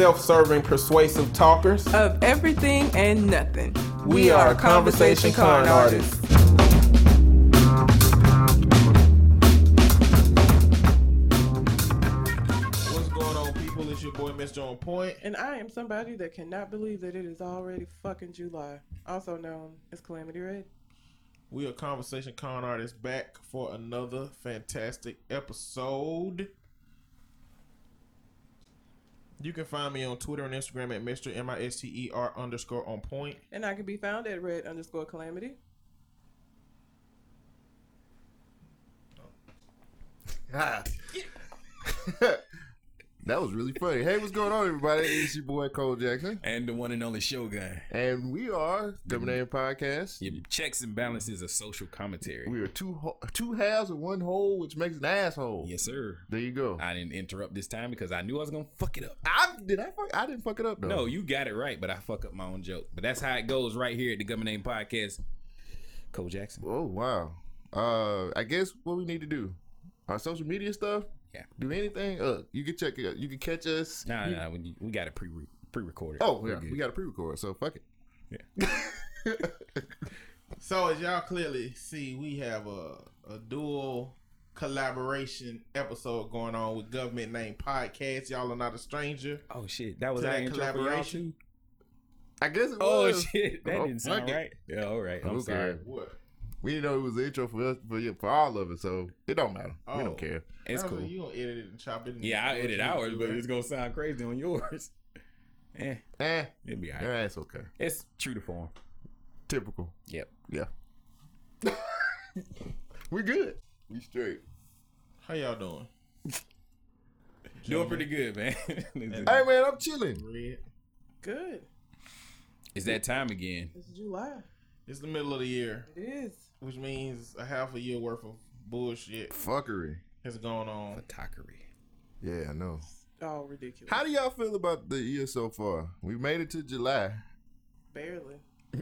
self-serving, persuasive talkers. Of everything and nothing. We are Conversation Con Artists. What's going on, people? It's your boy, Mr. On Point. And I am somebody that cannot believe that it is already fucking July, also known as Calamity Red. We are Conversation Con Artists back for another fantastic episode. You can find me on Twitter and Instagram at Mr. M I S T E R underscore on point. And I can be found at red underscore calamity. Ah. that was really funny. Hey, what's going on, everybody? It's your boy Cole Jackson, and the one and only show guy. and we are Double Name Podcast. Your checks and balances of social commentary. We are two ho- two halves of one whole, which makes an asshole. yes, sir. There you go. I didn't interrupt this time because I knew I was gonna fuck it up. I did I fuck, I didn't fuck it up though. No, you got it right, but I fuck up my own joke. But that's how it goes right here at the Government Name Podcast. Cole Jackson. Oh wow. Uh, I guess what we need to do, our social media stuff. Yeah. Do anything? Uh, you can check. You can catch us. Nah, nah, we, we got it pre pre recorded. Oh yeah, we got a pre-record, so fuck it. Yeah. so as y'all clearly see, we have a, a dual collaboration episode going on with Government Name Podcast. Y'all are not a stranger. Oh shit, that was To our that intro for y'all collaboration? I guess it Oh was. shit, that Oh, didn't fuck sound it. right. Yeah, all right. I'm Okay. sorry. What? We didn't know it was the intro for us for, for all of it, so it don't matter. We Oh. don't care. It's cool. like, You gonna edit it and chop it? and Yeah, I do edit ours, but it's gonna sound crazy on yours. Eh, Eh, it'll be alright. yeah, it's okay. It's true to form. Typical. Yep. Yeah. we good. We straight. How y'all doing? Doing pretty good, man. Hey man, I'm chilling. Red. Good. it's that time again. It's July. It's the middle of the year, It is. Which means a half a year worth of bullshit Fuckery. has gone on. Takery. Yeah, I know. All ridiculous. How do y'all feel about the year so far? We made it to July. Barely.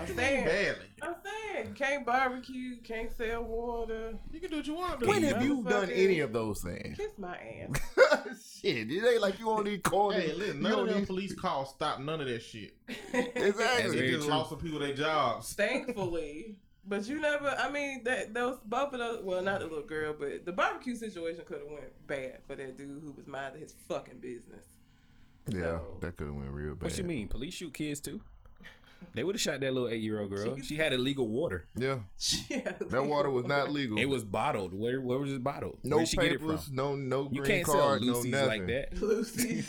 I'm saying. barely. I'm saying. Can't barbecue. Can't sell water. You can do what you want to do. When have you done any of those things? Kiss my ass. Shit, it ain't like you on these corners. Hey, listen, You none on of them these- police calls stop none of that shit. Exactly. That's They very just true. lost some people their jobs. Thankfully. But you never. I mean, that those both of those. Well, not the little girl, but the barbecue situation could have went bad for that dude who was minding his fucking business. Yeah, So- that could have went real bad. What you mean? Police shoot kids too? They would have shot that little eight year old girl. She had illegal water. Yeah, Yeah, that water was not legal. It was bottled. Where where was it bottled? no Where did get it papers, from? no no You can't sell card, no Lucy's nothing. like that. Lucy.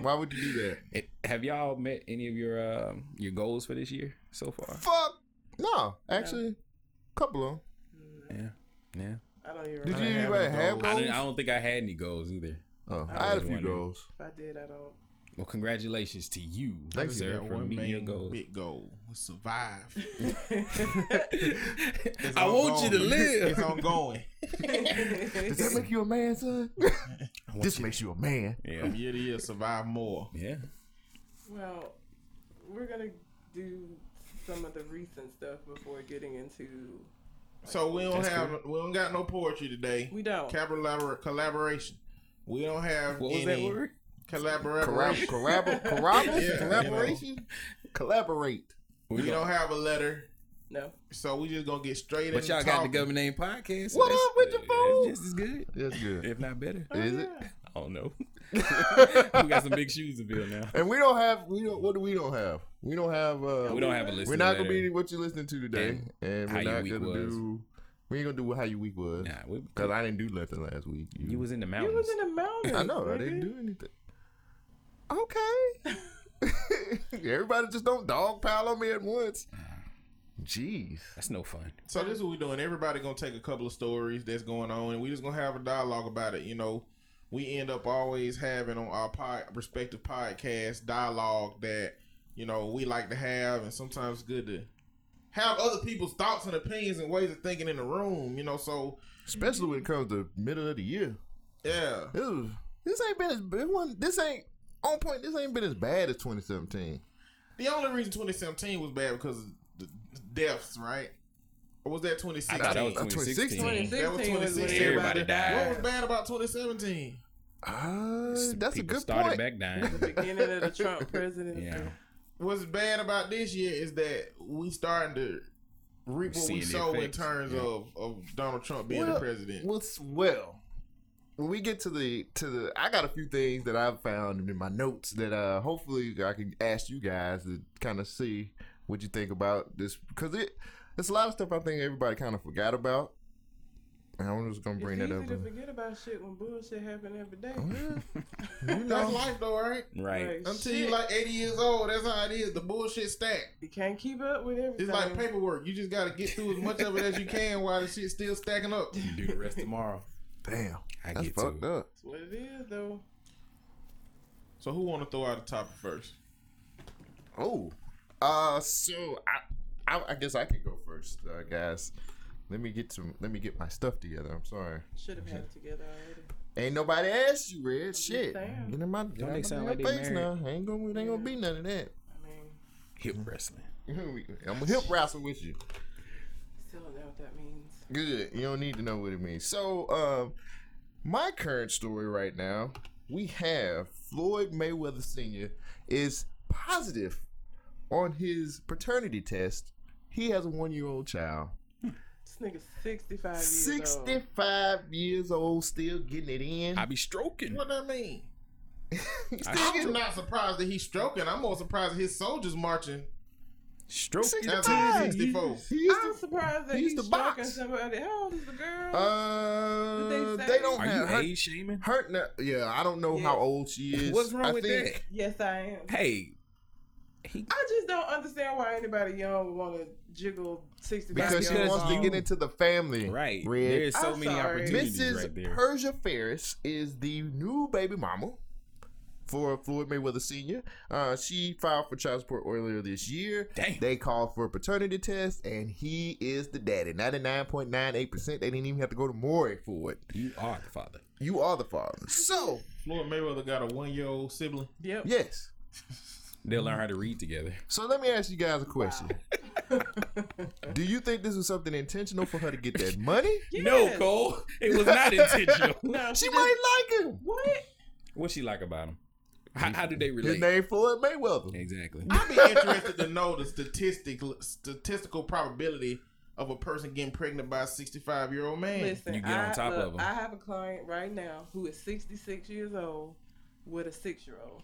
Why would you do that? It- have y'all met any of your um, your goals for this year so far? Fuck. No, actually, a couple of them. Yeah, yeah. I don't even Did you even any have goals. I, goals? didn't, I don't think I had any goals either. Oh, I had a few wondering. goals. If I did, I don't. Well, congratulations to you, Thank sir, Got for one meeting your main goals. big goal: survive. I want you to live. It's ongoing. Does that make you a man, son? this makes you a man. Yeah, From year to year, survive more. yeah. Well, we're gonna do some of the recent stuff before getting into. So we don't That's have we don't got no poetry today. We don't. Collabor- collaboration. We don't have What was any that word? collaboration. Corrab- corrab- Yeah, collaboration? Collaborate. We don't have a letter, No. so we just gonna get straight But into y'all got the government name podcast. so What up with your uh, phone? That's just as good, That's good. if not better. Is it? I don't know. we got some big shoes to fill now. And we don't have we don't what do we don't have? We don't have uh We don't have a list. we're not gonna be what you're listening to today. And And, we're your not week gonna was. do we ain't gonna do what how your week was. Nah, we, Cause I didn't do nothing last week. you was in the mountains. You was in the mountains. I know I didn't do anything. Okay. Everybody just don't dog pile on me at once. Jeez. That's no fun. So this is what we're doing. Everybody gonna take a couple of stories that's going on, and we just gonna have a dialogue about it. You know, we end up always having on our pod, respective podcast dialogue that you know we like to have, and sometimes it's good to have other people's thoughts and opinions and ways of thinking in the room. You know, so Especially when it comes to middle of the year. yeah, This was, this ain't been as it wasn't- this ain't on point. This ain't been as bad as 2017. the only reason 2017 was bad because of the deaths, right? Or was that 2016? I thought that was Uh, 2016. 2016. That was 2016 was when 2016. Everybody died. What was bad about 2017? Uh, that's a good started point. back down. The beginning of the Trump presidency. yeah. What's bad about this year is that we starting to reap what Seeing we the sow in terms yeah. of, of Donald Trump being Well, the president. Well, well, when we get to the to the, I got a few things that I've found in my notes that uh hopefully I can ask you guys to kind of see what you think about this because it there's a lot of stuff I think everybody kind of forgot about. And I'm just gonna bring it's that easy up. to forget about shit when bullshit happen every day. Well, you That's life though, right? Right. Like, Until shit, you like 80 years old, that's how it is. The bullshit stack. you can't keep up with everything. It's like paperwork. You just gotta get through as much of it as you can while the shit's still stacking up. Do the rest tomorrow. damn, I that's get fucked it. up. That's what it is, though. So who want to throw out the topic first? Oh, uh, so I, I, I guess I can go first, uh, guys. Let me get some. Let me get my stuff together. I'm sorry. Should have had it together already. Ain't nobody asked you, Red. Shit. saying. Get in my, get Don't out they my sound damn like face now. Ain't gonna, ain't gonna be none of that. I mean, Hip wrestling. I'm a hip wrestle with you. still don't know what that means. Good. You don't need to know what it means. So, um, my current story right now, we have Floyd Mayweather Sr. is positive on his paternity test. He has a one year old child. This nigga's 65 years old. 65 years old, still getting it in. I be stroking. What that mean? Still I- I'm not surprised that he's stroking. I'm more surprised that his soldiers marching Stroking. at 65. 64. He used I'm to- surprised that he he's used to stalking box. somebody. How old is the girl? Uh, Did they they, don't Are you her. age shaming? Her, yeah, I don't know Yeah. how old she is. What's wrong I with think- that? yes, I am. Hey, he I just don't understand why anybody young would want to jiggle sixty. Because she wants to get into the family. right. Red. There's so I'm many sorry. opportunities Mrs. right there. Persia Ferris is the new baby mama for Floyd Mayweather Sr. Uh, she filed for child support earlier this year. Damn. They called for a paternity test, and he is the daddy. 99.98%. They didn't even have to go to Maury for it. You are the father. You are the father. So, Floyd Mayweather got a one year old sibling. Yep. yes. They'll learn mm-hmm. how to read together. So let me ask you guys a question. Do you think this was something intentional for her to get that money? No, Cole. It was not intentional. No, She just- might like him. What? What's she like about him? How, how do they relate? His relate? name Floyd Mayweather. Exactly. I'd be interested to know the statistical statistical probability of a person getting pregnant by a 65 year old man. Listen, You get on I, top look, of 'em. I have a client right now who is 66 years old with a six year old.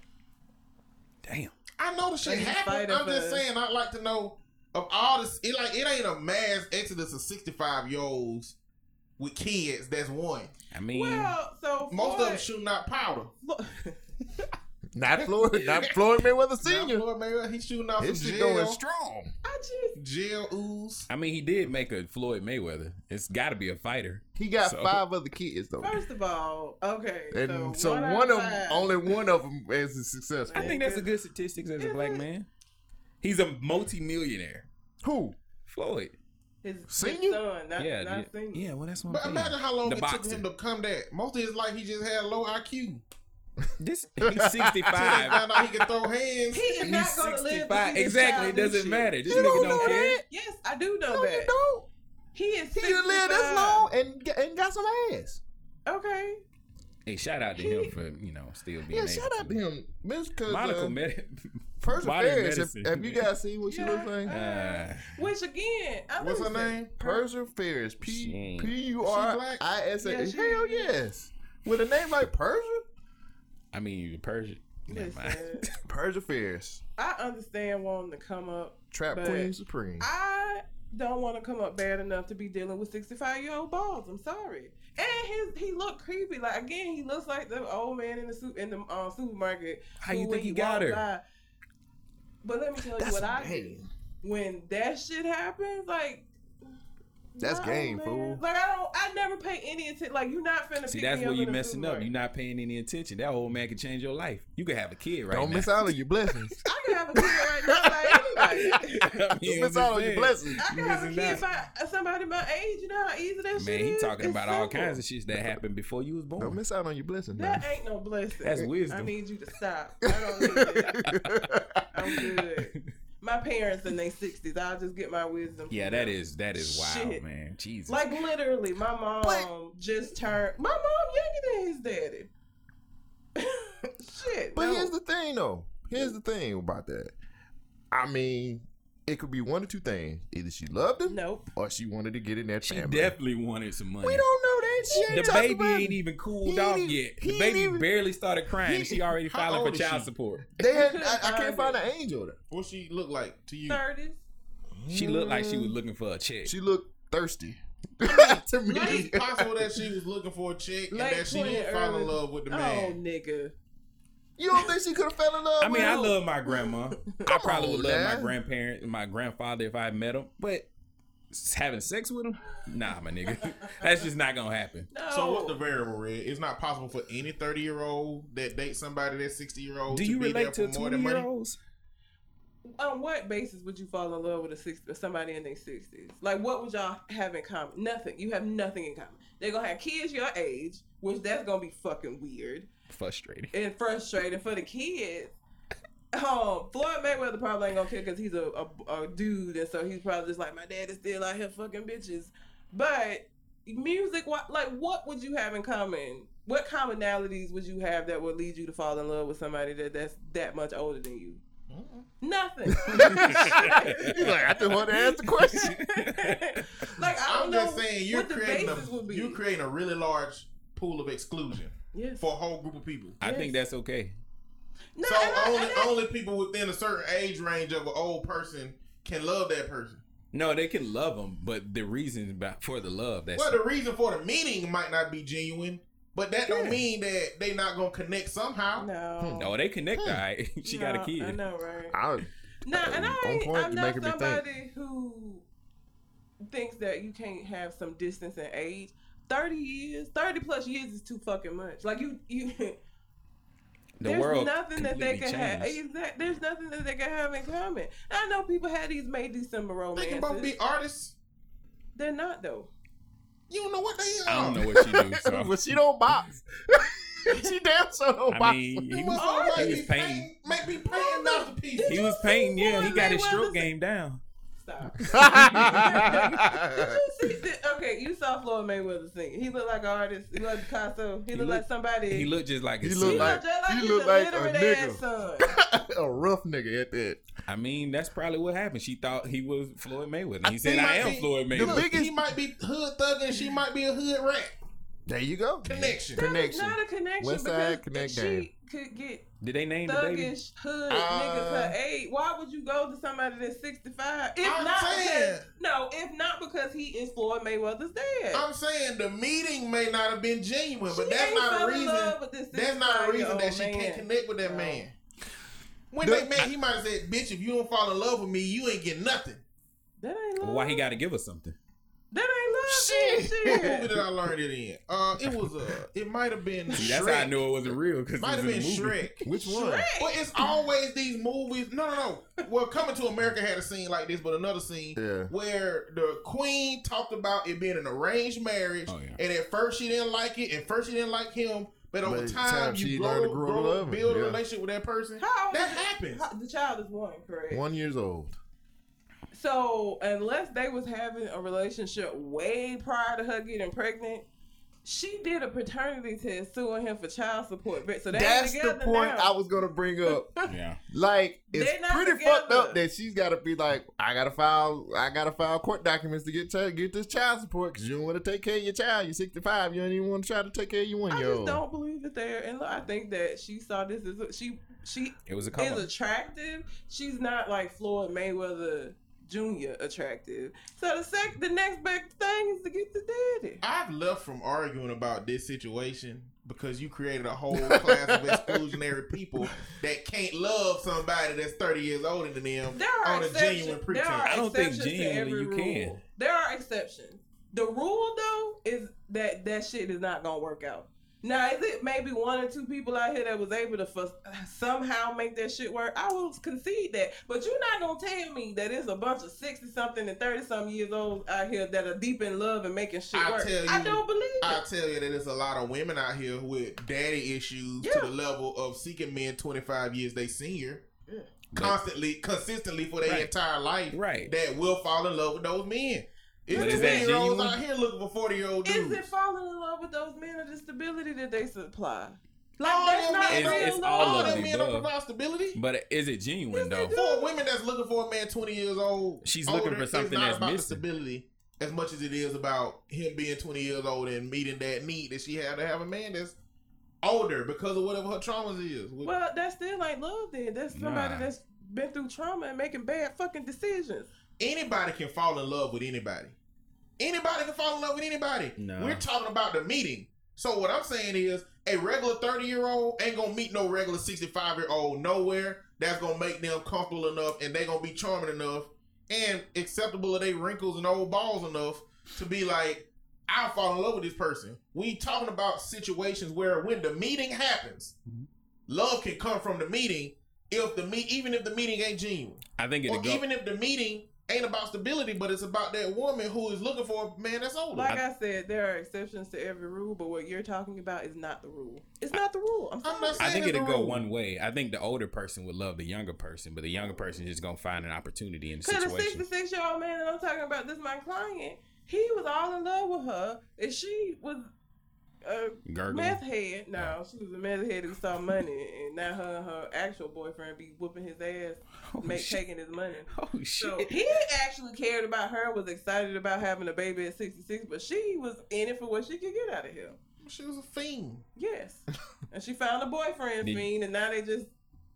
Damn. I know the shit And happened. I'm just for- saying I'd like to know of all this. It like it ain't a mass exodus of 65 year olds with kids. That's one. I mean, Well, so Most of them shooting out powder. Flo- Not Floyd, not Floyd Mayweather Now, Sr. Floyd Mayweather, he's shooting out some His shit gel, going strong. I just gel ooze. I mean, he did make a Floyd Mayweather. It's got to be a fighter. He got So- five other kids though, first of all, okay. and so, so out one of them, only one of them is successful. I think that's a good statistics as a black man. He's a multi-millionaire. Who? Floyd. his Senior? his son, not, yeah, not yeah, senior. yeah. Well, that's what But I'm imagine how long The it boxer. took him to come that. Most of his life, he just had low IQ. This he's 65. found he can throw hands. He is He's not going to live. to 65. see his Exactly. It doesn't matter. This You nigga don't don't know care. that. Yes, I do know No, you that. don't. He is. He done lived this long and and got some ass. Okay. Hey, shout out to him for you know still being. Yeah, able shout out to him, Miss. Cause Monica uh, Med- Persia modern Ferris. Have, have you guys seen what she Yeah. looks like? Uh, Which again, I What's her name? Persia Ferris. She P ain't- P U R black? I S Yeah, A. she- Hell yes. With a name like Persia. I mean, Persian. Never Listen, mind. Persia Ferris. I understand wanting to come up. Trap Queen Supreme. I don't want to come up bad enough to be dealing with 65 year old balls. I'm sorry. And his he looked creepy. Like again, he looks like the old man in the soup in the uh, supermarket. How you think when he got walked her? by- But let me tell you what I hey, when that shit happens, like. That's no, game, man. fool. Like I don't, I never pay any attention. Like you're not finna. See, pick that's me where you in the messing up. supermarket. You're not paying any attention. That old man could change your life. You could have a kid right Don't now. miss out on your blessings. I can have a kid right now, like anybody. I mean, Don't miss out on your blessings. I can have a kid out. by uh, somebody my age. You know how easy that shit is. Man, he talking It's about all kinds of shit that happened before you was born. Don't miss out on your blessings, man. That ain't no blessing. That's wisdom. I need you to stop. I don't need it. I'm good. My parents in their sixties. I'll just get my wisdom. Yeah, that them. is that is wild, Shit. man. Jesus. Like literally, my mom But- just turned. My mom younger than his daddy. Shit. But No. here's the thing, though. Here's the thing about that. I mean, it could be one or two things. Either she loved him, Nope. or she wanted to get in that She family. definitely wanted some money. we don't know that. She ain't the baby about ain't even cooled He off even- yet. The baby even- barely started crying. he- she already how filing for child she? support. They had, I, I can't find find an angel there. What she look like to you? Thirties. She looked like she was looking for a check. She looked thirsty to me. It's possible that she was looking for a chick and Late that she 20, didn't fall in love with the man. Oh, man. nigga. You don't think she could have fell in love? I mean, with I love my grandma. I probably would on, love my grandparents and my grandfather if I had met him, but having sex with him, nah, my nigga, that's just not gonna happen. No. So what's the variable, Red? It's not possible for any thirty year old that dates somebody that's sixty year old. Do to you be relate there to for more twenty than year money. olds? on what basis would you fall in love with a six, somebody in their sixties? Like, what would y'all have in common? Nothing. You have nothing in common. They're gonna have kids your age, which that's gonna be fucking weird Frustrating. and frustrating for the kids. Um, Floyd Mayweather probably ain't gonna care because he's a, a, a dude, and so he's probably just like, my dad is still out here fucking bitches. But music, what like what would you have in common? What commonalities would you have that would lead you to fall in love with somebody that that's that much older than you? Nothing. He's like, I just want to ask the question. like I don't I'm know just saying you're creating a you're creating a really large pool of exclusion yes. for a whole group of people. I think that's okay. No, So I- only I- only people within a certain age range of an old person can love that person. No, they can love them, but the reason for the love that's Well, the reason for the meaning might not be genuine, but that Yeah. don't mean that they not gonna connect somehow. no. no, they connect. Hmm. All right, she got a No, I know, right? I, No, and I On ain't, point, I'm you not making me think. somebody who thinks that you can't have some distance in age. Thirty years, thirty plus years is too fucking much. Like you, you. The there's world nothing that they can have. changed. Exact, there's nothing that they can have in common. I know people had these May December romances. They romances. can both be artists. They're not though. You don't know what they are. I don't know what she do. So. but she don't box. she damn sure don't I box. mean, You he was, he was painting, painting. might be painting masterpieces. He was painting. Yeah, he got his stroke game down. Stop. Did you see the- okay, you saw Floyd Mayweather sing. He looked like an artist. He looked Picasso. He, He looked like looked- somebody. He looked just like He his looked He son. like- looked just like he looked a like a nigga. son. a rough nigga at that. I mean, that's probably what happened. She thought he was Floyd Mayweather. I He said, "I am be- Floyd the Mayweather." biggest- He might be hood thugging and she might be a hood rat. There you go. Connection. That is Connection. not a connection West because Side Connect she game. Could get Did they name the baby? thuggish hood Uh, niggas her age. Why would you go to somebody that's sixty five? If I'm not saying- because no, if not because he is Floyd Mayweather's dad. I'm saying the meeting may not have been genuine, but She that's not a reason. love with this That's not a reason that she man. can't connect with that No. man. When The- they met, he might have said, "Bitch, if you don't fall in love with me, you ain't getting nothing." That ain't love. Why he got to give us something? That. Shit. Shit. What movie did I learn it in? Uh, it was uh, it might have been. See, Shrek. that's how I knew it wasn't real because it Might have been. Shrek. Which one? Shrek. But it's always these movies. No, no, no. Well, Coming to America had a scene like this, but another scene Yeah. where the queen talked about it being an arranged marriage, Oh, yeah. and at first she didn't like it, and first she didn't like him, but over But time, time you she grow, to grow to grow, love him, build a relationship with that person. How old That is- happens. how- the child is one, correct? One years old. So unless they was having a relationship way prior to her getting pregnant, she did a paternity test suing him for child support. But- So That's the point now. I was gonna bring up. Yeah. Like it's pretty together. fucked up that she's got to be like, I gotta file, I gotta file court documents to get to get this child support because you don't want to take care of your child. You're 65. You don't even want to try to take care of your one I just old. don't believe that they're in love. I think that she saw this as she she It was a is attractive. She's not like Floyd Mayweather Jr. attractive. So the sec the next big thing is to get the daddy. I've left from arguing about this situation because you created a whole class of exclusionary people that can't love somebody that's 30 years older than them There are on a exceptions. genuine There pretense. are I don't think genuinely every you rule. can. There are exceptions. The rule though is that that shit is not gonna work out. Now, is it maybe one or two people out here that was able to f- somehow make that shit work? I will concede that. But you're not gonna tell me that it's a bunch of sixty something and thirty something years old out here that are deep in love and making shit I work. tell I you- don't believe I it. tell you that there's a lot of women out here with daddy issues Yeah. to the level of seeking men 25 years they senior, Yeah. Constantly, consistently for their Right. entire life, Right. that will fall in love with those men. It's But is 20 year olds genuine? out here looking for 40 year old Is it falling in love with those men or the stability that they supply? Like All that's not it's, real it's love. all All of them the men don't provide stability. But is it genuine though? For women that's looking for a man 20 years old, She's looking for something that's about missing. stability as much as it is about him being 20 years old and meeting that need that she had to have a man that's older because of whatever her traumas is. Well, that still ain't love. Then that's somebody Nah. that's been through trauma and making bad fucking decisions. Anybody can fall in love with anybody. Anybody can fall in love with anybody. No. We're talking about the meeting. So what I'm saying is a regular 30 year old ain't gonna meet no regular 65 year old nowhere that's gonna make them comfortable enough and they gonna be charming enough and acceptable of their wrinkles and old balls enough to be like, I'll fall in love with this person. We talking about situations where when the meeting happens, Mhm. love can come from the meeting if the meet even if the meeting ain't genuine. I think it'll Or go. even if the meeting ain't about stability, but it's about that woman who is looking for a man that's older. Like I, said, there are exceptions to every rule, but what you're talking about is not the rule. It's not the rule. I'm I'm sorry. not I think it'll go the one way. I think the older person would love the younger person, but the younger person is just gonna find an opportunity in the Because the situation. 66 year old man that I'm talking about, this my client, he was all in love with her, and she was Uh, a Gurgling. meth head. No, oh. she was a meth head who saw money, and now her and her actual boyfriend be whooping his ass, Oh, make, shit. taking his money. Oh shit. So he actually cared about her, was excited about having a baby at 66, but she was in it for what she could get out of him. She was a fiend. Yes. and she found a boyfriend Did- fiend, and now they just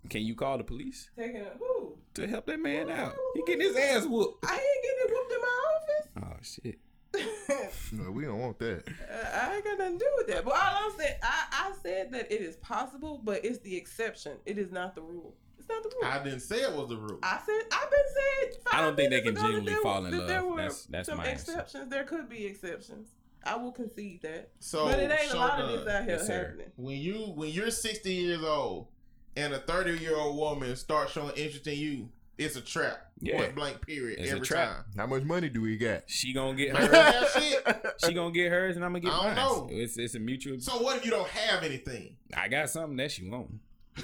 Can you call the police taking a, who? to help that man out? He getting his ass whooped. I ain't getting whooped in my office. Oh shit. Office. No, we don't want that. Uh, I ain't got nothing to do with that. But all I'm saying, I, I said that it is possible, but it's the exception. It is not the rule. It's not the rule. I didn't say it was the rule. I said I've been saying. I don't think they can five minutes ago that genuinely there fall in that there love. were That's- that's some my answer. exceptions. There could be exceptions. I will concede that, So, but it ain't a lot of this out here Yes, sir. happening. when you when you're 60 years old and a 30 year old woman starts showing interest in you, it's a trap. Yeah. Point blank. Period. It's a every trap. time. How much money do we got? She gonna get hers. she gonna get hers, and I'm gonna get I mine. don't know. It's it's a mutual. So what if you don't have anything? I got something that she won't.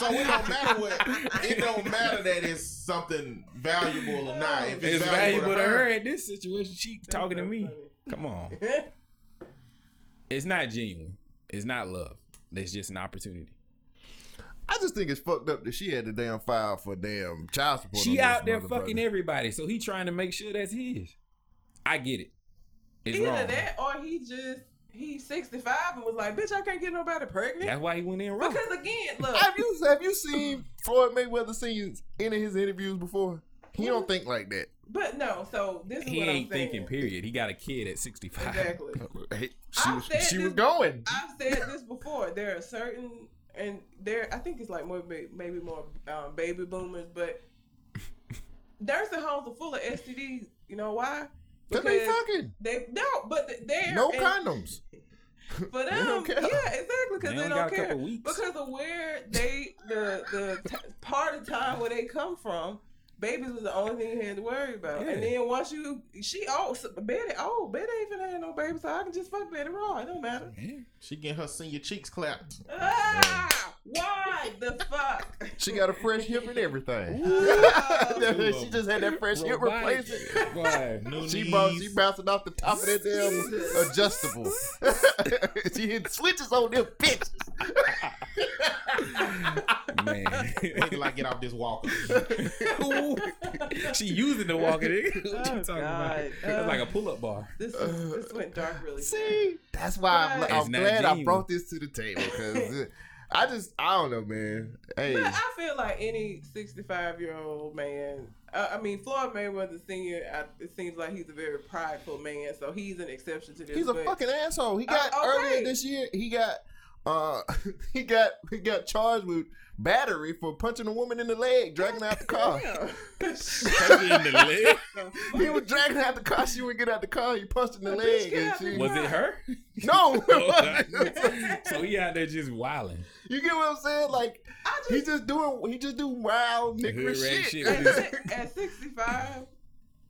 So it don't matter what. It don't matter that it's something valuable or not. If it's, It's valuable to her in this situation. She talking to me. Come on. It's not genuine. It's not love. It's just an opportunity. I just think it's fucked up that she had the damn file for damn child support. She out there fucking everybody, so he trying to make sure that's his. I get it. It's Either wrong. that, or he just he's 65 and was like, "Bitch, I can't get nobody pregnant." That's why he went in wrong. because again, look, Have you have you seen Floyd Mayweather seen any of his interviews before? He don't hmm? think like that. but no. So this is He what ain't I'm saying. thinking. Period. He got a kid at 65. Exactly. Hey, she was, she this- was going. I've said this before. There are certain, and there, I think it's like more, maybe more um, baby boomers, but nursing homes are full of STDs. You know why? Cause they fucking They no, but they're no condoms. For They them, don't care. yeah, exactly, because They they, don't care. Because of where they the the t- part of time where they come from. Babies was the only thing you had to worry about, and then once you she oh so Betty oh Betty ain't finna have no baby, so I can just fuck Betty raw. It don't matter. Yeah. She get her senior cheeks clapped. Ah, why the fuck? She got a fresh hip and everything. Ooh. she just had that fresh hip Robotic. replacement. Boy. She knees. bounced, she bouncing off the top of that damn adjustable. she hit switches on them bitches. Man. Wait till I get off this walker. She using the walker. nigga. What you Oh, talking God. about? Uh, like a pull-up bar. This is, this went dark really. fast. See, that's why I'm, Right. I'm It's glad I brought this to the table because I just I don't know, man. Hey, But I feel like any 65 year old man, uh, I mean, Floyd Mayweather Sr., I, it seems like he's a very prideful man, so he's an exception to this. he's a but- fucking asshole. He got Uh, okay. earlier this year. He got uh he got he got charged with battery for punching a woman in the leg, dragging her out the car. Damn. Punch you in the leg. he was dragging her out the car. She wouldn't get out the car. He punched in the A bitch leg, and she Was it her? no. it so he out there just wilding. you get what I'm saying? Like I he just, just doing he just do wild Hood niggerish rat shit. shit. at, at 65,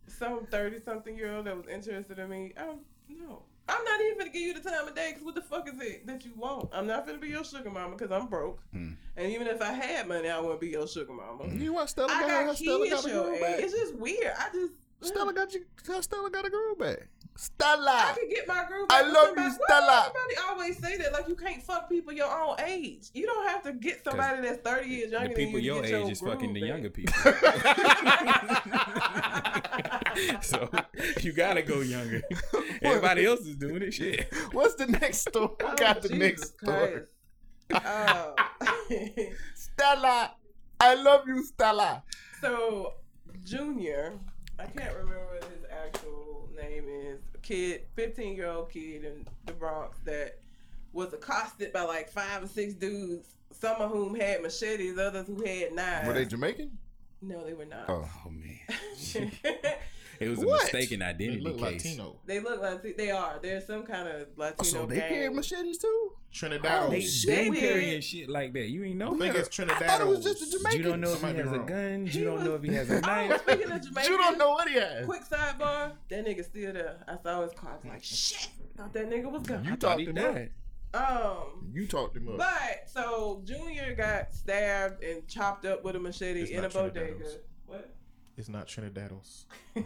some 30 something year old that was interested in me, I don't know. I'm not even gonna give you the time of day because what the fuck is it that you want? I'm not gonna be your sugar mama because I'm broke. Hmm. And even if I had money, I wouldn't be your sugar mama. You want Stella I got, got her Stella got a your girl age. back. It's just weird. I just Stella got you. Stella got a girl back. Stella. I could get my groove. I back with love somebody. you, Why Stella. Everybody always say that like you can't fuck people your own age. You don't have to get somebody that's thirty years The younger than people you. your to age get is fucking the younger people. so you gotta go younger. Everybody else is doing it. Shit. What's the next story? Oh, got the Jesus next story. Oh. Stella. I love you, Stella. so Junior, I can't remember what his actual name is. A kid, fifteen year old kid in the Bronx that was accosted by like five or six dudes. Some of whom had machetes, others who had knives. Were they Jamaican? no, they were not. Oh. Oh man, it was a What? mistaken They identity look case. Latino. they look like they are. There's some kind of Latino So they gang. carry machetes too? Trinidad. Oh, They I shit. They carrying shit like that. You ain't know. think it's I Trinidad. thought it was just a Jamaican. You don't know if I he might be has a wrong. gun. He You don't was- know if he has a knife. speaking of Jamaican, You don't know what he has. Quick sidebar, that nigga still there. I saw his car. I was like, shit. Thought that nigga was gone. You Thought talked he him up. died. Um, You talked him up. but so Junior got stabbed and chopped up with a machete It's in a not bodega. Trinidadians. What? It's not Trinidadians.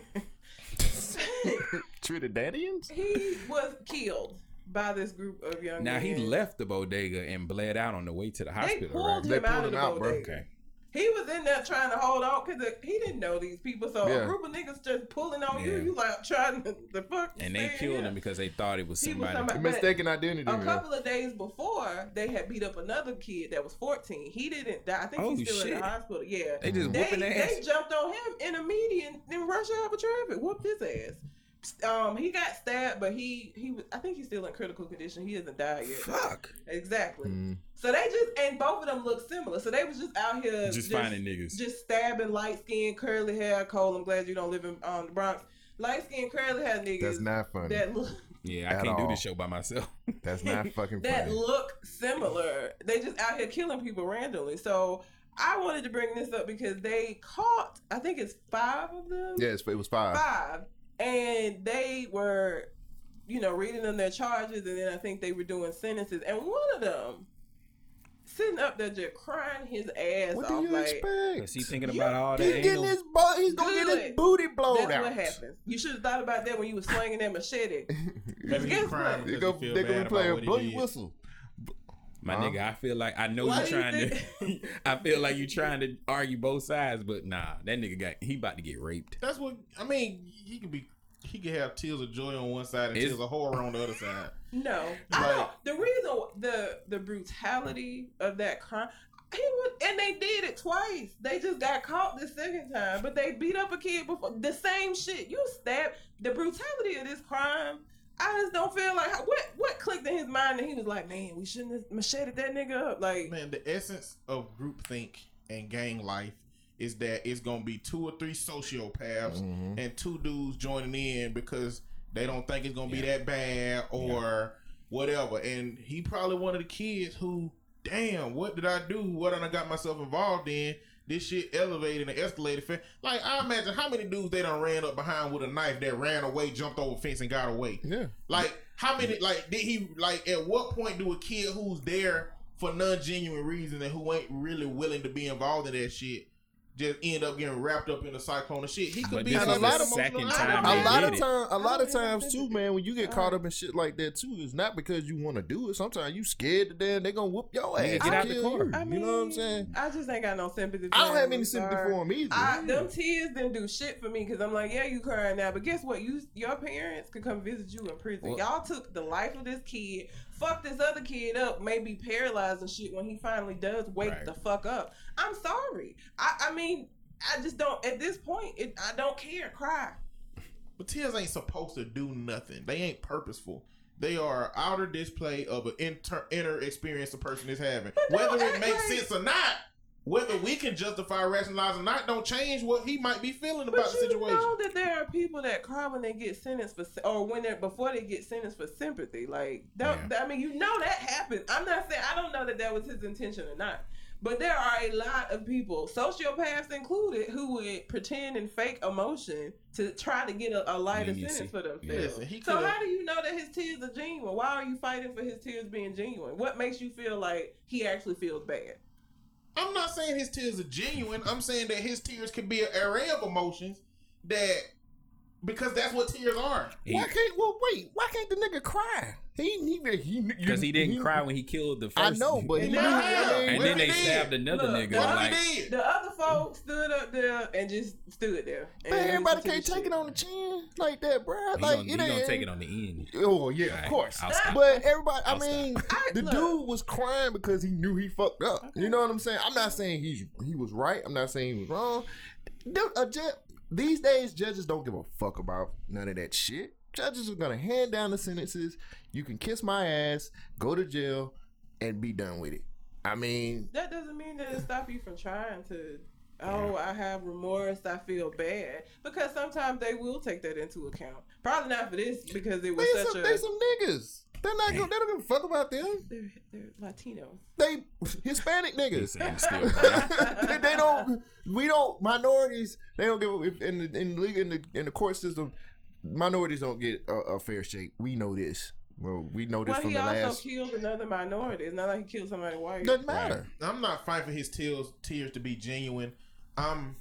Trinidadians? he was killed by this group of young Now he left the bodega and bled out on the way to the They hospital. pulled Right? They him out pulled of the him out, bro. bodega. Okay. He was in there trying to hold on because he didn't know these people. So Yeah. a group of niggas just pulling on you. Yeah. You like trying to the fuck. And they killed here. him because they thought it was He was somebody. somebody- Mistaken identity. A man. couple of days before, they had beat up another kid that was 14. He didn't die. I think Oh, he's still in the hospital. Yeah. They just They, whooping their they ass. jumped on him in a median and rushed out for traffic. Whooped his ass. Um, he got stabbed, but he he was. I think he's still in critical condition. He hasn't died yet. Fuck. Exactly. Mm. So they just and both of them look similar. So they was just out here Just finding niggas. just stabbing light skinned curly hair. Cole, I'm glad you don't live in um, the Bronx. Light skinned curly hair niggas That's not funny. that look Yeah, I can't do this show by myself. That's not fucking funny. that funny. look similar. They just out here killing people randomly. So I wanted to bring this up because they caught, I think it's five of them. Yes, it was five. Five. And they were, you know, reading them their charges, and then I think they were doing sentences. And one of them sitting up there just crying his ass What do you like expect? Cause he thinking You- about all He's that getting anal. his butt. He's gonna get his booty blown that's out. what happens. You should have thought about that when you was swinging that machete. Maybe guess he's crying what? They because go, he feel they bad gonna about play a what he blow did. whistle. My Huh? nigga, I feel like I know Why you do you trying to. I feel like you trying to argue both sides, but nah, that nigga got he about to get raped. That's what I mean. He could be. He could have tears of joy on one side and It's- tears of horror on the other side. No, I The reason the the brutality of that crime, he was, and they did it twice. They just got caught the second time, but they beat up a kid before. The same shit. You stab the brutality of this crime. I just don't feel like what what clicked in his mind and he was like, man, we shouldn't have macheted that nigga up. Like, Man, the essence of groupthink and gang life is that it's gonna be two or three sociopaths Mhm. and two dudes joining in because they don't think it's gonna be that bad or whatever. And he probably one of the kids who, damn, what did I do? What did I got myself involved in? This shit elevated and escalated. Like I imagine how many dudes they done ran up behind with a knife that ran away, jumped over fence and got away. Yeah. Like how many? Like did he? Like at what point do a kid who's there for non genuine reasons and who ain't really willing to be involved in that shit just end up getting wrapped up in a cyclone of shit? He could But be this is some the of second time A lot of it. time, a lot of oh, times too, man. When you get caught oh. up in shit like that too, it's not because you want to do it. Sometimes you scared to death. They gonna whoop your ass. Get out the car. you. I mean, you know what I'm saying? I just ain't got no sympathy. For I don't have any sympathy sorry. for him either. I, them tears didn't do shit for me because I'm like, yeah, you crying now, but guess what? You your parents could come visit you in prison. Well- Y'all took the life of this kid, fucked this other kid up, maybe paralyzed and shit when he finally does wake Right. the fuck up. I'm sorry. I, I mean, I just don't. At this point, it, I don't care. Cry. But tears ain't supposed to do nothing. They ain't purposeful. They are outer display of an inter- inner experience a person is having. But Whether it makes like- sense or not, whether we can justify, rationalize or not, don't change what he might be feeling But about the situation. you know that there are people that cry when they get sentenced for, or when they're before they get sentenced for sympathy. Like, don't, I mean, you know that happens. I'm not saying I don't know that that was his intention or not. But there are a lot of people, sociopaths included, who would pretend and fake emotion to try to get a, a lighter Leniency. sentence for themselves. Listen, he so how do you know that his tears are genuine? Why are you fighting for his tears being genuine? What makes you feel like he actually feels bad? I'm not saying his tears are genuine. I'm saying that his tears can be an array of emotions that because that's what tears are. Why can't? Well, wait. Why can't the nigga cry? He he he Because he didn't cry when he killed the first. I know, but he And now- I mean, And What then they he stabbed another Look, nigga. what What Like, did? The other folks stood up there and just stood there. And man, everybody can't take shit. it on the chin like that, bro. he Like gonna, it he gonna take it on the end. Oh yeah, Right, of course. I'll stop. But everybody, I I'll stop. mean, I- the dude was crying because he knew he fucked up. You know what I'm saying? I'm not saying he's he was right. I'm not saying he was wrong. Dude, a ju- these days, judges don't give a fuck about none of that shit. Judges are gonna hand down the sentences. You can kiss my ass, go to jail, and be done with it. I mean, That doesn't mean that it stop you from trying to. Oh, I have remorse. I feel bad because sometimes they will take that into account. Probably not for this because it was they such some, a. they some niggas. They're not. Gonna, they don't give a fuck about them. They're, they're Latinos. They Hispanic He niggas. said still cry. they, they don't. We don't. Minorities. They don't give. a- in the in the league in the in the court system, minorities don't get a, a fair shake. We know this. Well, we know this Well, from he the also last. killed another minority. It's not like he killed somebody white. Doesn't matter. I'm not fighting for his tears tears to be genuine. I'm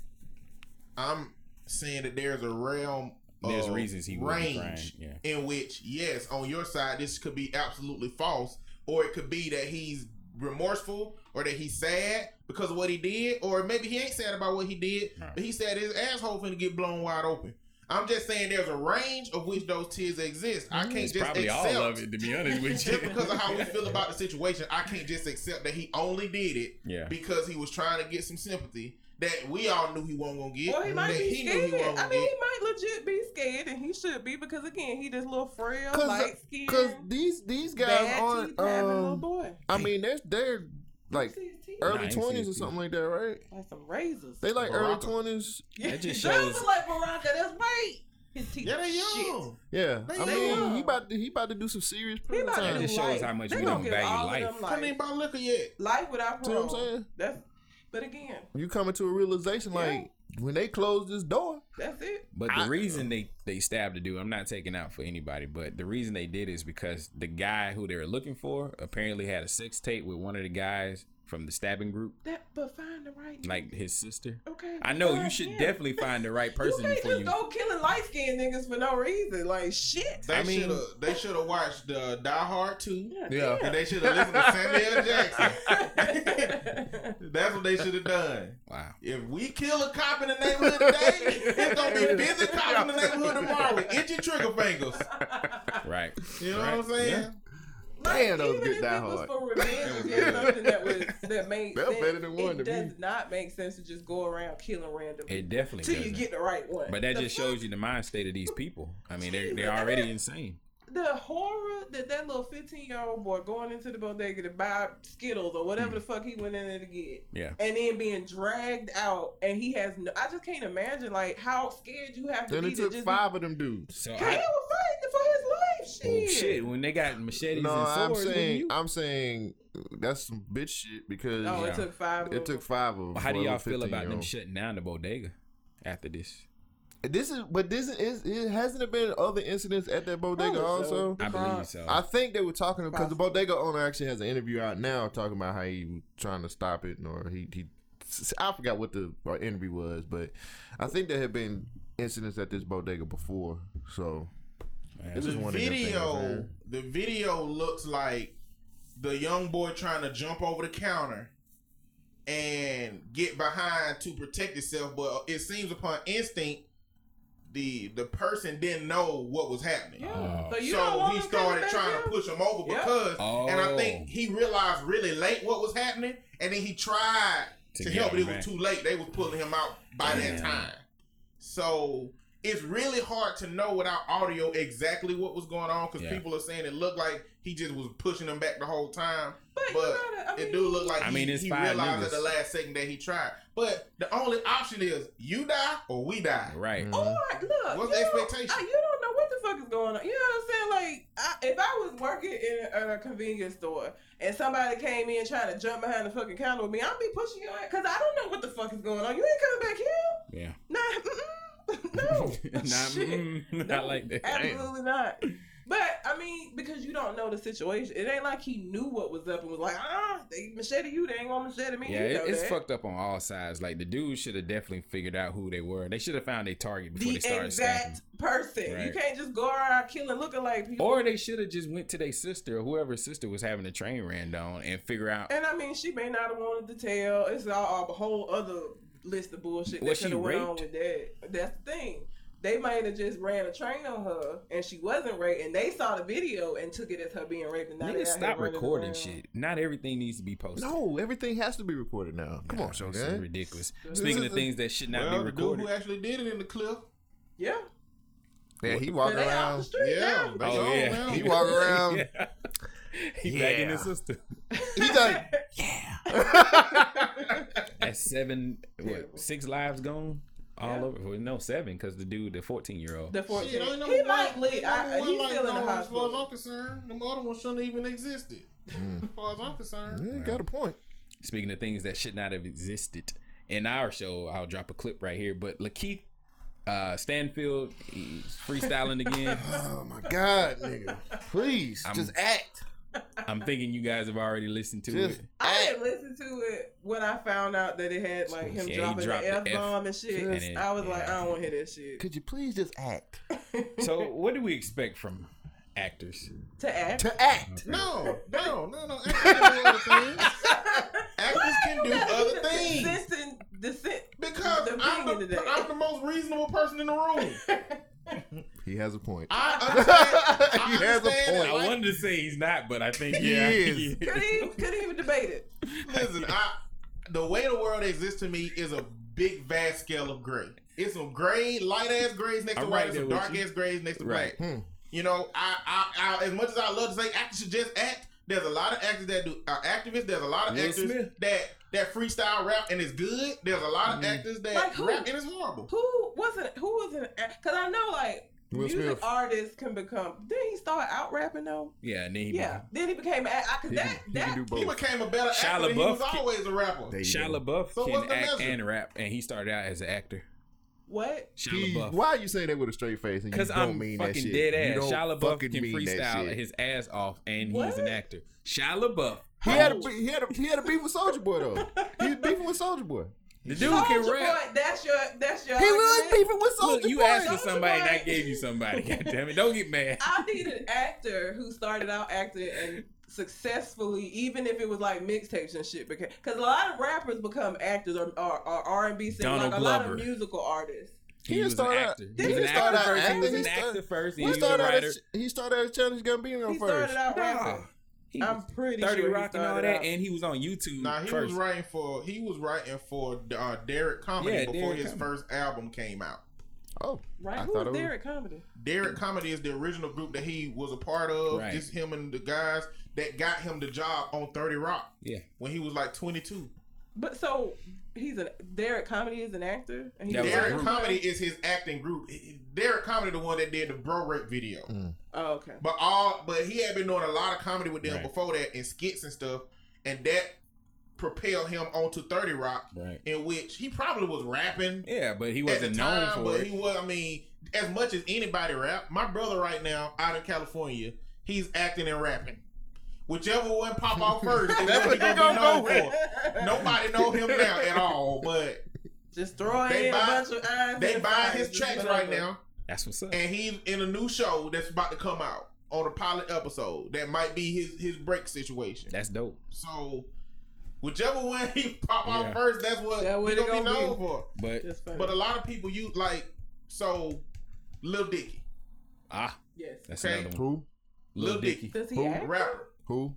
I'm saying that there's a realm There's of reasons he range yeah. in which yes, on your side this could be absolutely false, or it could be that he's remorseful or that he's sad because of what he did, or maybe he ain't sad about what he did, Right. but he said his asshole finna get blown wide open. I'm just saying there's a range of which those tears exist. I mm, can't It's just probably accept all of it, to be honest with you. just because of how we feel about the situation, I can't just accept that he only did it Yeah. because he was trying to get some sympathy that we all knew he wasn't gonna get. Well, he might be he knew he scared. wasn't I mean, get. he might legit be scared, and he should be because again, he this little frail, Cause, light skinned, cause these these guys aren't. teeth Um, boy. I mean, they're they're like See his teeth? early Nah, I ain't seen twenties or something like that, right? like some razors. They like early twenties. yeah, That just shows- like Baraka. That's right. His teeth. Yeah, they shit. Yeah, They I mean, young. he about to he about to do some serious He prison about to time. That do just shows life. how much They we gonna don't value all life. them Couldn't even buy liquor yet. life without See what. I'm saying? That's, but again, You coming to a realization like when they close this door. that's it. But the I- reason they they stabbed the dude, I'm not taking out for anybody, but the reason they did is because the guy who they were looking for apparently had a sex tape with one of the guys from the stabbing group, That, but find the right. like his sister. okay. I know you should him. definitely find the right person you can't before just you. go killing light skinned niggas for no reason. Like shit. They I mean- should have. They should have watched uh, Die Hard too. Yeah. and they should have listened to Samuel L. Jackson. That's what they should have done. Wow. If we kill a cop in the neighborhood today, it's gonna be busy cops in the neighborhood tomorrow with itchy trigger fingers. Right. You know Right. what I'm saying? Damn, that was even good if Die it was Hard. for revenge against something that was that made That sense, better than one it to me. does not make sense to just go around killing random people It definitely till you doesn't. get the right one. But that The just fuck? shows you the mind state of these people. I mean, they're they're already insane. the horror that that little 15 year old boy going into the bodega to buy Skittles or whatever the mm. fuck he went in there to get, Yeah. and then being dragged out, and he has no. I just can't imagine like how scared you have to Then be it to took just. five of them dudes. So Be, he I, was fighting for his life. oh, Shit. shit, when they got machetes No, and I'm saying you? I'm saying that's some bitch shit because Oh, Yeah. it took five. of it them. took five of them. Well, how do y'all feel about them shutting down the bodega after this? This is, but this is, it hasn't it been other incidents at that bodega Probably so. also. I believe so. I think they were talking because the bodega owner actually has an interview out now talking about how he was trying to stop it, or he he. I forgot what the uh, interview was, but I think there had been incidents at this bodega before. So Man, This The is one things, video, the video looks like the young boy trying to jump over the counter and get behind to protect himself, but it seems upon instinct the the person didn't know what was happening. Yeah. Oh. so you don't so he started trying here? to push him over Yep. because, and I Oh. think he realized really late what was happening, and then he tried To to, help, but him it was too late. They was pulling him out by Damn. that time. So it's really hard to know without audio exactly what was going on because Yeah. people are saying it looked like he just was pushing them back the whole time. But, But gotta, I mean, it do look like I he, mean, it's he realized at the last second that he tried. But the only option is you die or we die. right. Mm. Or look, What's the expectation? I- you don't know what the fuck is going on. You know what I'm saying? Like, I, if I was working in a, a convenience store and somebody came in trying to jump behind the fucking counter with me, I'd be pushing you because I don't know what the fuck is going on. You ain't coming back here. Yeah. Nah, mm-mm. no, Not, Shit. mm, not like that. Absolutely not. But I mean, because you don't know the situation, it ain't like he knew what was up and was like, ah, they machete you, they ain't gonna machete me. Yeah, you know it, it's that. fucked up on all sides. Like the dude should have definitely figured out who they were. They should have found a target before The they started stabbing. exact person. You can't just go around killing looking like people. Or they should have just went to their sister or whoever's sister was having the train ran down and figure out. and I mean, she may not have wanted to tell. It's all a whole other list of bullshit that Was she could have went on with that. That's the thing. They might have just ran a train on her, and she wasn't raped, and they saw the video and took it as her being raped. And now Niggas stop recording shit. Not everything needs to be posted. No, everything has to be recorded now. Come on, Nah, show this is ridiculous. Speaking of things that should not well, be the dude recorded. who actually did it in the clip. Yeah, Yeah, he walked walking the around. street Yeah, now. Oh yeah, now. He walked around. Yeah. he back in his Yeah. sister. He done. That's seven, what, six lives gone all Yeah. over. Well, no, seven because the dude, the fourteen year old. the 14. Shit, ain't no he might live. number I, one he's life still in the gone, As far as. I'm concerned, the other ones shouldn't even existed. As far as I'm concerned. Yeah, got a point. Speaking of things that should not have existed in our show, I'll drop a clip right here. But Lakeith uh, Stanfield, he's freestyling again. Oh my god, nigga! Please, I'm- just act. I'm thinking you guys have already listened to Just it. I didn't listen to it when I found out that it had like him Yeah, dropping the the F bomb and shit. And it- I was like. I don't want to hear that shit. Could you please just act? So, what do we expect from actors? to act. To act. No, no, no, no. Actors can do other things. Actors can do other things. Sense and Because I'm the. I'm the most reasonable person in the room. He has a point. I understand. I He has a point. that, I wanted to say he's not, but I think He yeah, is. couldn't even couldn't even debate it. Listen, I, the way the world exists to me is a big, vast scale of gray. It's some gray, light ass grays next to I'm white, right and some dark you. ass grays next to Right. black. Hmm. You know, I, I, I, as much as I love to say actors should just act, there's a lot of actors that do are activists. There's a lot of Will actors Smith. that that freestyle rap and it's good. There's a lot of Mhm. actors that Like who? rap and it's horrible. Who wasn't who was an because I know like Will music Smith. artists can become. Didn't he start out rapping though? yeah, and then he Yeah. Then he became an act. Cause He that can, he that can He became a better Shia actor. than He was can- always a rapper. There Shia. LaBeouf So can act measure? and rap, and he started out as an actor. what? Shia He- LaBeouf. why are you saying that with a straight face? and you Because don't I'm mean that fucking shit? dead ass. Shia LaBeouf can freestyle his ass off, and he's What? an actor. Shia LaBeouf. He had a he had a he had a beef with Soulja Boy though. He was beefing with Soulja Boy. The dude can rap. Boy, that's your that's your. He was argument? beefing with Soulja Look, you Boy. asked for somebody, and I gave you somebody. God damn it! Don't get mad. I need an actor who started out acting and successfully, even if it was like mixtapes and shit. Because cause a lot of rappers become actors or or, or R and B singers, like a lot of musical artists. He He didn't was an start out- actor. he He was an actor out first. He was an started- actor first. He was a started, writer. he started out as Childish Gambino He first. started out rapping. Nah. He I'm pretty 30 sure he Rock and all that, out. and he was on YouTube Nah, he first. was writing for he was writing for uh, Derrick Comedy Yeah, before Derrick his Comedy. first album came out. Oh, Right? I Who thought was was- Derrick Comedy? Derrick Comedy is the original group that he was a part of. Right. Just him and the guys that got him the job on Thirty Rock Yeah. when he was like 22. But so he's a Derrick Comedy is an actor. And he's That was a Derrick. Comedy is his acting group. Derrick Comedy the one that did the Bro Rape video. Mm. Oh, okay. But all but he had been doing a lot of comedy with them Right. before that and skits and stuff, and that propelled him onto Thirty Rock, Right. in which he probably was rapping Yeah, but he wasn't the known time, for but it. he was. I mean, as much as anybody rap, my brother right now out in California, he's acting and rapping. Whichever one pop off first, That's what he what gonna gonna known go for. Nobody know him now at all, but Just throwing They in buy- a bunch of eyes. they and buying his tracks right now, That's what's up. and he's in a new show that's about to come out on a pilot episode. That might be his his break situation. That's dope. So, whichever one he pop Yeah. off first, that's what That what he it gonna be gonna known be. for. But But a lot of people use like so, Lil Dicky, ah, yes. that's Okay. another one. who? Lil Lil Dicky. Dicky, Does he Who? act? rapper. Who?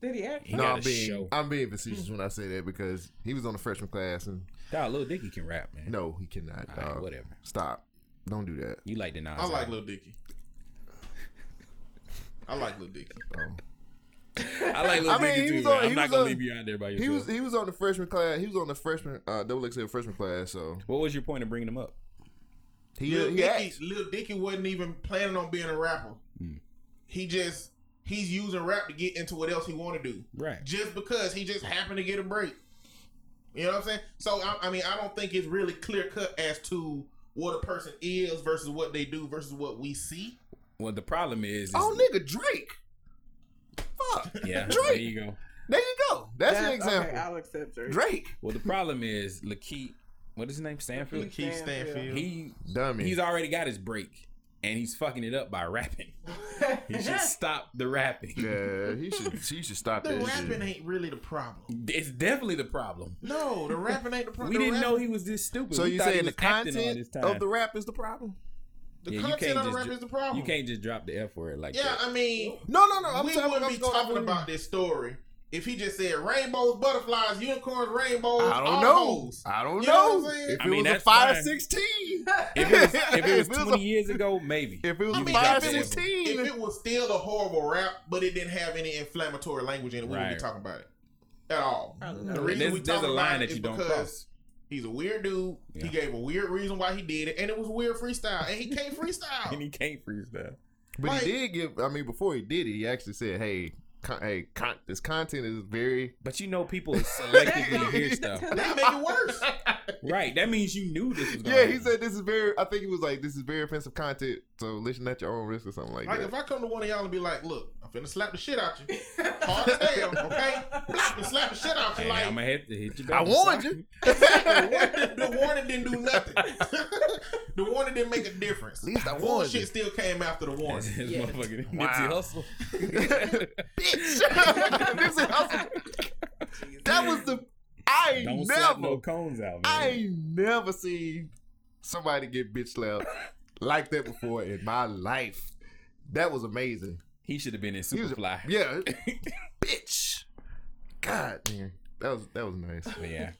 Did he act? No, I'm being show. I'm being facetious when I say that because he was on the freshman class and Dog, Lil Dicky can rap, man. no, he cannot. All right, dog. whatever. Stop. Don't do that. You like the Nas. I like album. Lil Dicky. I like Lil Dicky. Um, I like Lil I mean, Dicky he too. was man. on- I'm not gonna on- leave you out there by yourself. he was he was on the freshman class. He was on the freshman uh double XL freshman class. So what was your point of bringing him up? he Lil he Dicky. Lil Dicky wasn't even planning on being a rapper. Hmm. He just he's using rap to get into what else he want to do. Right. Just because he just happened to get a break. You know what I'm saying? So I, I mean, I don't think it's really clear cut as to what a person is versus what they do versus what we see. Well, the problem is, oh, is Oh nigga, Drake. Fuck. yeah, Drake. there you go. There you go. That's, an example. Okay, I'll accept Drake. Drake, Well, the problem is Lakeith. What is his name? Stanfield. Lakeith. Keith Stanfield. He dummy. he's already got his break, and he's fucking it up by rapping. He should stop the rapping. yeah, he should. He should stop the that rapping shit. ain't really the problem. It's definitely the problem. No, the rapping ain't the problem. We didn't know he was this stupid. So you saying the was acting all content of the rap is the problem? the Yeah, content of the rap ju- is the problem. You can't just drop the F word like Yeah, that. Yeah, I mean, No, no, no. I'm we talking, wouldn't I'm be talking about this story if he just said rainbows, butterflies, unicorns, rainbows. I don't know. hoes. I don't You know know. what I'm? If I it mean, was a that's fire fine. sixteen, If it was, if it was If it was 20 a- years ago, maybe. if it was I a mean, fire if it, was, sixteen, if it was still a horrible rap, but it didn't have any inflammatory language in it, we wouldn't be talking about it at all. The reason There's, we there's a talking line about it you don't because cross. He's a weird dude. He gave a weird reason why he did it, and it was weird freestyle, and he can't freestyle, And he can't freestyle. but like- he did give. I mean, before he did it, he actually said, "Hey, con- hey, con- this content is very." But you know, people selectively hear stuff. that make it worse. Right. That means you knew this was going Yeah, he said this is very. I think he was like, "This is very offensive content, so listen at your own risk" or something like, Like that. Like if I come to one of y'all and be like, "Look, I'm finna slap the shit out you," hard as hell, okay? I'm slap the shit out you Hey, like I'm gonna hit, hit you I warned Sorry. you. the, warning, the warning didn't do nothing. the warning didn't make a difference. At least I Full warned shit you. still came after the warning. his Yeah. motherfucking Wow. Nipsey Hussle. Bitch, Nipsey Hussle. that was the. I ain't Don't never. slap no cones out, man. I ain't never seen somebody get bitch slapped like that before in my life. That was amazing. He should have been in He was- Superfly. Yeah, bitch. God, man, that was that was nice. But yeah.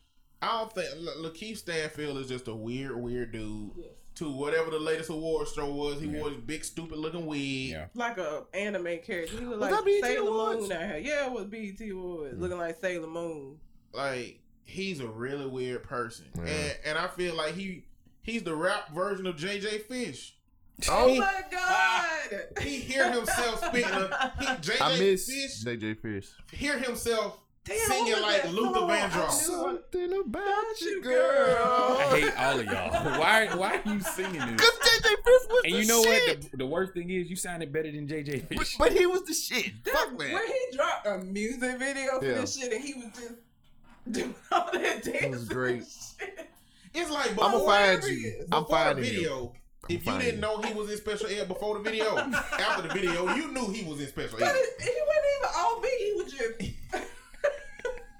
I don't think La- Lakeith Stanfield is just a weird, weird dude. Yes. To whatever the latest award show was, he Yeah. wore his big, stupid looking wig. Yeah. like a anime character. He looked Was like Sailor Awards? Moon out here. Yeah, it was BET Awards. Looking like Sailor Moon. Like he's a really weird person, Yeah. and and I feel like he he's the rap version of JJ Fish. Oh He- my god! He hear himself speaking. A, he JJ I miss Fish JJ Fish. hear himself Damn, singing like that Luther song? Vandross. I. Something about you, you, girl. girl. I hate all of y'all. Why why are you singing this? Cause JJ Fish was And the you know shit. what? The, the worst thing is you sounded better than JJ But, Fish. but he was the shit. That's Fuck when that. he dropped a music video for Yeah. this shit, and he was just doing all that dance. was great. shit. It's like I'ma find you. I'm finding the you. Video. If you didn't know he was in special ed before the video, after the video, you knew he was in special But ed. it, he wasn't even all beat. He was just.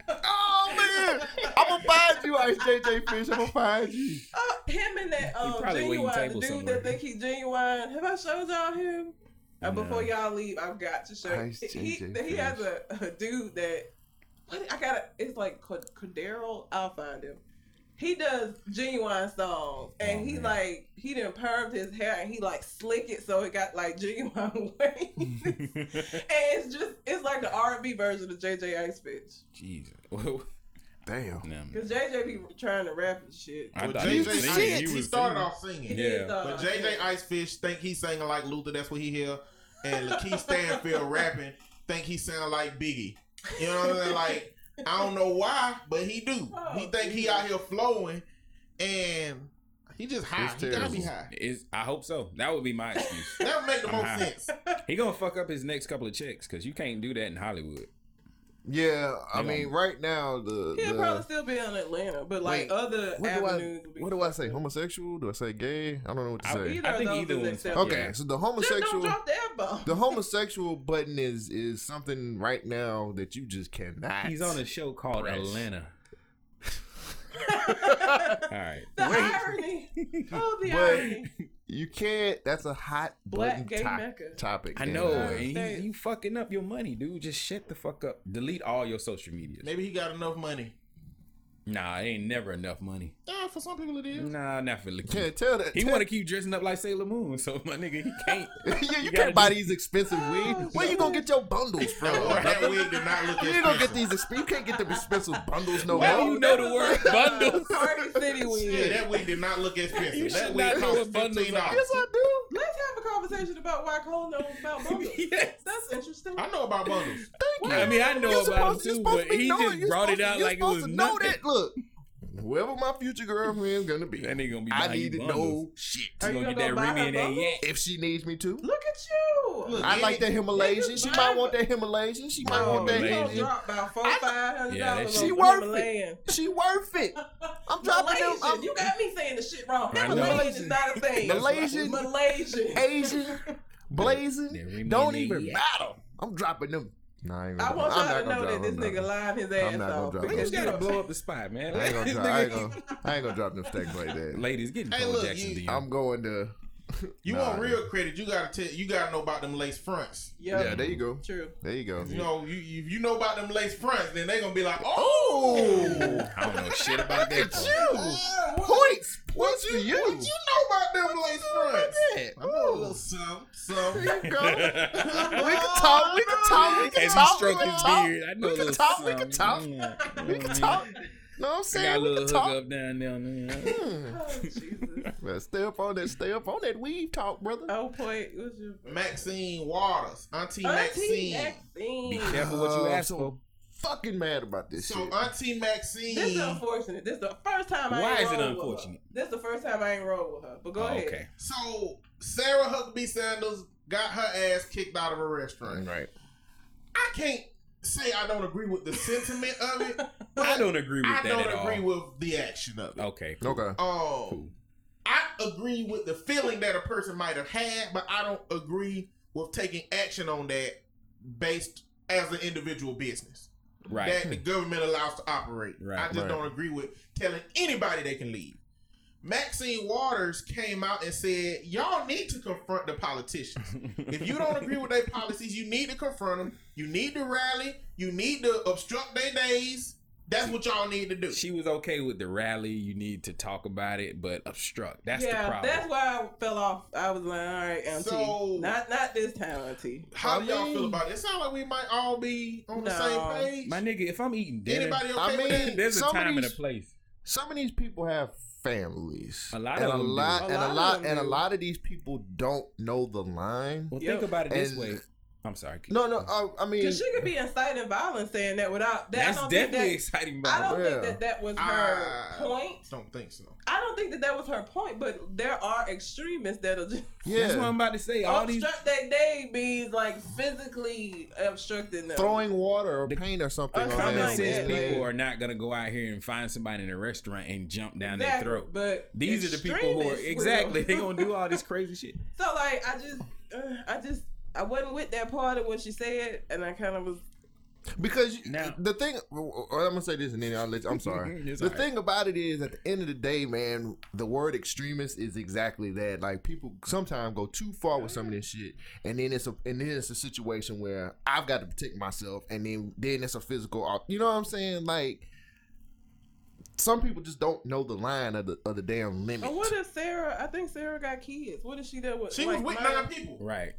Oh man, I'm gonna find you, Ice JJ Fish. I'm gonna find you. Uh, him and that um, genuine, the dude somewhere. that think he's genuine. Have I showed y'all him? Uh, No. before y'all leave, I've got to show. Ice he, JJ he has a, a dude that I got. to It's like Cod- Cordero. I'll find him. He does genuine songs, and Oh, he man. like he done permed his hair, and he like slick it so it got like genuine waves. and it's just it's like the R and B version of JJ Ice Fish. Jesus. Damn. Cause JJ be trying to rap and shit. I But thought he was JJ, singing. Ice- He he started singing. off singing. He Yeah. But JJ Icefish think he's singing like Luther. That's what he hear. And Lakeith Stanfield rapping think he sound like Biggie. You know what I'm saying? Like I don't know why, but he do. Oh, he think he out here flowing, and he just high. It's He gotta be high. Is I hope so. That would be my excuse. That would make the I'm most high. sense. He gonna fuck up his next couple of checks because you can't do that in Hollywood. Yeah, I They mean, gonna- right now the, He'll the probably still be in Atlanta, but like Wait, other what do I avenues. would be what do I say? Homosexual? Do I say gay? I don't know what to I- say. Either I think either is one's acceptable. Okay, Yeah. so the Just don't homosexual drop the F the homosexual button is is something right now that you just cannot. He's on a show called Press. Atlanta. All right. the Wait. irony. Oh, the But- irony. You can't. That's a hot Black gay top- mecca. topic. I and, know, uh, and you, you fucking up your money, dude. Just shut the fuck up. Delete all your social media. Maybe he got enough money. Nah, it ain't never enough money. Yeah, for some people it is. Nah, not for Lakeith. Can't tell that. He want to keep dressing up like Sailor Moon, so my nigga, he can't. yeah, you, You can't buy do- these expensive oh, wigs. Where you gonna get your bundles from? That, that wig did not look you ain't gonna get expensive. these. exp- You can't get the expensive bundles no Why do more. you know the word bundles? Party City wig. Yeah, that wig did not look expensive. You that should wig not know cost what bundles fifteen are. dollars. Yes, I do. Let's have a conversation about why Cole knows about bundles. Yes. That's interesting. I know about bundles. Thank you. I mean, I know You're about supposed- too, but he just brought it out like it was supposed to know nothing. That. Look, whoever my future girlfriend's gonna be, That nigga gonna be I need to bundles. know shit. Are You you gonna gonna get that buy Remy her and that bundles? yak. If she needs me to, Look at you. Look, I like that Himalayan. She might want that Himalayan. She might want that Himalayan. gonna Asian. drop about four, I- five hundred Yeah, that dollars. shit- She worth Himalayan. it. She worth it. I'm dropping them. Malaysian. I'm, you got me saying the shit wrong. I. Himalayan is not a thing. Malaysian. Malaysian. Asian, blazing, don't even yak. matter. I'm dropping them. Nah, I, I want I'm y'all to know that this nigga nah. lying his I'm ass not gonna off. drop We just gotta blow up the spot, man. I ain't gonna This drop. I ain't gonna, I ain't gonna drop them stacks like that. Ladies, get Hey, Cole look, Jackson you- to you. I'm going to. You Nah. want real credit? You gotta tell. You gotta know about them lace fronts. Yep. Yeah, there you go. True. There you go. You know, you if you know about them lace fronts, then they gonna be like, Oh, oh. I don't know shit about that. Look at part. you. Ah, what- Points. What Points for you, you. what you know about them lace fronts? Yeah. I know a little some, some. There you go. we can talk. We can talk. We can As talk. stroked we can his talk. beard, I know We can little talk. We can talk. We can talk. Know what I'm I got a saying? We little can hook talk. up down there. man. Hmm. Oh, Jesus. Well, stay up on that. Stay up on that weave talk, brother. Oh, point. What's your Maxine Waters, Auntie, Auntie Maxine. Maxine. Be careful what you Uh, ask for. Fucking mad about this So shit. Auntie Maxine. This is unfortunate. This is the first time I Why ain't is it unfortunate? This is the first time I ain't rolled with her. But go Oh, ahead. okay. So Sarah Huckabee Sanders got her ass kicked out of a restaurant. right. I can't say I don't agree with the sentiment of it. but I don't agree with I that don't at agree all. with the action of it. Okay. Okay. Um, Cool. I agree with the feeling that a person might have had, but I don't agree with taking action on that based as an individual business Right. that the government allows to operate. Right. I just Right. don't agree with telling anybody they can leave. Maxine Waters came out and said, "Y'all need to confront the politicians. if you don't agree with their policies, you need to confront them. You need to rally. You need to obstruct their days. That's what y'all need to do." She was okay with the rally. You need to talk about it, but obstruct. That's the problem. that's why I fell off. I was like, all right, Auntie. So- not not this time, Auntie. How I do y'all mean- feel about it? It sounds like we might all be on the same page. My nigga, if I'm eating dinner, Anybody okay I mean, that? there's a some of time and a place. Some of these people have families. A lot and of a them do. lot, A and lot a lot, and a lot of these people don't know the line. Well, Yep. think about it this way. I'm sorry. No, no. I, I mean, Because she could be inciting violence saying that without that. That's I don't definitely think exciting. that, I don't Yeah. think that that was her I point. don't think so. I don't think that that was her point. But there are extremists that'll just yeah, That's what I'm about to say. All these obstruct that day means like physically obstructing them. throwing water or paint or something. On something common like sense that, people are not gonna go out here and find somebody in a restaurant and jump down their throat. But These are the people who are extremists will. exactly they gonna do all this crazy shit. So like I just, uh, I just, I wasn't with that part of what she said, and I kind of was. Because Now- the thing, or I'm gonna say this and then I'll let you, I'm sorry. The all right. thing about it is, at the end of the day, man, the word extremist is exactly that. Like people sometimes go too far with some of this shit, and then it's a and then it's a situation where I've got to protect myself, and then then it's a physical. You know what I'm saying? Like some people just don't know the line of the of the damn limit. But what if Sarah? I think Sarah got kids. What if she did with? She like, was with nine people. Right.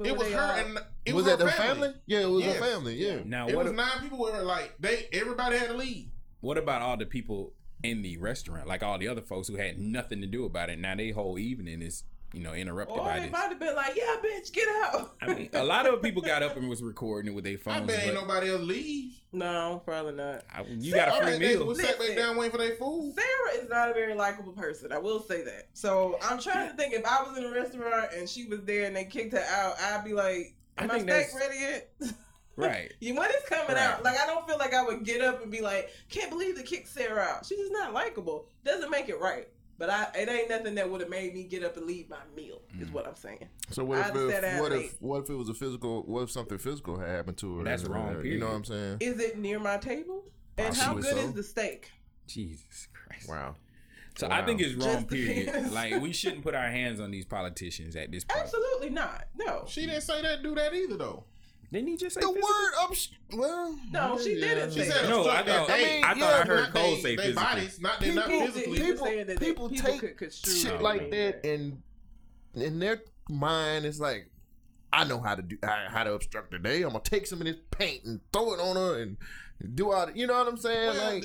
But it was her all- and it was was, that her the family. family? Yeah, it was Yes. a family. Yeah. Now It what? was a- nine people with her. Like they, everybody had to leave. What about all the people in the restaurant, like all the other folks who had nothing to do about it? Now they whole evening is, you know, interrupted Or by they this. might have been like, "Yeah, bitch, get out." I mean, a lot of people got up and was recording it with their phones. I phones. bet ain't nobody else leave. no, probably not. I- you got a free bet they meal. was sat back down waiting for their food. Sarah is not a very likable person. I will say that. So I'm trying to think if I was in a restaurant and she was there and they kicked her out, I'd be like, I "Am my steak ready yet?" Right. You when it's coming Right. out, like I don't feel like I would get up and be like, "Can't believe they kicked Sarah out." She's just not likable. Doesn't make it right. But I, it ain't nothing that would have made me get up and leave my meal. Is Mm. what I'm saying. So what if, if what late. if what if it was a physical? What if something physical had happened to her? That's wrong, You know what I'm saying? Is it near my table? And how good so. is the steak? Jesus Christ. Wow. So I think it's wrong. Just Period. like we shouldn't put our hands on these politicians at this point. Absolutely not. No. She didn't say that. Do that either though. Didn't he just say The physical? word up. Well, No, she yeah. didn't She said. No, I thought- their I mean, I thought yeah, I heard Not Cole they, say they physical. bodies, not People- not physically. he was people, saying that people people take could construe shit it like like that, that. and in their mind, it's like, I know how to do how how to obstruct the day. I'm gonna take some of this paint and throw it on her and do all. The, you know what I'm saying? Well, like,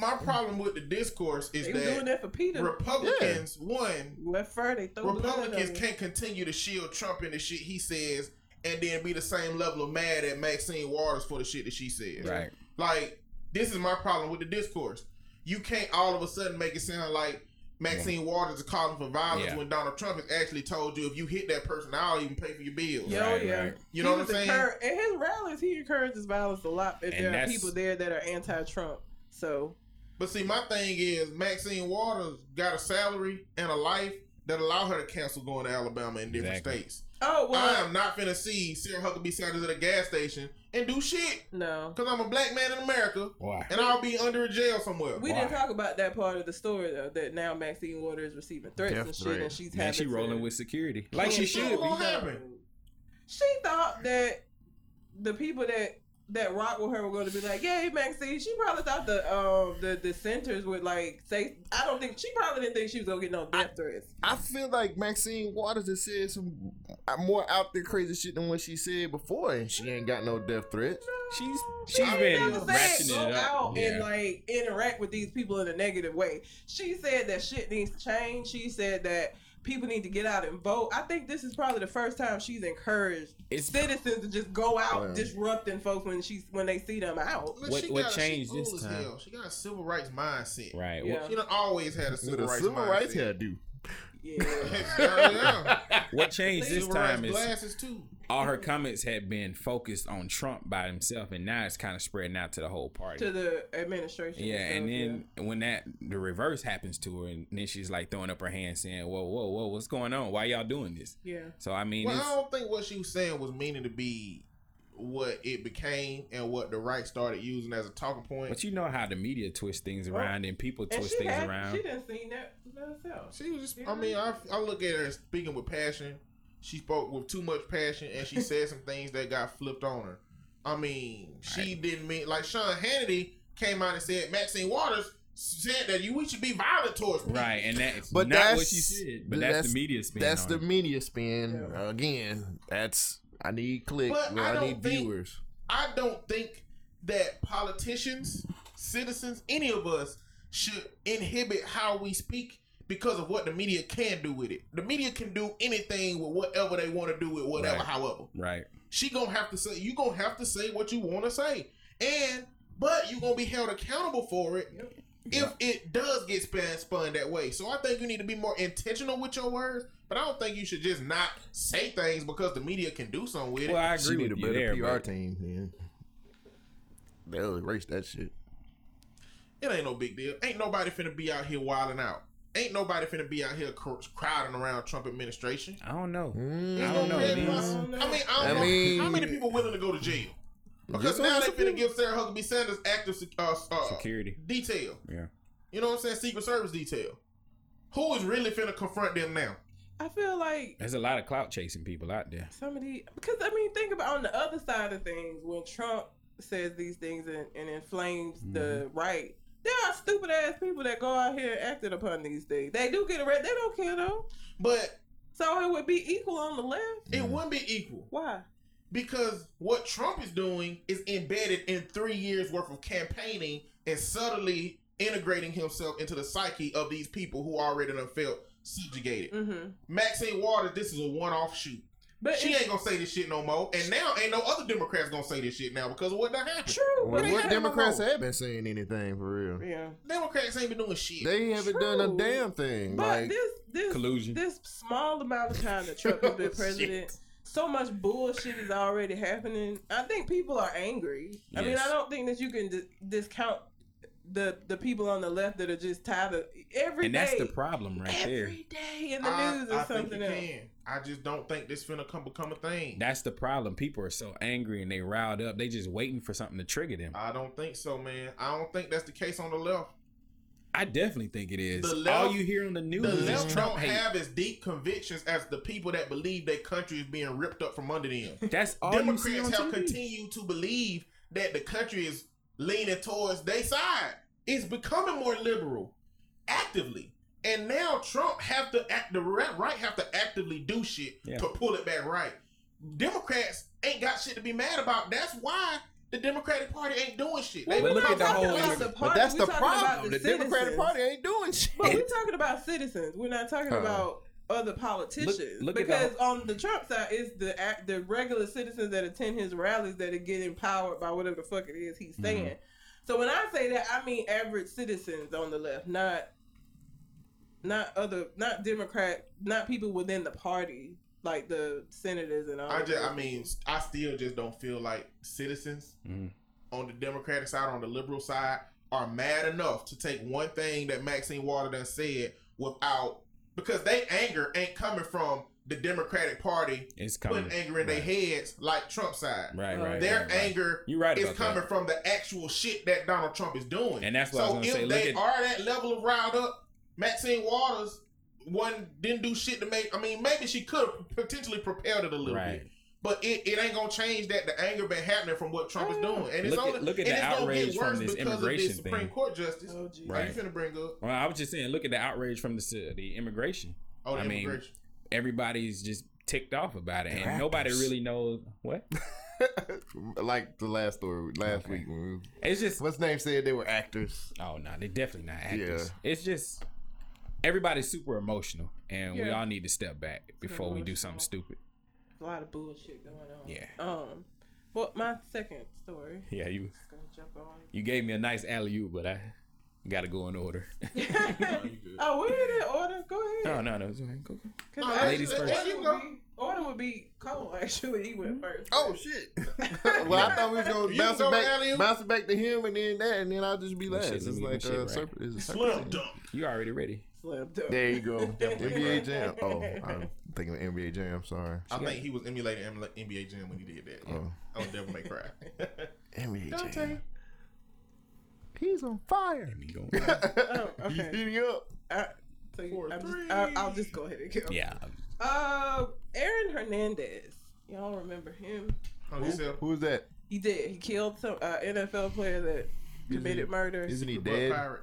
my problem with the discourse is They was doing that that for Peter. Republicans, one, Left fur, they throw Republicans can't continue to shield Trump in the shit he says and then be the same level of mad at Maxine Waters for the shit that she says. Right. Like, this is my problem with the discourse. you can't all of a sudden make it sound like Maxine Waters is calling for violence Yeah. when Donald Trump has actually told you if you hit that person, I'll even pay for your bills. Yo, oh, Right, yeah. right. You know He what I'm saying? encour- At his rallies, he encourages violence a lot. If And there are people there that are anti-Trump, so But see, my thing is Maxine Waters got a salary and a life that allow her to cancel going to Alabama in different Exactly. states. Oh I am not finna see Sarah Huckabee Sanders at a gas station and do shit no. because I'm a black man in America Why? and I'll be under a jail somewhere. We Why? didn't talk about that part of the story though. That now Maxine Waters is receiving threats Death and shit, threat. and she's Man, having she to- rolling with security like she Well, should. she be. won't. She thought that the people that that rock with her were going to be like, "Yay, Maxine." She probably thought the um the the centers would like say. I don't think she probably didn't think she was gonna get no death threats. I feel like Maxine Waters has said some more out there crazy shit than what she said before, and she ain't got no death threats. She's She she's ain't been never said ratcheting go it up. out and like interact with these people in a negative way. She said that shit needs to change. She said that people need to get out and vote. I think this is probably the first time she's encouraged It's- citizens to just go out Yeah. disrupting folks when she's when they see them out. Look, What- she what got- changed this old time? hell. She got a civil rights mindset. Right. Yeah. She done always had a With civil a rights civil mindset. rights hairdo. Yeah. yeah, yeah. What changed this time is glasses too. all her comments had been focused on Trump by himself, and now it's kind of spreading out to the whole party. to the administration. yeah, and stuff, then when that the reverse happens to her, and then she's like throwing up her hand, saying, "Whoa, whoa, whoa, what's going on? Why y'all doing this?" yeah. So I mean, Well, I don't think what she was saying was meaning to be what it became and what the right started using as a talking point. but you know how the media twists things around and people And twist she things had, around. she didn't see that herself. She was just, I mean, I, I look at her speaking with passion. She spoke with too much passion and she said some things that got flipped on her. I mean, she didn't mean, like Sean Hannity came out and said Maxine Waters said that you we should be violent towards people. Right, and that's But not that's what she said. But that's, the media spin. That's the it. media spin. Yeah. Again, that's I need clicks. But I I, need think- viewers. I don't think that politicians, citizens, any of us should inhibit how we speak because of what the media can do with it. The media can do anything with whatever they want to do with whatever, Right. however. right. She gonna have to say you gonna have to say what you want to say, and but you gonna be held accountable for it if it does get spun spun that way. So I think you need to be more intentional with your words. But I don't think you should just not say things because the media can do something with it. Well, I She agree need a with you better there. PR but- team. Man. They'll erase that shit. It ain't no big deal. Ain't nobody finna be out here wilding out. Ain't nobody finna be out here cr- crowding around Trump administration. I don't know. Mm, I don't know. Yeah, These- I mean, I don't I know mean- how many people willing to go to jail because now they some finna people. give Sarah Huckabee Sanders active sec- uh, uh, Security. detail. Yeah. You know what I'm saying? Secret Service detail. Who is really finna confront them now? I feel like There's a lot of clout chasing people out there. some of the because I mean think about on the other side of things when Trump says these things and, and inflames the right. There are stupid ass people that go out here acting upon these things. They do get arrested. They don't care though. But So it would be equal on the left. it wouldn't be equal Why? Because what Trump is doing is embedded in three years worth of campaigning and subtly integrating himself into the psyche of these people who already done felt subjugated. Mm-hmm. Maxine Waters, this is a one-off shoot. But She ain't gonna say this shit no more, and now ain't no other Democrats gonna say this shit now because of what that happened. true. Well, but ain't what Democrats no have been saying anything for real? yeah. Democrats ain't been doing shit. They haven't done a damn thing. But like this this Collusion. this small amount of time that Trump has been president, so much bullshit is already happening. I think people are angry. I mean, I don't think that you can di- discount the the people on the left that are just tired of every And that's the problem right there. Every day in the I, news I is think something you else. can. I just don't think this finna come become a thing. That's the problem. People are so angry and they riled up. They just waiting for something to trigger them. I don't think so, man. I don't think that's the case on the left. I definitely think it is. The left- All you hear on the news The is Trump don't hate. have as deep convictions as the people that believe their country is being ripped up from under them. That's all you see Democrats on have continued to believe that the country is leaning towards their side. It's becoming more liberal, actively. And now Trump have to act the right right have to actively do shit Yeah. to pull it back right. Democrats ain't got shit to be mad about. That's why the Democratic Party ain't doing shit. Well, They But we're look not at the whole the but that's We're the problem. The, Democratic. Party ain't doing shit. But we're talking about citizens. We're not talking Uh. about other politicians. look at because the- on the Trump side, it's the the regular citizens that attend his rallies that are getting empowered by whatever the fuck it is Mm-hmm. he's saying. So when I say that, I mean average citizens on the left, not not other, not Democrat, not people within the party, like the senators and all. I just, I mean, I still just don't feel like citizens Mhm. on the Democratic side, on the liberal side, are mad enough to take one thing that Maxine Water done said without because they anger ain't coming from the Democratic Party It's coming. putting anger in their heads like Trump side. Right, right. Their right, right. anger You right is coming that. from the actual shit that Donald Trump is doing. And that's what I so was if gonna say. Look they at are that level of riled up, Maxine Waters one didn't do shit to make. I mean, maybe she could have potentially prepared it a little right. bit, but it, it ain't gonna change that. The anger been happening from what Trump is mm. doing, and it's Look at- look at the it's outrage get from worse this because of immigration this Supreme thing. Court justice. Oh, geez. Right. Right. you finna bring up? Well, I was just saying, look at the outrage from the the immigration. Oh, the I mean. Everybody's just ticked off about it, They're and nobody really knows what. like the last story last Okay. week. It's just What's name said they were actors. oh no, they're definitely not actors. Yeah. It's just everybody's super emotional, and we all need to step back before we do something stupid. a lot of bullshit going on. Yeah. Um, well, my second story. Yeah, you jump on. you gave me a nice alley oop, but I got to go in order. oh, we're in order. Go ahead. no, no, no. it's okay. Go, go. Cause No, actually, ladies first. Order You would, be, order would be Cole. Actually, he went first. Oh shit! well, I thought we was gonna bounce go, it back, alley-oop. bounce it back to him, and then that, and then I'll just be last. It's like get my uh, shit right. serp- it's a serpent. dunk. You already ready? Slam dunk. There you go. NBA. Jam. Oh, I'm thinking of NBA Jam. Sorry. I think he was emulating NBA Jam when he did that. Yeah. Oh. On Devil May Cry. NBA Dante. Jam. He's on fire. Let me go. Oh, He's heating up. I, so Four, I'm just, three. I, I'll just go ahead and go. yeah. Uh, Aaron Hernandez. Y'all remember him? On himself. Who is that? He did. He killed some uh, NFL player that committed murder, Isn't he dead? Pirate.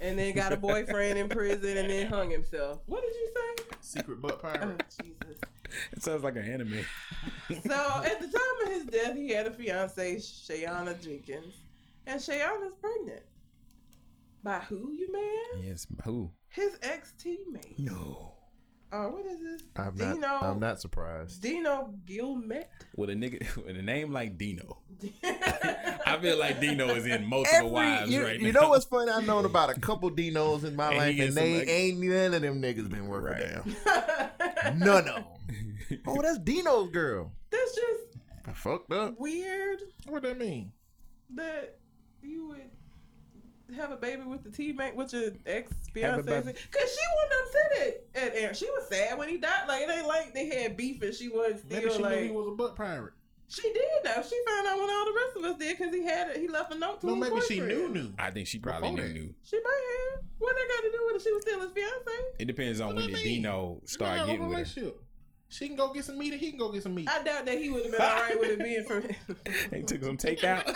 And then got a boyfriend in prison, and then hung himself. What did you say? Secret Butt Oh Pirate. Jesus. It sounds like an anime. So at the time of his death, he had a fiance, Shayanna Jenkins, and Shayanna's pregnant. By who, you man? Yes. Who? His ex teammate. No. Oh, what is this? I'm not. Dino. I'm not surprised. Dino Gilmet. With a nigga with a name like Dino. I feel like Dino is in multiple wives you, right you now. You know what's funny? I've known about a couple Dinos in my And life, and they like- ain't none of them niggas been working Right. down. None of them. Oh, that's Dino's girl. That's just I fucked up. weird What that mean? that you would have a baby with the teammate with your ex Have fiance. Cause she wasn't upset at, at Aaron. She was sad when he died. Like it ain't like they had beef and she was still Maybe she like knew he was a butt pirate. she did though. She found out when all the rest of us did because he had it. He left a note to No, his maybe she knew knew. I think she probably Before knew, that. knew. She might have. What they got to do with it? She was still his fiance. It depends on What when that did mean? Dino start got a getting with her. relationship. She can go get some meat and he can go get some meat. I doubt that he would have been all right with it being from him. They took some takeout.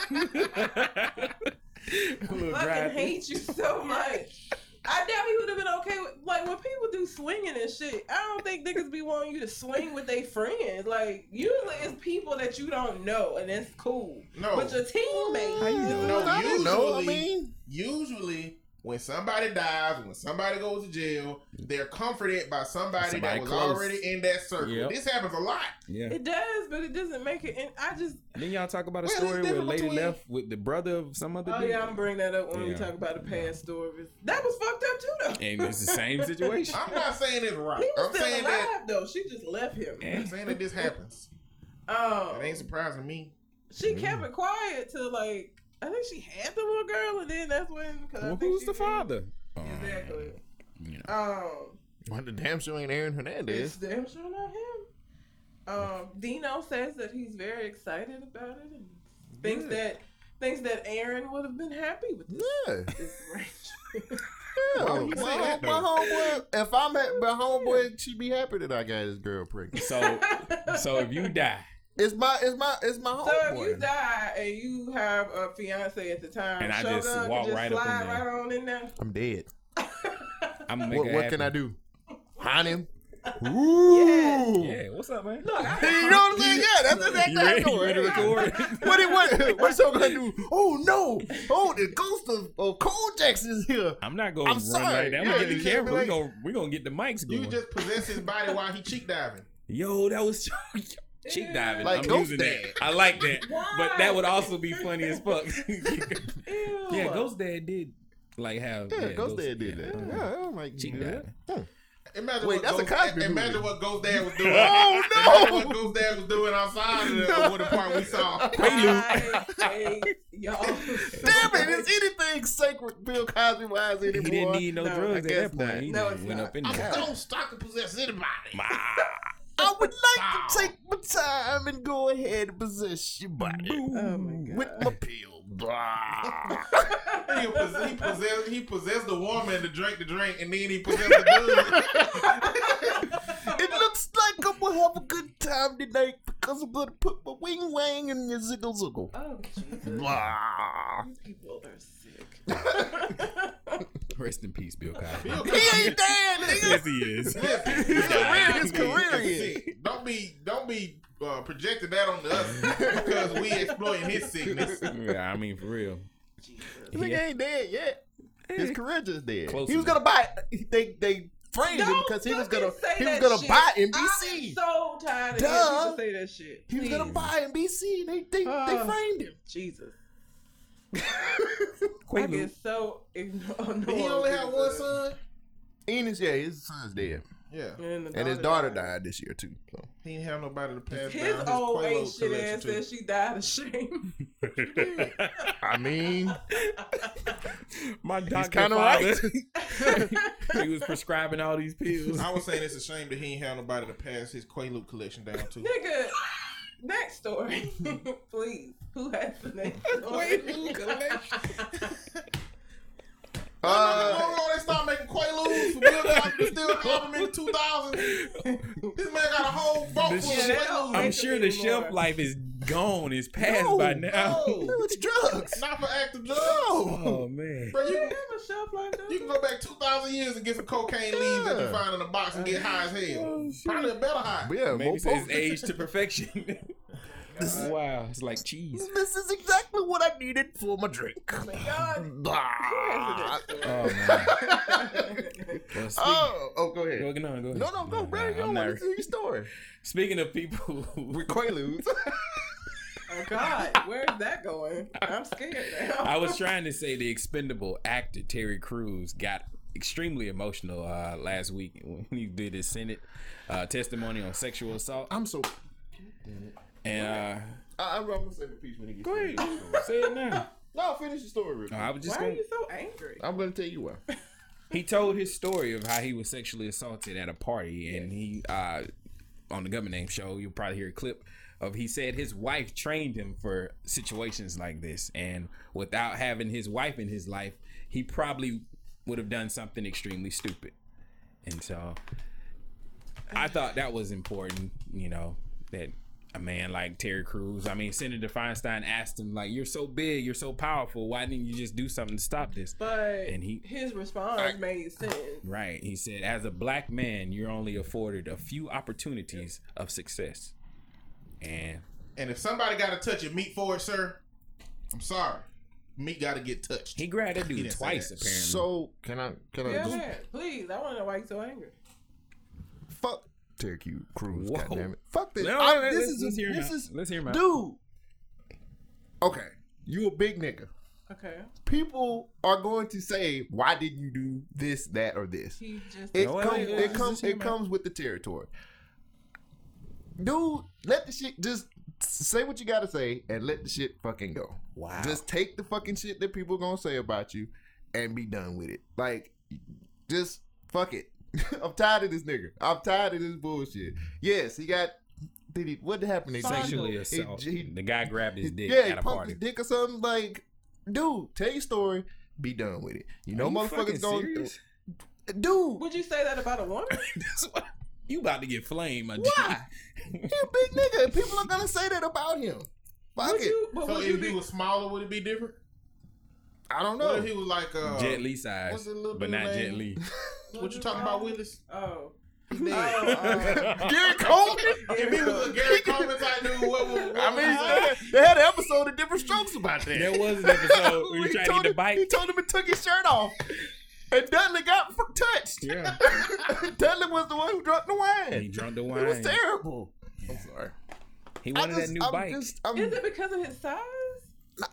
A little fucking drive-thru. hate you so much. I doubt he would have been okay with like when people do swinging and shit. I don't think niggas be wanting you to swing with their friends. Like usually it's people that you don't know and that's cool. No. But your teammates. How you No, know? I don't know. I usually- mean, Usually, when somebody dies, when somebody goes to jail, they're comforted by somebody, Somebody that was close. already in that circle. Yep. This happens a lot. Yeah. It does, but it doesn't make it. And I just, Then y'all talk about a Well, story where a lady between- left with the brother of some other oh dude. yeah, I'm bring that up when we talk about the past stories. That was fucked up too, though. And it's the same situation. I'm not saying it's right. He was I'm still saying alive that. though. She just left him. I'm saying that this happens. Um, It ain't surprising me. she kept it quiet till like I think she had the little girl, and then that's when. Cause Well, who's the did- father? Exactly. You know. Um, well, the damn sure ain't Aaron it's Hernandez. damn sure not him. Um, Dino says that he's very excited about it and thinks Good. that thinks that Aaron would have been happy with this, Yeah. this arrangement. Yeah, Why my, would you say home- that, my homeboy. If I'm at my homeboy, she'd be happy that I got this girl pregnant. So, so if you die, It's my, it's my, it's my so if you die and you have a fiance at the time, And I Shogun just can walk just right up in slide there. right on in there. I'm dead. I'm gonna What, it what can I do? Hunt him? Ooh. Yeah, what's up, man? Look, I, You know what I'm saying? Yeah, that's exactly You how I do you it. ready to record? What it what what's so gonna do? Oh no! Oh, the ghost of, of Cole Jackson is here. I'm not gonna I'm run sorry. like that. I'm gonna get the camera. be we like- gonna we gonna get the mics You just possess his body while he cheek diving. Yo, that was. Cheek diving. Like I'm Ghost using Dad. that. I like that. But that would also be funny as fuck. Ew. yeah, Ghost Dad did like have Yeah, yeah, Ghost Dad did that. yeah. Yeah, I'm like, Cheek yeah. diving. Imagine Wait, what that's a Ghost, Cosby Imagine movie. what Ghost Dad was doing. Oh, Imagine no! what Ghost Dad was doing outside of the, of what the part we saw. I hate y'all. Damn it! Is anything sacred Bill Cosby wise anymore? He didn't need no, No, drugs I at that point. not. He No, just it's went not. up in I'm there. a ghost. I can possess anybody. I would like to take my time and go ahead and possess your body Oh my god. with my pill. Blah. He, possessed, he possessed he possessed the woman to drink the drink, and then he possessed the dude. it looks like I'm gonna have a good time tonight because I'm gonna put my wing wang in your ziggle ziggle. Oh Jesus. Blah. These people are sick. Rest in peace, Bill Cosby. Bill He ain't dead, nigga. yes, he is. His career, his career is. Sick. Don't be don't be uh, projecting that on us because we exploiting his sickness. yeah, I mean for real. Jesus. Nigga Yeah. ain't dead yet. His career just dead. Close he was enough. gonna buy. They they framed him Don't because he was gonna he was gonna shit. buy I'm NBC. so tired of Duh. hearing people say that shit. He was gonna buy NBC. They they, they Uh. framed him. Jesus. I Quaalude. get so ignored. Did he only had one son? Ennis, yeah, his son's dead, Yeah, and his daughter died this year too. So. he didn't have nobody to pass His down his old Quaalude age shit ass collection to. said she died of shame. I mean, My doctor kinda father, he was prescribing all these pills. I was saying it's a shame that he didn't have nobody to pass his Quaalude collection down to. Nigga, next story. Please. Who has the next story? Uh, no, they started making Quaaludes for Bill Cosby to steal album in the 2000s. This man got a whole boat full of Quaaludes. I'm sure the shelf life is gone, It's past no, by now. No, no, it's drugs. Not for active drugs. No. Oh man. Bro, you You can, have a shelf like that? you can go back 2,000 years and get some cocaine leaves that you find in a box and get high as hell. Oh, shit. Probably a better high. Yeah, more Maybe it's potent. age to perfection. wow, it's like cheese. This is exactly what I needed for my drink. Oh my God. Blah. Oh man. Well, Oh, oh, go ahead. Go, no, go ahead. No, no, go, bro. nah, You don't I'm want not- to see your story. Speaking of people who With Quaaludes. Oh God, where's that going? I'm scared now. I was trying to say the expendable actor Terry Crews got extremely emotional uh, last week when he did his Senate uh, testimony on sexual assault. I'm so. And uh, I, I'm going to say the piece when he gets go ahead, say it now. No, finish the story, Rick. No, I was just Why are going. you so angry? I'm going to tell you why. He told his story of how he was sexually assaulted at a party, and he uh, on the government name show. You'll probably hear a clip of he said his wife trained him for situations like this, and without having his wife in his life, he probably would have done something extremely stupid. And so, I thought that was important. You know that. A man like Terry Crews, I mean, Senator Feinstein asked him, like, "You're so big, you're so powerful. Why didn't you just do something to stop this?" But And he- his response I- made sense. Right. He said, as a black man, you're only afforded a few opportunities of success. And And if somebody got to touch your meat for it, sir, I'm sorry. Meat got to get touched. he grabbed that dude twice, that. apparently. So, can I, can I Yeah, just man. Please, I want to know why you so angry. fuck Terry Q Cruz? Whoa. Goddamn it! Fuck this. No, I- let's- this is let's hear this is Let's hear him out. dude. Okay, you a big nigga. Okay. People are going to say, "Why didn't you do this, that, or this?" He just. It No, comes. wait, wait, it comes. just It comes with the territory. Dude, let the shit just say what you gotta say and let the shit fucking go. Wow. Just take the fucking shit that people gonna say about you and be done with it. Like, just fuck it. I'm tired of this nigga. I'm tired of this bullshit. Yes, he got. Did he? What happened? He- Sexually he- assault. he- the guy grabbed his dick yeah, he at a pumped party. his dick or something. Like, dude, tell your story. Be done with it. You know, Are you motherfuckers fucking going. serious? Dude, Would you say that about a woman? That's why- you about to get flamed, my dude. Why? he a big nigga. People are gonna say that about him. Fuck would it. you? But So would if you he was smaller, would it be different? I don't What know. if he was like uh, Jet Li size, what's the little but not name? Jet Li. What you talking about, Willis? Oh. Oh, uh, Gary Coleman. if he was a Gary Coleman type dude, what would? What I mean, you they, they had an episode of Diff'rent Strokes about that. There was an episode where he He tried to told get the bike. He told him he took his shirt off, and Dudley got f- touched. Yeah. Dudley was the one who dropped the wine. He wine. drunk the wine. It was terrible. I'm sorry. He wanted just, that new I'm bike. just, Is it because of his size?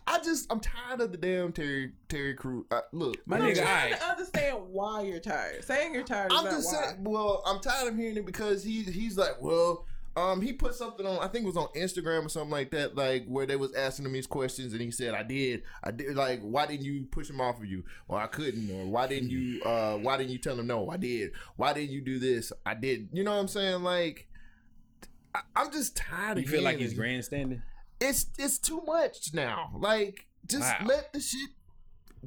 I just, I'm tired of the damn Terry Terry Crews. Uh, look, My I'm nigga, trying alright. to understand why you're tired. Saying you're tired is I'm not just why. saying. Well, I'm tired of hearing it because he he's like, well, um, he put something on. I think it was on Instagram or something like that, like where they was asking him these questions, and he said, "I did, I did." Like, why didn't you push him off of you? Or I couldn't. Or why didn't you? Uh, why didn't you tell him no? I did. Why didn't you do this? I did. You know what I'm saying? Like, I, I'm just tired. Of it. You of feel like he's grandstanding? It's it's too much now. Like, just Wow. let the shit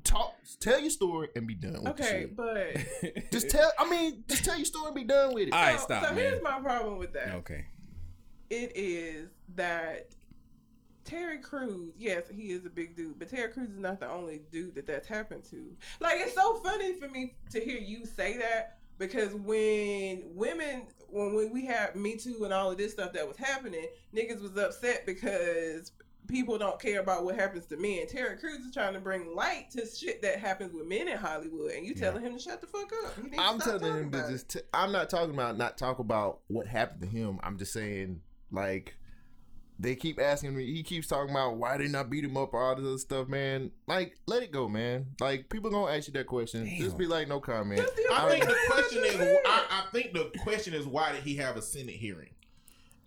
talk. Tell your story and be done with the Okay, shit. but Just tell. I mean, just tell your story and be done with it. All right, so, stop, so man. here's my problem with that. Okay. It is that Terry Crews, yes, he is a big dude, but Terry Crews is not the only dude that that's happened to. Like, it's so funny for me to hear you say that because when women, when we, we had Me Too and all of this stuff that was happening, niggas was upset because people don't care about what happens to men. Terry Crews is trying to bring light to shit that happens with men in Hollywood, and you telling him to shut the fuck up. He needs to I'm telling him to just. T- I'm not talking about not talk about what happened to him. I'm just saying like they keep asking me. He keeps talking about why didn't I beat him up or all this other stuff, man. Like let it go, man. Like people gonna ask you that question. Just be like no comment. I think the question is. I, I think the question is why did he have a Senate hearing?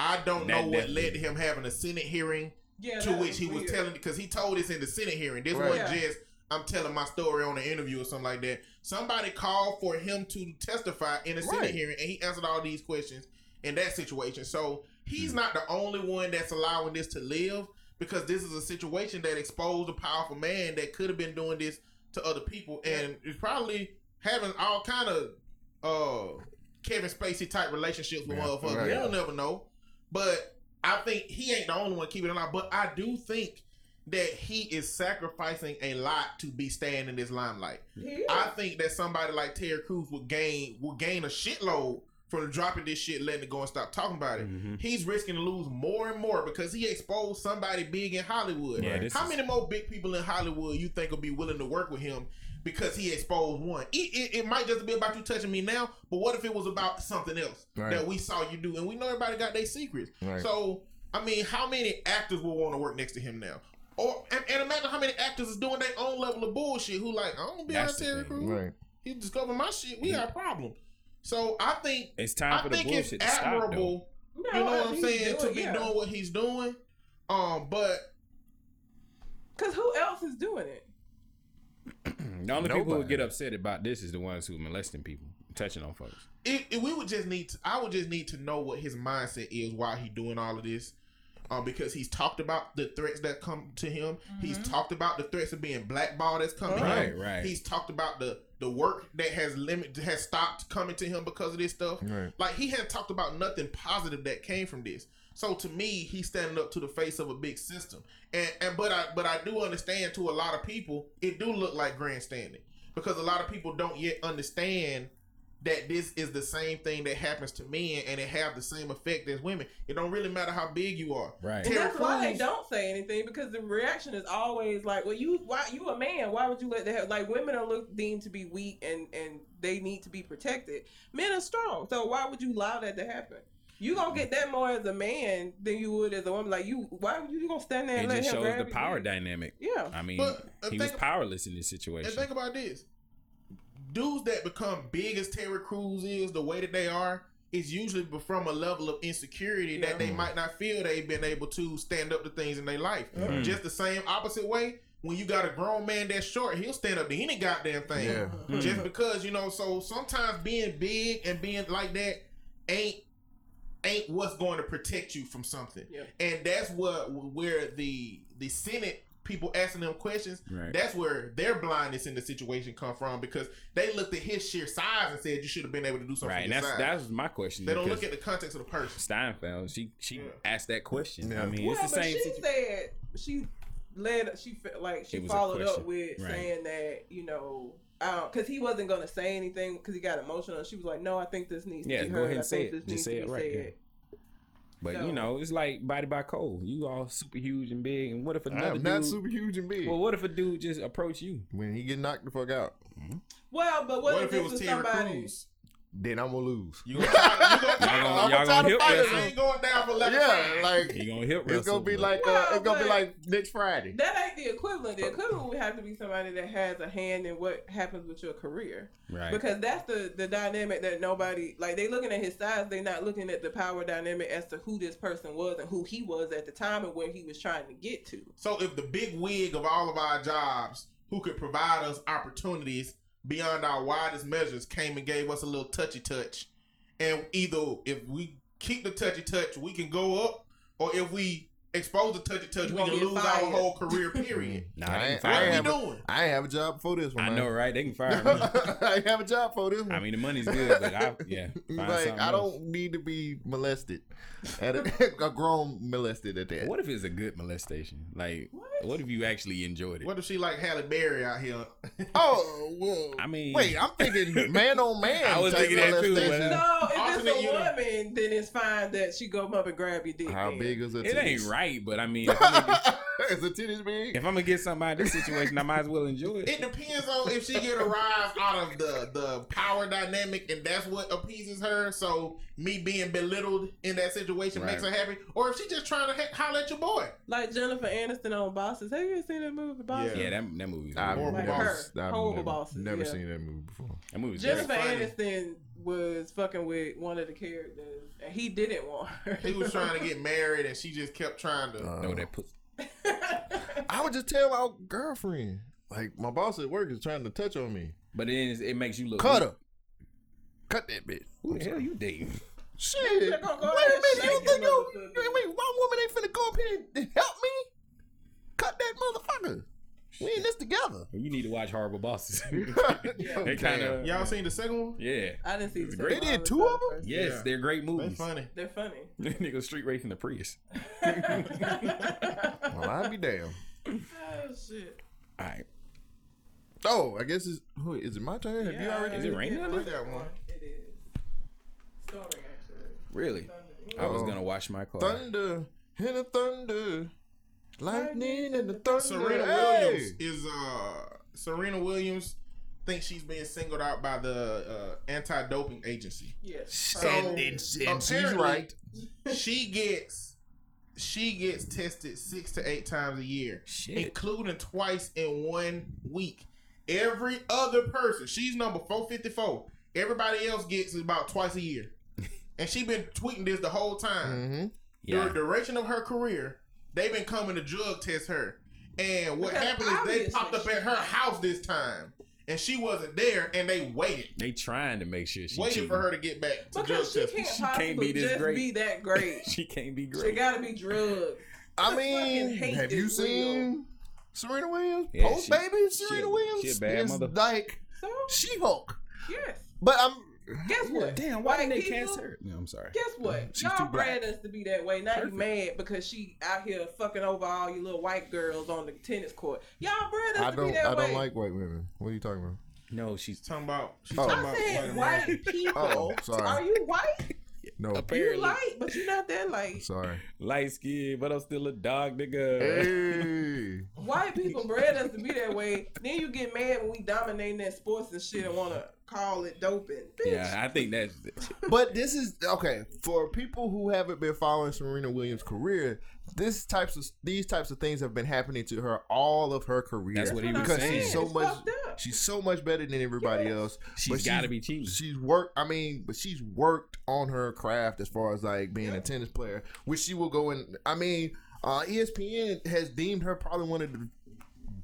I don't know what led to him having a Senate hearing Yeah, to that which he was telling because he told us in the Senate hearing. This Right. wasn't Yeah. just I'm telling my story on an interview or something like that. Somebody called for him to testify in a Senate Right. hearing, and he answered all these questions in that situation. So he's not the only one that's allowing this to live because this is a situation that exposed a powerful man that could have been doing this to other people, and is probably having all kind of uh Kevin Spacey type relationships with Yeah, motherfuckers. right. You'll never know. But I think he ain't the only one keeping it alive. But I do think that he is sacrificing a lot to be staying in this limelight. Yeah. I think that somebody like Terry Crews would gain would gain a shitload from dropping this shit, letting it go and stop talking about it. Mhm. He's risking to lose more and more because he exposed somebody big in Hollywood. Yeah, How is- many more big people in Hollywood you think will be willing to work with him because he exposed one? It, it, it might just be about you touching me now, but what if it was about something else Right. that we saw you do? And we know everybody got their secrets. Right. So, I mean, how many actors will want to work next to him now? Or and, and imagine how many actors is doing their own level of bullshit. Who like, I don't be on Terry. Crews. Right. He discovered my shit. We got a problem. So I think It's time I for the think it's bullshit to stop, though. admirable. No, you know what I'm saying? doing- to be yeah. doing what he's doing. Um, but Cause who else is doing it? The only people who Nobody. get upset about this is the ones who are molesting people, touching on folks. it, it- we would just need to. I would just need to know what his mindset is while he doing all of this. Um, because he's talked about the threats that come to him. He's talked about the threats of being blackballed that's coming Right, him. right. He's talked about the the work that has limit has stopped coming to him because of this stuff. Right. Like he hadn't talked about nothing positive that came from this. So to me, he's standing up to the face of a big system. And and but I but I do understand to a lot of people, it do look like grandstanding because a lot of people don't yet understand that this is the same thing that happens to men and it have the same effect as women. It don't really matter how big you are. Right. And Terry that's why they don't say anything because the reaction is always like, "Well, you why you a man? Why would you let that happen?" Like women are looked deemed to be weak and and they need to be protected. Men are strong, so why would you allow that to happen? You gonna get that more as a man than you would as a woman. Like you, why would you, you gonna stand there and It let just him shows grab the you? power dynamic. Yeah, I mean, But, uh, he was think- powerless in this situation. And think about this. Dudes that become big as Terry Crews is, the way that they are, is usually from a level of insecurity Yeah. that they might not feel they've been able to stand up to things in their life. Mhm. Just the same opposite way, when you got a grown man that's short, he'll stand up to any goddamn thing. Yeah. Just because, you know, so sometimes being big and being like that ain't ain't what's going to protect you from something. Yeah. And that's what where the the Senate people asking them questions, Right. that's where their blindness in the situation come from because they looked at his sheer size and said you should have been able to do something. right. And that's size. that was my question. they don't look at the context of the person. Steinfeld. She she Yeah. asked that question. Yeah. I mean, well, it's the but same. she situ- said she led. She felt like she It was a followed up with Right. saying that you know. Because he wasn't gonna say anything because he got emotional. She was like, "No, I think this needs Yeah, to be go heard. ahead and I say think it. this Just needs say to it right, said." But So- you know, it's like body by Cole. You all super huge and big, and what if another I'm dude? not super huge and big. well, what if a dude just approach you? when he get knocked the fuck out. Well, but what, What if if it this was was Terry somebody? Crews? Then I'm gonna lose. You gonna try, you gonna try, Y'all gonna- I'm y'all gonna hip wrestle? I ain't going down for eleven. Yeah, like He gonna hit it's gonna be but- like uh, Well, it's gonna be like next Friday. That ain't the equivalent. The equivalent would have to be somebody that has a hand in what happens with your career. right. Because that's the the dynamic that nobody like. They looking at his size. They not looking at the power dynamic as to who this person was and who he was at the time and where he was trying to get to. So if the big wig of all of our jobs, who could provide us opportunities beyond our widest measures, came and gave us a little touchy touch, and either if we keep the touchy touch, we can go up, or if we expose the touchy touch, You we gonna can lose fired. our whole career. Period. Nah, I they can ain't- what I fire are ain't we doing? I ain't have a job for this one. I man. know, right? They can fire me. I ain't have a job for this one. I mean, the money's good, but I yeah. like I don't need to be molested, at a, a grown molested at that. What if it's a good molestation? Like, What? what if you actually enjoyed it? What if she like Halle Berry out here? Oh well. I mean, wait, I'm thinking man on man. I was thinking that too, molestation. but, No, if Alternate it's a unit. woman, then it's fine that she go up and grab your dick. How then. big is it? it ain't right. But I mean, if I'm, gonna get, is the titties big? if I'm gonna get something out of this situation, I might as well enjoy it. It depends on if she get a rise out of the the power dynamic, and that's what appeases her. So me being belittled in that situation makes her happy, or if she just trying to he- holler at your boy. Like Jennifer Aniston on Bosses. Have you ever seen that movie, Bosses? Yeah, that that movie's I've Horrible Like never, Bosses. her. I've Horrible never, Bosses, Never yeah. seen that movie before. that movie's Jennifer funny. Aniston was fucking with one of the characters, and he didn't want her. He was trying to get married, and she just kept trying to. Uh, No, that pussy. I would just tell my girlfriend, like my boss at work is trying to touch on me. But then it's- it makes you look. Cut her. Cut that bitch. Who the hell you dating? Shit. They Wait a gonna minute. You think that you? Wait, one woman ain't finna go up here and help me? Cut that motherfucker. We in this together. You need to watch Horrible Bosses. they they kind of Y'all seen the second one? yeah. I didn't see the They did two of them. first. Yes, Yeah. they're great movies. They're funny. They're funny. Nigga street racing the Prius. Well, I'd be damn. oh shit. All right. Oh, I guess it's. Who is it? My turn? Have you already? Is it raining yeah, under? I got one. It is. Storming actually. Really? I was gonna wash my car. Thunder and a thunder, lightning and the thunder. Serena Hey! Williams is uh Serena Williams thinks she's being singled out by the uh, anti-doping agency. Yes. So And- and- and she's apparently, right. She gets she gets tested six to eight times a year, Shit. including twice in one week. Every other person, she's number four fifty four. Everybody else gets about twice a year, and she been tweeting this the whole time. Mm-hmm. Yeah. The duration of her career, they've been coming to drug test her. And what Because happened is they popped up at her house this time. And she wasn't there and they waited. They trying to make sure she waited cheating. for her to get back to drug Because she testing. can't She can't possibly be this just great. be that great. She can't be great. She gotta be drugged. I I mean, have you this seen Serena Williams? Yeah, Post she- baby Serena a- Williams she a bad is mother. like So She Hulk. yes. But I'm Guess what? Damn, why White didn't they people- cast her? No, I'm sorry. Guess what? She's Y'all too black. bred us to be that way. Now Perfect. you mad because she out here fucking over all you little white girls on the tennis court. Y'all bred us I to don't be that I way. I don't like white women. What are you talking about? No, she's Talking about she's Oh. talking I about said white white people. Oh, sorry. Are you white? No. You apparently light, but you're not that light. Sorry. light skinned, but I'm still a dog nigga. Hey. White people bred us to be that way. Then you get mad when we dominating that sports and shit and want to call it doping. Bitch. Yeah, I think that's it. But this is okay for people who haven't been following Serena Williams' career. This types of these types of things have been happening to her all of her career. That's what he was because saying. she's so It's much fucked up. She's so much better than everybody Yes. else. She's But gotta be cheating. She's worked. I mean, but she's worked on her craft as far as like being a tennis player, which she will go in. I mean, uh, ESPN has deemed her probably one of the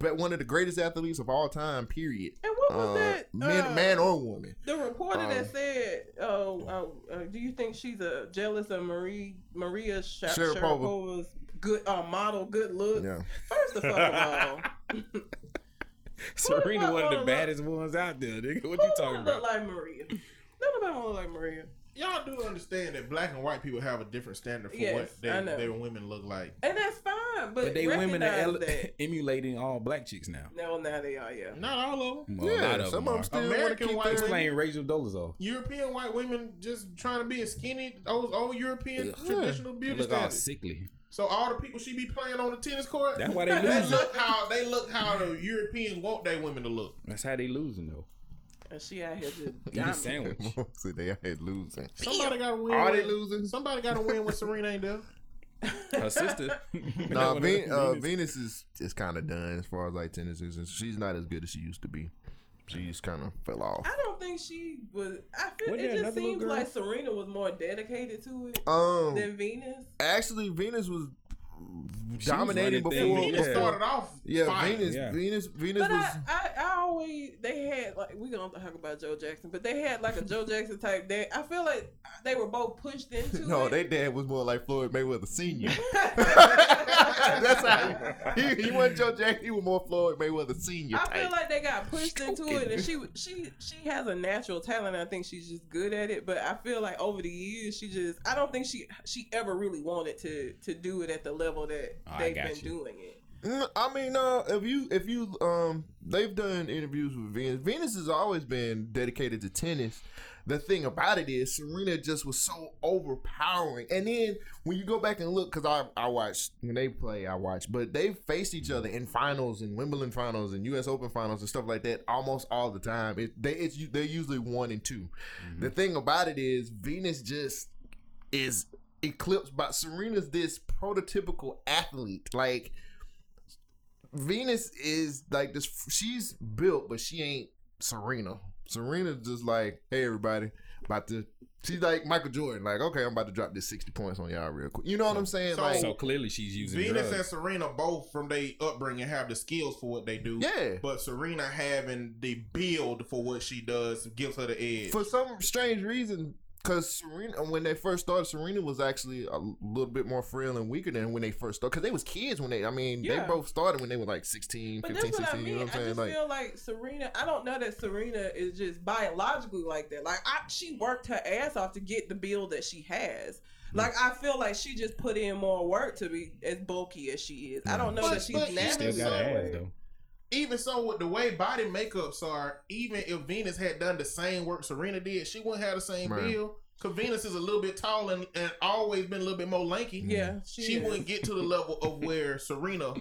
but one of the greatest athletes of all time. Period. And what was Uh, that? man, uh, man or woman. The reporter Um, that said, "Oh, uh, uh, do you think she's a jealous of Marie Maria Sh- Sharapova. Sharapova's good uh, model, good look?" Yeah. First of all, Serena, Who one of the look- baddest ones out there. Nigga, what you talking wanna look about? like Maria? Nobody want to look like Maria. Y'all do understand that black and white people have a different standard for Yes, what they, their women look like. And that's fine, but, But they women are ele- emulating all black chicks now. No, now they are, yeah. Not all of them. Well, yeah, of some them of them still want to American keep white their It's playing Rachel Dolezal. European white women just trying to be as skinny, those old European Ugh. traditional They beauty look all standards. sickly. So all the people she be playing on the tennis court, That's why they they losing. look how they look how the Europeans want their women to look. That's how they losing though. And she out here just Eat a sandwich. See, they out here losing. Somebody got to win. Are they losing? Somebody got to win when Serena ain't there. Her sister. No, One Ven- uh, Venus- Venus is is kind of done as far as like tennis is. And she's not as good as she used to be. She's kind of fell off. I don't think she was. I feel Wasn't it there just another little seems girl? like Serena was more dedicated to it Um, than Venus. actually, Venus was was dominating before. things. Venus yeah. started off. Yeah, fine. Venus, Yeah. Venus, Venus But was. I, I, I always they had like we gonna talk about Joe Jackson, but they had like a Joe Jackson type. They I feel like they were both pushed into no, it. their dad was more like Floyd Mayweather Senior. That's how he, he, he wasn't Joe Jackson. He was more Floyd Mayweather Senior. I feel like they got pushed into it, and she she she has a natural talent. I think she's just good at it. But I feel like over the years, she just I don't think she she ever really wanted to to do it at the level that Oh, I they've got been you. doing it. Mm, I mean, uh, if you if you um, they've done interviews with Venus. Venus has always been dedicated to tennis. The thing about it is, Serena just was so overpowering. And then when you go back and look, because I I watched when they play, I watch, but they faced each other in finals and Wimbledon finals and U.S. Open finals and stuff like that almost all the time. It, they it's they're usually one and 2 The thing about it is, Venus just is eclipsed by Serena's this prototypical athlete, like. Venus is like this. She's built, but she ain't Serena. Serena's just like, hey, everybody, about to. She's like Michael Jordan, like, okay, I'm about to drop this 60 points on y'all real quick. You know what I'm saying? So- like, So clearly she's using Venus and. Serena both from their upbringing have the skills for what they do. yeah. But Serena having the build for what she does gives her the edge. For some strange reason, because Serena, when they first started, Serena was actually a little bit more frail and weaker than when they first started. Because they was kids when they, I mean, Yeah. they both started when they were like 16, But 15, that's what I mean. You know what I I'm saying? just Like, feel like Serena. I don't know that Serena is just biologically like that. Like I, she worked her ass off to get the build that she has. Mm. Like I feel like she just put in more work to be as bulky as she is. I don't know But- that she's but naturally. Still got so- ass though. Even so, with the way body makeups are, even if Venus had done the same work Serena did, she wouldn't have the same Right. build. Cause Venus is a little bit tall and, and always been a little bit more lanky. Yeah, she, she wouldn't get to the level of where Serena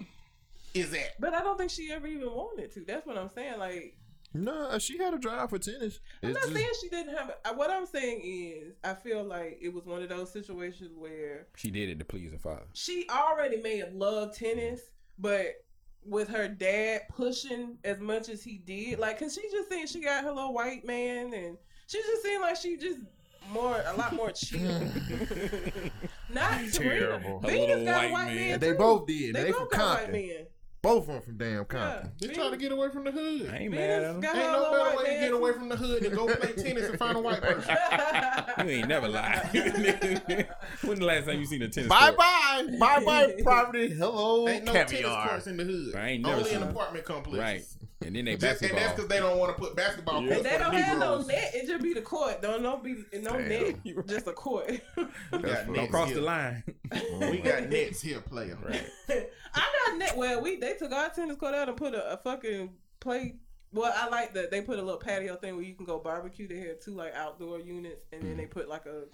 is at. But I don't think she ever even wanted to. That's what I'm saying. Like no, uh, she had a drive for tennis. I'm It's not just- saying she didn't have. it. What I'm saying is, I feel like it was one of those situations where She did it to please her father. she already may have loved tennis, but with her dad pushing as much as he did, like, cause she just seemed she got her little white man, and she just seemed like she just more a lot more chill. Not Serena. Terrible. A Venus little got a white white man. man. And they both did. They, They both from got white men. Both of them from damn Yeah. Compton. They trying to get away from the hood. I Ain't ain't mad at Venus him. got her no better way to get away from the hood than go play tennis and find a white person. You ain't never lied. when the last time you seen a tennis Bye court? bye. Bye bye, bye property. Hello, Ain't no tennis courts in the hood. I ain't never Only in seen- apartment complexes. Right. And then they Just, and that's because they don't want to put basketball Yeah. courts And they don't the have no net. It just be the court. Don't no be no Damn. net. Just a court. We got Don't cross here. the line. We oh, got nets here, player. Right. I got net. Well, we they took our tennis court out and put a, a fucking play. Well, I like that they put a little patio thing where you can go barbecue. They had two like outdoor units, and then mm-hmm. they put like a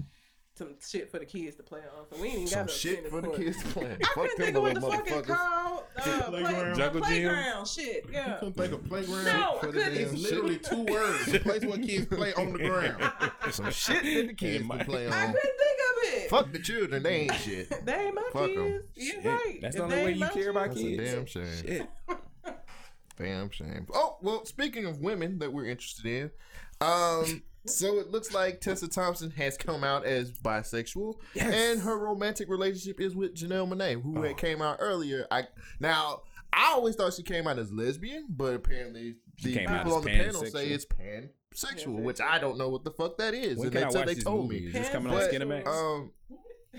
some shit for the kids to play on. So we ain't even Some got no shit for the court. kids playing. I Fuck couldn't think of what the little fuck it's motherfuckers. called. Uh, Playground. Jungle gym? playground shit. Yeah. Couldn't think of playground. No, I for the couldn't. It's literally two words. A place where kids play on the ground. Some shit that the kids my- can play I on. couldn't think of it. Fuck the children. They ain't shit. They ain't my Fuck 'em. kids. You're Shit. right. That's If the only way you care about kids. damn shame. Shit. Damn shame. Oh well, speaking of women that we're interested in, um, so it looks like Tessa Thompson has come out as bisexual, Yes. and her romantic relationship is with Janelle Monae, who Oh. had came out earlier. I now I always thought she came out as lesbian, but apparently She the came people as on the panel pansexual. say it's pansexual, which I don't know what the fuck that is, When and can I until they told movie? me. Is this coming on But, Skinemax? Um,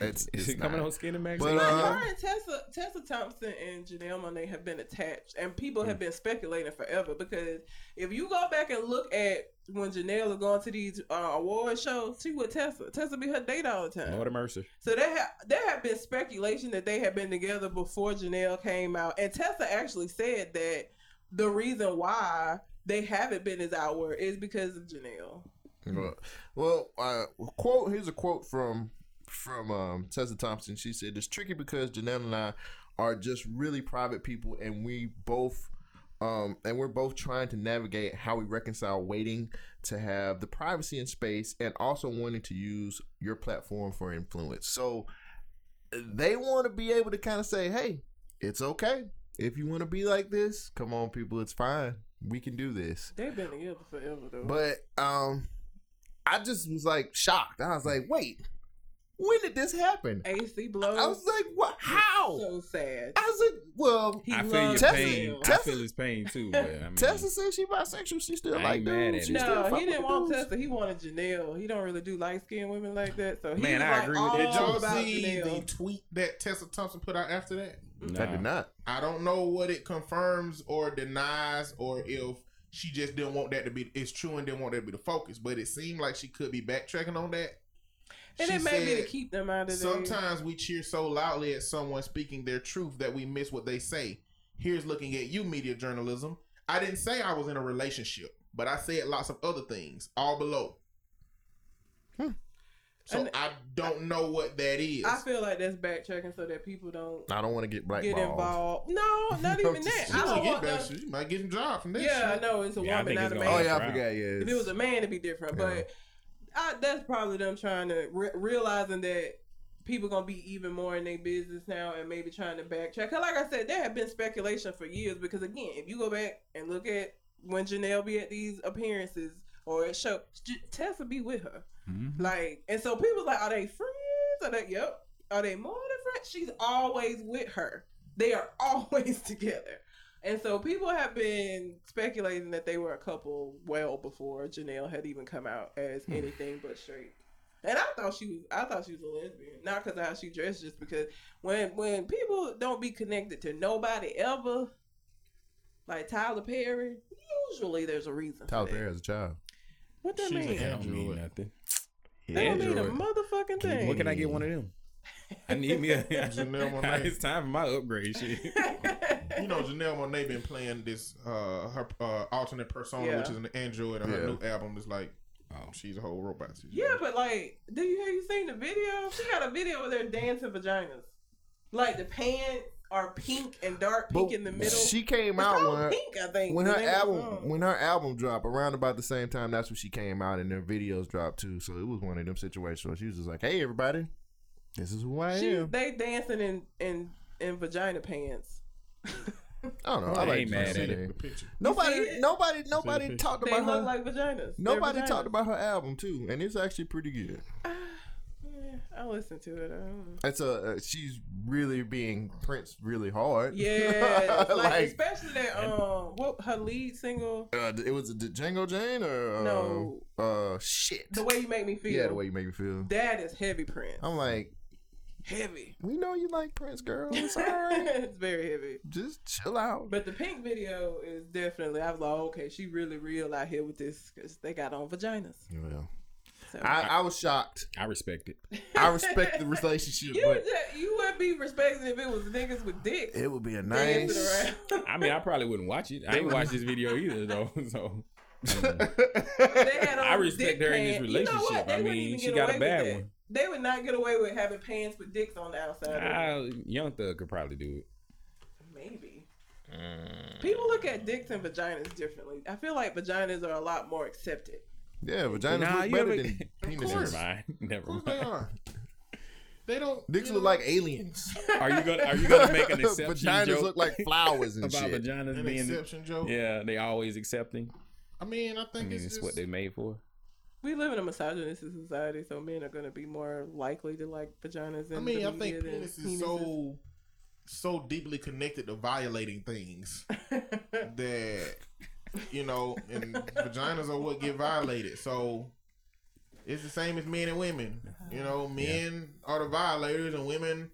it's, Is it's it coming not. on Skinemax? But, But uh, her and Tessa, Tessa Thompson and Janelle Monae have been attached, and people have been speculating forever. Because if you go back and look at when Janelle is going to these uh, award shows, she with Tessa. Tessa be her date all the time. Lord of Mercy. So there, ha- there have been speculation that they had been together before Janelle came out, and Tessa actually said that the reason why they haven't been as outward is because of Janelle. Well, well uh, quote. Here's a quote from from um, Tessa Thompson. She said, "It's tricky because Janelle and I are just really private people, and we both Um, and we're both trying to navigate how we reconcile waiting to have the privacy and space and also wanting to use your platform for influence. So they want to be able to kind of say, hey, it's okay. If you want to be like this, come on, people, it's fine. We can do this. They've been together forever though. But um, I just was like shocked. I was like, wait, when did this happen? AC blows. I was like, what? How? So sad. I was like, well, He I feel loves your Tessa- pain. I feel his pain too. But I mean, Tessa said she bisexual. She still I like ain't mad dudes. at She it. still No, he didn't want dudes. Tessa. He wanted Janelle. He don't really do light skinned women like that. So he Man, was I like agree with that, Did y'all about see Janelle. the tweet that Tessa Thompson put out after that? nah. I did not. I don't know what it confirms or denies, or if she just didn't want that to be. It's true and didn't want that to be the focus, but it seemed like she could be backtracking on that. And She it may be to keep them out of there. Sometimes we cheer so loudly at someone speaking their truth that we miss what they say. Here's looking at you, media journalism. I didn't say I was in a relationship, but I said lots of other things, all below. Hmm. So And- I don't know what that is. I feel like that's backtracking so that people don't I don't want to get blackballed. get involved. No, not even that. I don't get want that. them. She might get some job from that. Yeah, I know it's a Yeah, woman, not a man. Oh yeah, I Proud. forgot. Yeah, If it was a man, it'd be different. Yeah. But I, that's probably them trying to re- realizing that people gonna be even more in their business now and maybe trying to backtrack. Cause like I said, there have been speculation for years. Because again, if you go back and look at when Janelle be at these appearances or at show, Tessa be with her. Mhm. Like, and so people like, are they friends? Are they yep? Are they more than friends? She's always with her. They are always together. And so people have been speculating that they were a couple well before Janelle had even come out as hmm. anything but straight. And I thought she was I thought she was a lesbian. Not because of how she dressed, just because when when people don't be connected to nobody ever, like Tyler Perry, usually there's a reason. Tyler for. Perry as a child. What that She's mean? an That don't mean nothing. That don't mean a motherfucking thing. What can I get one of them? I need me a. Janelle Monáe. it's time for my upgrade shit. You know, Janelle Monae been playing this uh her uh, alternate persona, Yeah. which is an android, and her new album is like, Oh. she's a whole robot. She's Yeah, but like, do you have you seen the video? She got a video where they're dancing vaginas. Like the pants are pink and dark pink But in the middle. she came It's out called when pink, I think. when her name of the album when her album dropped around about the same time. That's when she came out, and their videos dropped too. So it was one of them situations where she was just like, "Hey, everybody, this is who I she, am." they dancing in in in vagina pants. I don't know. I I like ain't to mad see at it. the it. picture. see Nobody, it? nobody, nobody picture. talked They about look her. like vaginas. Nobody They're talked about her album too, and it's actually pretty good. Yeah, I listen to it. I don't know. It's a uh, she's really being Prince really hard. Yeah, like, like especially that um, what her lead single, uh, it was a Django Jane or uh, No. uh shit. "The Way You Make Me Feel." yeah, the way you make me feel. that is heavy Prince. I'm like, heavy. we know you like Prince, girl. It's all right. it's very heavy. Just chill out. But the pink video is definitely. I was like, oh, okay, she really real out here with this because they got on vaginas. Well, So. I, I was shocked. I respect it. I respect the relationship, you would but just, you would be respecting if it was niggas with dicks it would be a dancing nice. I mean, I probably wouldn't watch it. I didn't watch this video either, though. So They had on I respect dick her in this pants. You know relationship. I mean, she got a bad one. They would not get away with having pants with dicks on the outside. of Young Thug could probably do it. Maybe. Mm. People look at dicks and vaginas differently. I feel like vaginas are a lot more accepted. yeah, vaginas Nah, look better ever- than Never penises. mind. Never Of course they mind. are. They don't. Dicks look know, like aliens. Are you gonna Are you gonna make an exception Vaginas joke look like flowers and about shit. vaginas an being? exception joke. Yeah, they always accepting. I mean, I I think mean, it's, it's just, what they made for. We live in a misogynistic society, so men are going to be more likely to like vaginas. I mean, I think media penis is so so deeply connected to violating things that you know, and vaginas are what get violated. So it's the same as men and women. You know, men are the violators and women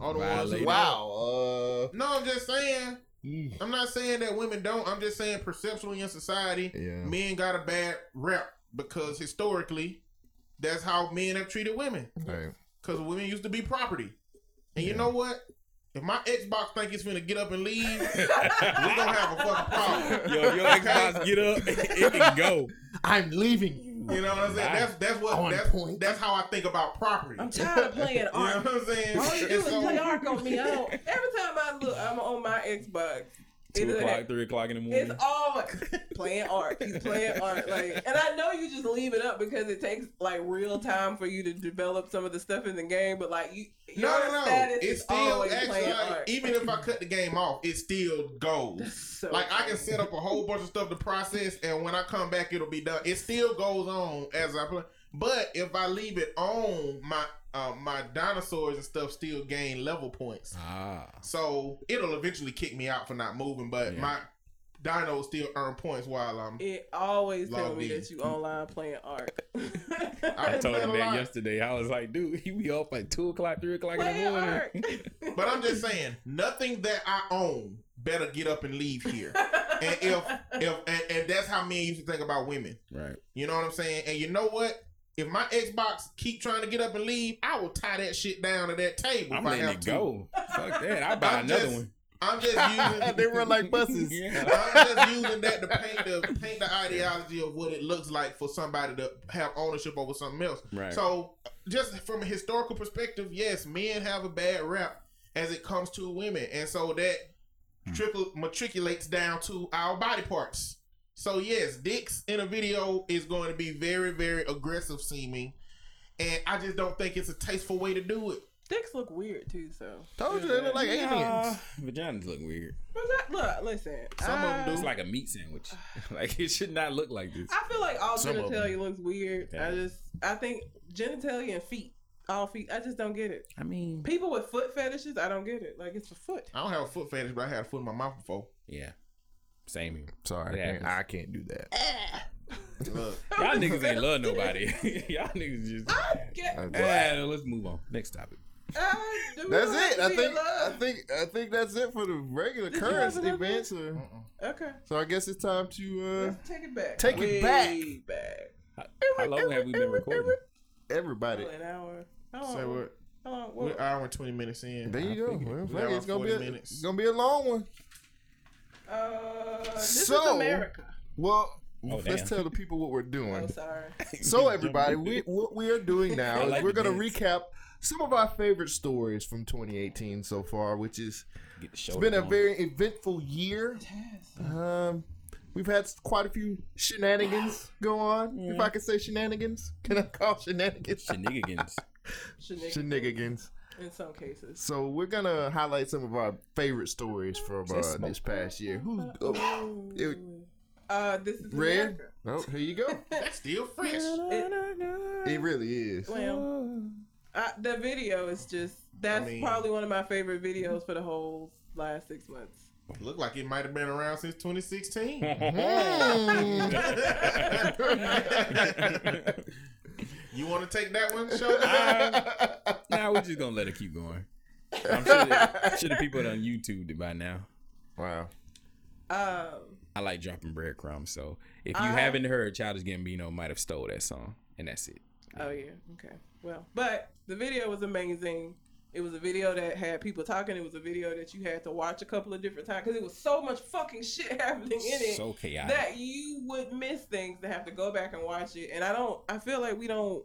are the ones who Wow. Uh, No, I'm just saying. I'm not saying that women don't. I'm just saying perceptually in society, yeah. men got a bad rep because historically, that's how men have treated women. Right. Because women used to be property. And you know what? If my Xbox think it's gonna get up and leave, we're gonna have a fucking problem. Yo, your Xbox get up, it can go. I'm leaving you. You know what I'm saying? That's that's what that's, point. that's how I think about property. I'm tired of playing You know Ark. what I'm saying? All you do And is so- play Ark on me. I don't, every time I look, I'm on my Xbox. Two Either o'clock, that- three o'clock in the morning. It's always playing Ark. He's playing Ark. Like, and I know you just leave it up because it takes like real time for you to develop some of the stuff in the game. But like you, your No, no, no. status It's still always actually playing like, even if I cut the game off, it still goes. So Like I can set up a whole bunch of stuff to process, and when I come back, it'll be done. It still goes on as I play. But if I leave it on, my uh, my dinosaurs and stuff still gain level points. ah, So it'll eventually kick me out for not moving, but Yeah. my dinos still earn points while I'm. It always tell me in. that you online playing Ark. I told him that lot. yesterday. I was like, dude, he be up at two o'clock, three o'clock in the morning. But I'm just saying, nothing that I own better get up and leave here. And if if and, and that's how men used to think about women. right. You know what I'm saying? And you know what? If my Xbox keep trying to get up and leave, I will tie that shit down to that table. I'm if I letting have it to. go. Fuck that. I'll buy I'm another just- one. I'm just using. they run like buses. Yeah. I'm just using that to paint the paint the ideology of what it looks like for somebody to have ownership over something else. Right. So, just from a historical perspective, yes, men have a bad rap as it comes to women, and so that Hmm. trickle matriculates down to our body parts. So yes, dicks in a video is going to be very, very aggressive seeming, and I just don't think it's a tasteful way to do it. Dicks look weird too. So Told you they look like aliens. Nah, vaginas look weird. But that, look, listen. Some of them do. It's like a meat sandwich. like it should not look like this. I feel like all Some of 'em. genitalia looks weird. I just, I think genitalia and feet, all feet. I just don't get it. I mean, People with foot fetishes, I don't get it. Like it's a foot. I don't have a foot fetish, but I had a foot in my mouth before. yeah, same here. Sorry, I can't. I can't do that. Look, Y'all niggas ain't love nobody. Y'all niggas just. I get. I- let's move on. Next topic. That's it. I think. I think. I think that's it for the regular Did you current have another? events. Or, Okay, so I guess it's time to uh, let's take it back. Take it back. back. How, how long have we been recording? everybody. Oh, an hour. How long? say what? How long? We're an hour and twenty minutes in. There you I go. figured. Well, We fuck got it, it's gonna be 40 a, minutes. it's gonna be a long one. Uh, this is So- America. Well, Oh, let's damn. tell the people what we're Oh, doing. sorry. So everybody, we what we are doing now I is like we're gonna recap some of our favorite stories from 2018 so far, which is Get the show it's been a going. very eventful year. Um, we've had quite a few shenanigans go on. If I could say shenanigans, can I call shenanigans? shenanigans. Shenanigans. Shenanigans. In some cases. So we're gonna highlight some of our favorite stories from uh, this past year. Who's oh, it- Uh, this is red? America. Oh, here you go. That's still fresh. It really is. Well, I, the video is just that's I mean- probably one of my favorite videos for the whole last six months. Look like it might have been around since 2016. You want to take that one, show? Nah, we're just gonna let it keep going. I'm sure that, sure the people on YouTube by now. wow. Um, I like dropping breadcrumbs. So if you I- haven't heard, Childish Gambino might have stole that song, and that's it. oh yeah, okay. Well, but the video was amazing. It was a video that had people talking. It was a video that you had to watch a couple of different times because it was so much fucking shit happening in it. So chaotic. that you would miss things to have to go back and watch it. And I don't. I feel like we don't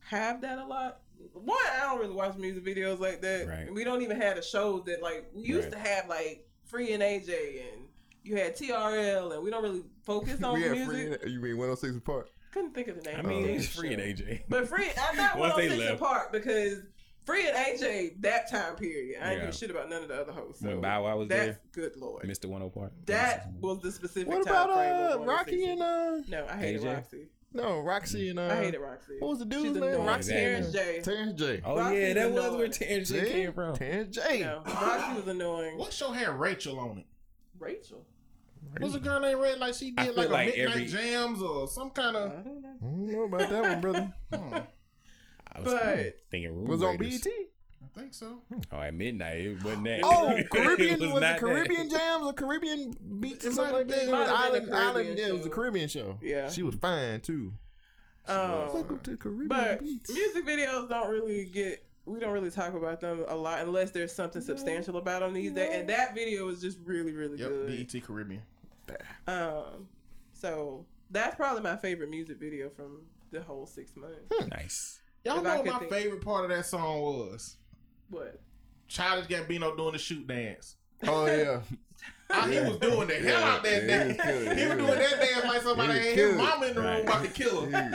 have that a lot. One, I don't really watch music videos like that. Right. We don't even have the shows that like we used Right. to have like Free and AJ and you had TRL and we don't really focus on we had music. free. You mean 106 & Park? Couldn't think of the name. I mean, the it's free and AJ. But Free, I'm not Once they 106 left. apart because Free and AJ that time period. I ain't Yeah. give a shit about none of the other hosts. So When Bow Wow was that's there, good lord. Mr. One Part. That was the specific What time about frame uh Rocky and uh No, I hated AJ? Rocsi. no Rocsi and uh I hated Rocsi. what was the She's dude's name? annoying. Rocsi Terrence and J. Terrence J. Oh Rocsi's yeah, that was where Terrence J came from. Terrence J. No, Rocsi was annoying. What show had Rachel on it? Rachel. Was a girl named Red like she did like, like a midnight every- jams or some kind I of? don't know. I don't know about that one, brother. Hmm, I was But- thinking Room was on BET. I think so. Oh, at midnight it wasn't that. Oh, It Caribbean was, not it that. Caribbean jams or Caribbean beats or It something like that. have It was been- might have Island, a Caribbean Island. Yeah, it was a show. Caribbean show. Yeah. she was fine too. Um, Welcome to Caribbean but beats. music videos don't really get. We don't really talk about them a lot unless there's something substantial about them these days. And that video was just really, really Yep, good. BET Caribbean. Um, so that's probably my favorite music video from the whole six months. Nice. Y'all know what my think- favorite part of that song was? What? Childish Gambino doing the shoot dance. Oh yeah, Ah, he was doing the hell Yeah, out that yeah, he was dance. He was doing that dance like somebody He had his mama in the room about to kill him.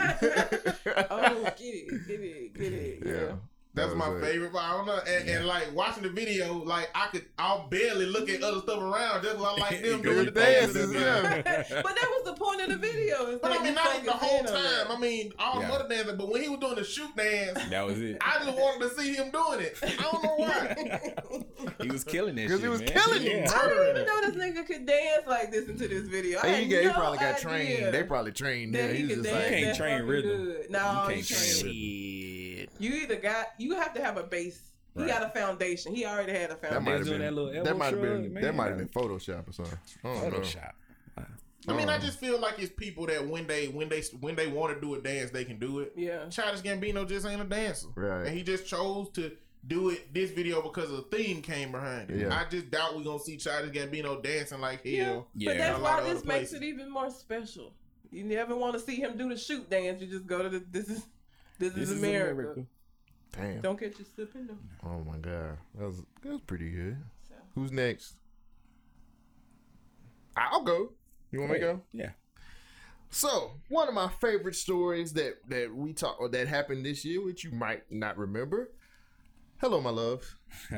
oh, get it, get it, get it. Yeah. Yeah. That's That my was it. favorite. But I don't know. And, and like watching the video, like I could, I'll barely look at other stuff around. Just 'cause I like them doing the dances, dances. yeah. but that was the point of the video. is But that I mean, you not even the whole in on that. time. I mean, all the Yeah. other dances. But when he was doing the shoot dance, That was it. I just wanted to see him doing it. I don't know why. He was killing that 'Cause Because he was man. killing it. I didn't even know this nigga could dance like this into this video. I he, got, he probably got idea trained. They probably trained that him. he He was could just dance like, can't train fucking rhythm. No, You you can't can't. train shit. You either got you have to have a base. He Right. got a foundation. He already had a That foundation. might have was doing been that little that might have been shrug, that might have been Photoshop or something. I don't know. Photoshop. I mean, I just feel like it's people that when they when they when they want to do a dance, they can do it. Yeah. Childish Gambino just ain't a dancer, Right. and he just chose to do it this video because a theme came behind it. Yeah. I just doubt we're gonna see Childish Gambino dancing like hell. Yeah. hell. But Yeah. that's why this makes places. it even more special. You never want to see him do the shoot dance. You just go to the this is this, This is, America. Damn. Don't catch you slipping though. Oh my god, that was that was pretty good. So. Who's next? I'll go. You want me to go? Yeah. So one of my favorite stories that that we talk or that happened this year, which you might not remember. Hello, my love.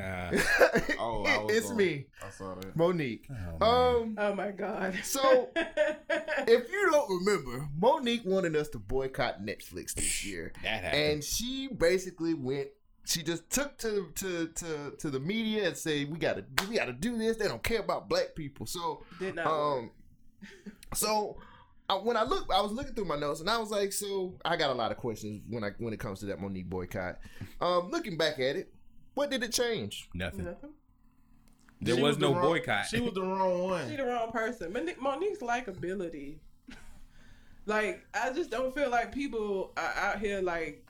Oh, I was it's going- me, I saw that. Mo'Nique. oh, Um, Oh my god. So- if you don't remember, Mo'Nique wanted us to boycott Netflix this year. that happened. and she basically went she just took to to to to the media and said we gotta we gotta do this they don't care about black people so Did not. um so I, when I look I was looking through my notes and I was like so I got a lot of questions when I when it comes to that Mo'Nique boycott um looking back at it what did it change Nothing. Nothing. There She was, the no wrong- boycott. She was the wrong one. She the wrong person. Mo'Nique, Mo'Nique's likability. like I just don't feel like people are out here like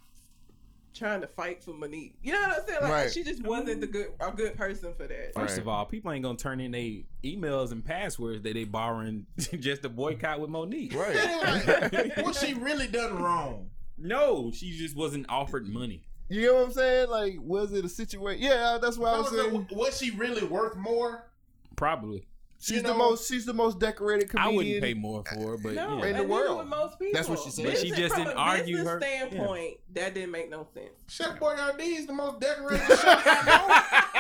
trying to fight for Mo'Nique. You know what I'm saying? Like Right. she just wasn't the good a good person for that. First Right. of all, people ain't gonna turn in their emails and passwords that they borrowing just to boycott with Mo'Nique. right what she really done wrong? No, she just wasn't offered money. You know what I'm saying like was it a situation yeah that's what I was saying Was she really worth more? Probably. She's you the know- most she's the most decorated comedian I wouldn't pay more for her, but no, yeah. in the world. would most people. That's what she said. But she just from didn't argue her- standpoint. That didn't make no sense. Chef Boyardee is the most decorated chef I know.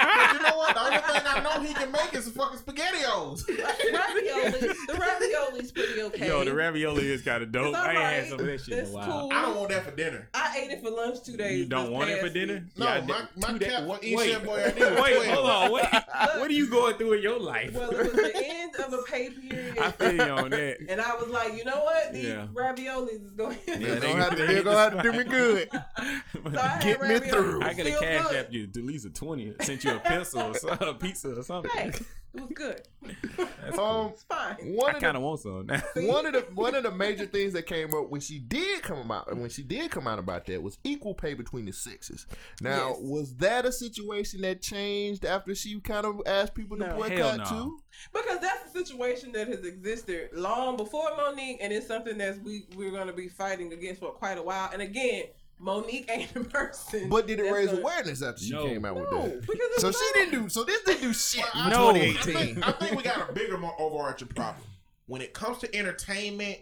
But you know what? The only thing I know he can make is fucking spaghettios. ravioli, the ravioli's pretty okay. Yo, the ravioli is kind of dope. I ain't alright. had some of that shit in a while. cool. I don't want that for dinner. I ate it for lunch two days. You don't want it for dinner? week. No, Yeah, my, my two cat wait, wait, Chef Boyardee. was wait, 12. hold on. What, what are you going through in your life? Well, it was the end of a pay period. I feel you on that. And I was like, you know what? These Yeah. raviolis is going. Yeah, they're they- gonna have to, they they're gonna have to do me good so I Get me through. I could have Still cash good. app you at least a 20. Sent you a pencil or a pizza or something. Hey, it was good. That's um It's fine. one I of kind the of want some one of the one of the major things that came up when she did come out when she did come out about that was equal pay between the sexes. Now, Yes. was that a situation that changed after she kind of asked people to boycott no. too? Because that's a situation that has existed long before Mo'Nique, and it's something that we we're going to be fighting against for quite a while. And again, Mo'Nique ain't the person. But did it raise gonna- awareness after she No. came out with No, that? because it So was she didn't do. So this didn't do shit. in No. I think, I think we got a bigger, more overarching problem when it comes to entertainment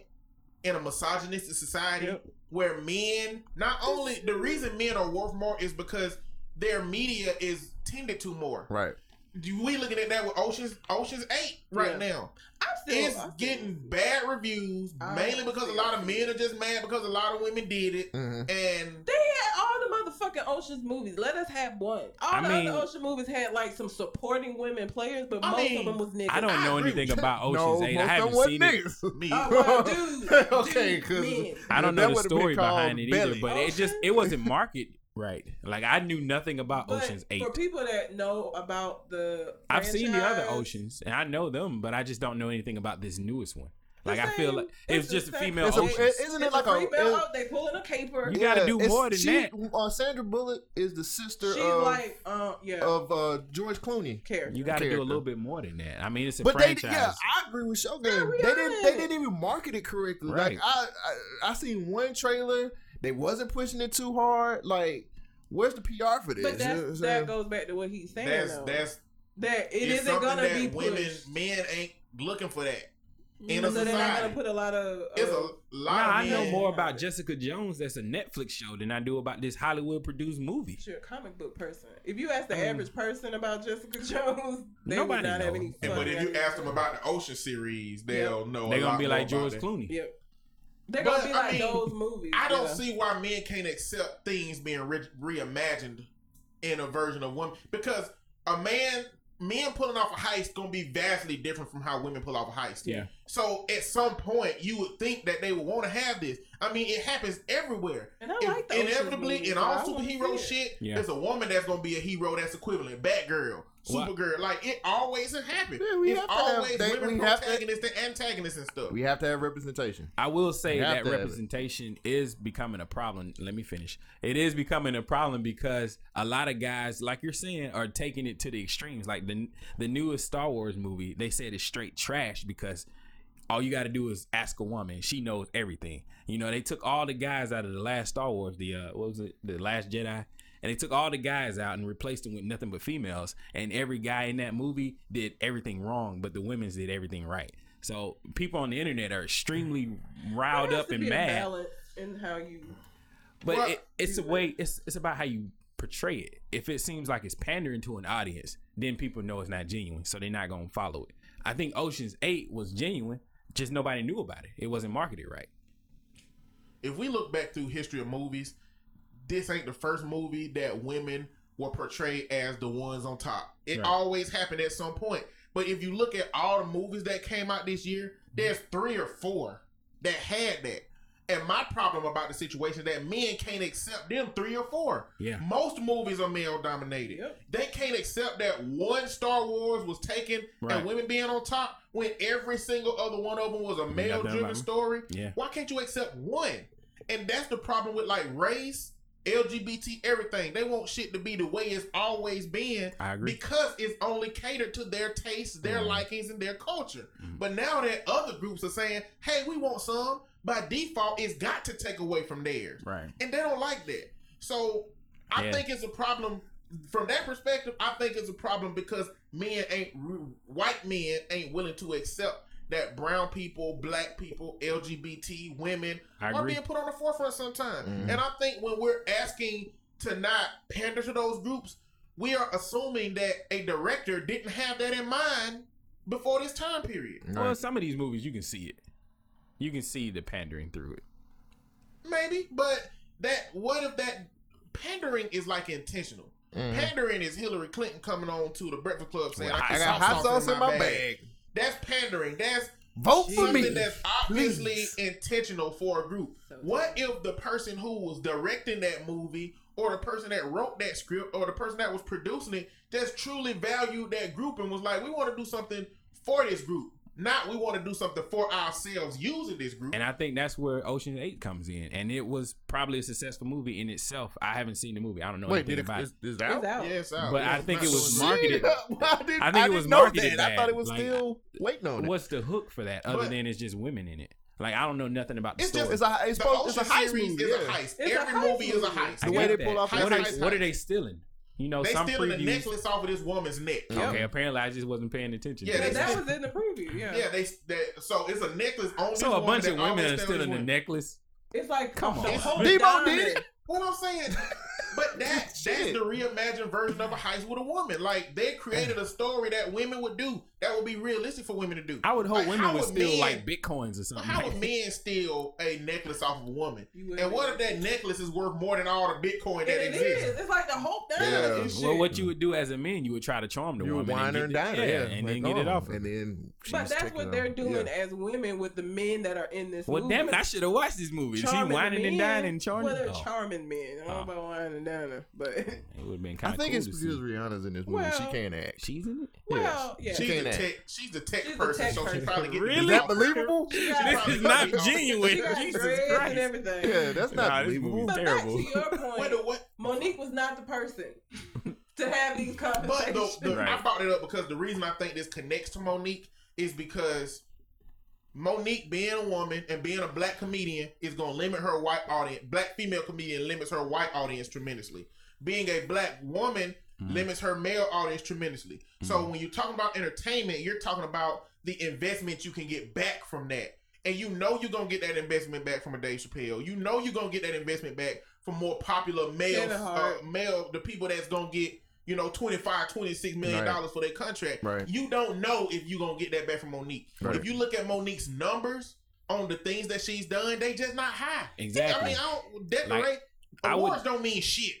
in a misogynistic society Yep. where men, not only the reason men are worth more is because their media is tended to more. Right. We looking at that with Ocean's Ocean's Eight right Yeah. now. I'm still, It's I'm still- getting bad reviews, I mainly because a lot of men are just mad because a lot of women did it, hmm and They had all the motherfucking Ocean's movies. Let us have one. All I the mean- other Ocean movies had like some supporting women players, but I most mean, of them was niggas. I don't I know agree anything with about Ocean's no, Eight. I haven't them wasn't seen it. niggas. me. Oh, well, dude, okay, because. I don't know the story behind it Belly. either, but it just it wasn't marketed right. Like I knew nothing about But Ocean's Eight. For people that know about the, I've seen the other Oceans and I know them, but I just don't know anything about this newest one. The Like I feel like it's it's just a female It's a- Ocean. it- isn't it It's like a a? female, it- they pulling a caper. You gotta do more than she, that. Uh, Sandra Bullock is the sister She's of like, uh, yeah, of uh, George Clooney. character. You got to do a little bit more than that. I mean, it's a But they, franchise. yeah, I agree with Shogun. Yeah, they didn't, they didn't even market it correctly. Right. Like I, I, I seen one trailer. They wasn't pushing it too hard. Like, where's the PR for this? but You know what that's, I'm that goes back to what he's saying. That's though. that's that it it's isn't gonna that be women, pushed. men ain't looking for that. in a so they're not society. gonna put a lot of. Uh, It's a lot Nah, of I know more about Jessica Jones. That's a Netflix show than I do about this Hollywood produced movie. You're a comic book person. If you ask the Mm. average person about Jessica Jones, they Nobody would not have any fun. but if you ask them about the Ocean series, they'll know. They're gonna lot be like George. Clooney. yep, they're But, gonna be I like mean, those movies. I don't yeah. see why men can't accept things being re- reimagined in a version of women because a man, men pulling off a heist gonna be vastly different from how women pull off a heist. Yeah. So at some point, you would think that they would want to have this. I mean, it happens everywhere. And I like the inevitably movies, in all superhero shit, Yeah. there's a woman that's gonna be a hero that's equivalent. Batgirl, What? Supergirl, like it always has happened. Yeah, we it's have to have- always they- women we have to- protagonists and antagonists and stuff. We have to have representation. I will say that to have it. representation is becoming a problem. Let me finish. It is becoming a problem because a lot of guys, like you're saying, are taking it to the extremes. Like the the newest Star Wars movie, they said it's straight trash because all you got to do is ask a woman; she knows everything. You know, they took all the guys out of the last Star Wars, the uh, what was it, the Last Jedi, and they took all the guys out and replaced them with nothing but females. And every guy in that movie did everything wrong, but the women's did everything right. So people on the internet are extremely riled up and mad. in how you. But Well, it, it's a way. It's it's about how you portray it. If it seems like it's pandering to an audience, then people know it's not genuine, so they're not gonna follow it. I think Ocean's Eight was genuine, just nobody knew about it. It wasn't marketed right. if we look back through history of movies, this ain't the first movie that women were portrayed as the ones on top. It Right. always happened at some point. But if you look at all the movies that came out this year, there's three or four that had that. And my problem about the situation is that men can't accept them three or four. Yeah. Most movies are male dominated. Yep. They can't accept that one Star Wars was taken Right. and women being on top when every single other one of them was a male driven story. Yeah. Why can't you accept one? And that's the problem with like race, LGBT, everything. They want shit to be the way it's always been I agree. because it's only catered to their tastes, their Mhm. likings, and their culture. Mhm. But now that other groups are saying, hey, we want some, by default, it's got to take away from theirs. Right. And they don't like that. So I Yeah. think it's a problem from that perspective. I think it's a problem because men ain't white men ain't willing to accept that brown people, black people, LGBT, women are being put on the forefront sometimes. Mhm. And I think when we're asking to not pander to those groups, we are assuming that a director didn't have that in mind before this time period. Well, some of these movies you can see it. You can see the pandering through it. Maybe, but that what if that pandering is like intentional? Mhm. Pandering is Hillary Clinton coming on to the Breakfast Club saying, Well, "I, I got hot sauce in my bag. That's pandering. That's Vote for something me. that's obviously please. intentional for a group. What if the person who was directing that movie, or the person that wrote that script, or the person that was producing it, just truly valued that group and was like, "We want to do something for this group, not we want to do something for ourselves using this group." And I think that's where Ocean Eight comes in, and it was probably a successful movie in itself. I haven't seen the movie. I don't know Wait, anything did it, about is, it. is It's out? out. Yeah, it's out. But Yeah, I think it was marketed- I didn't, I think I it was marketed that. I thought it was Like, still waiting on it. What's the hook for that other But- than it's just women in it? Like I don't know nothing about the It's story. just It's a it's, The supposed, it's a heist series movie. is yeah. a heist. It's a Every heist movie is a heist. The way they pull off what, the are, heist, what are they stealing? You know, They some stealing previews. the necklace off of this woman's neck. Okay, apparently I just wasn't paying attention. Yeah, to that. that was in the preview. Yeah. Yeah, they, they so it's a necklace on. so this a bunch woman of women are stay on stealing the necklace. It's like Come on. whole Debo did it. What I'm saying, but that that's the reimagined version of a heist with a woman. Like they created a story that women would do that would be realistic for women to do. I would hope Like, women would would steal men- like bitcoins or something. How like would that. men steal a necklace off of a woman? And what if that necklace is worth more than all the Bitcoin that it exists? is. It's like the whole thing. Yeah. and shit. Well, what you would do as a man, you would try to charm the You would woman, wine her and get dine her, yeah, yeah, and then like, get it oh, off. And then But that's what they're doing Yeah. as women with the men that are in this Well, movie. damn it, I should have watched this movie. She Charming whining and men. dining and charming. Well, they're Oh, charming men. I don't oh. know Oh. about whining and dining, but it would have been I kind of I think cool it's because. Rihanna's in this movie. she can't act. She's in it. well, yeah. She She's can't the act. tech. She's the tech She's the person, tech so she person. probably get Really? Is that believable? She Yeah, got- This is not genuine. She got Jesus dreads and everything. Yeah, that's not Nah, believable. movie- But terrible. back to your point, the what? Mo'Nique was not the person to have these But conversations. the, the, I brought it up because the reason I think this connects to Mo'Nique is because Mo'Nique being a woman and being a black comedian is going to limit her white audience. Black female comedian limits her white audience tremendously. Being a black woman limits her male audience tremendously. So when you're talking about entertainment, you're talking about the investment you can get back from that. And you know you're gonna get that investment back from a Dave Chappelle. You know you're gonna get that investment back from more popular male uh, male the people that's gonna get you know 25 26 million dollars for their contract Right. you don't know if you're gonna get that back from Mo'Nique Right. if you look at Mo'Nique's numbers on the things that she's done they just not high Exactly. i mean i don't decorate Like, I would- awards don't mean shit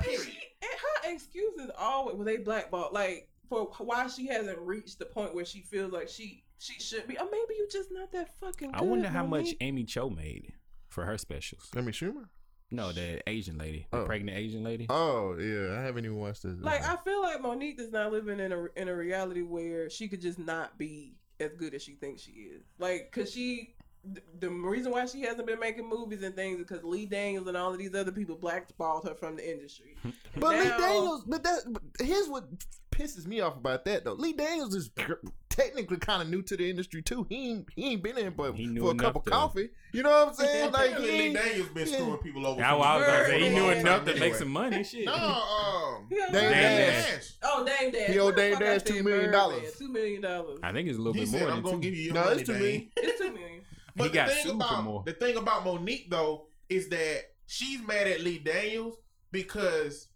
Period. And her excuses always were they blackball like for why she hasn't reached the point where she feels like she she should be. Or maybe you just not that fucking. I wonder how much Amy Cho made for her specials. Amy Schumer. No, the Asian lady, the Oh. pregnant Asian lady. Oh yeah, I haven't even watched this. Like I feel like Mo'Nique is not living in a in a reality where she could just not be as good as she thinks she is. Like, cause she. th- The reason why she hasn't been making movies and things is because Lee Daniels and all of these other people blackballed her from the industry. But Lee Daniels, but that but here's what pisses me off about that though. Lee Daniels is gr- technically kind of new to the industry too. He ain't he ain't been in but He knew for a cup of to- coffee. You know what I'm saying? like he Lee ain't, Daniels been yeah. screwing people over. I, from I was gonna say he knew enough time to make some money. Shit. No, um, Yeah, Dame Dame Dash. Oh, Dame Dash. He owed What the Dame Dash $2 million. Two million dollars. I think it's a little he bit said, more "I'm than gonna two. give you your No, money, it's too Dame." It's two million. But He got the thing sued for about more. the thing about Mo'Nique though is that she's mad at Lee Daniels because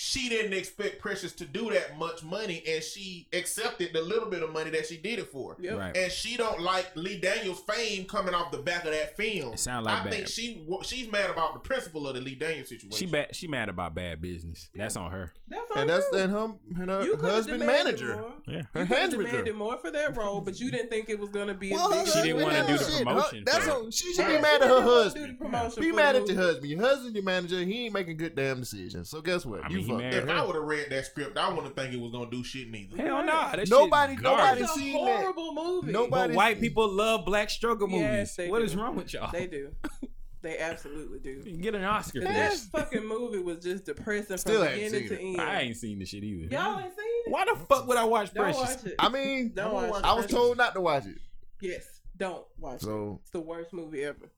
she didn't expect Precious to do that much money, and she accepted the little bit of money that she did it for. Yep. Right. And she don't like Lee Daniels' fame coming off the back of that film. It sound like I bad. think she she's mad about the principle of the Lee Daniels situation. She bad. She mad about bad business. That's on her. That's on and that's you. and her, and her You husband manager. more. Yeah. Her You could've hands demanded more for that role, but you didn't think it was gonna be Well, as. She didn't wanna do the promotion Her- That's for what, she should Yeah, be mad at her didn't do the husband. promotion Be mad at your husband. Your husband, your manager, he ain't making good damn decisions. So guess what? I mean, he fucked married up. if I would have read that script, I wouldn't think it was gonna do shit neither. Hell nah. That Nobody- shit nobody It's garbage. a seen that. horrible movie. Nobody- But white people love black struggle movies. Yes, what do. is wrong with y'all? They do. They absolutely do. You can get an Oscar for That this. fucking movie was just depressing Still from haven't beginning to end. I ain't seen the shit either. Y'all ain't seen it? Why the fuck would I watch Don't Precious? watch it. I mean, Don't watch. I was told not to watch it. Yes, don't watch it. So It's the worst movie ever.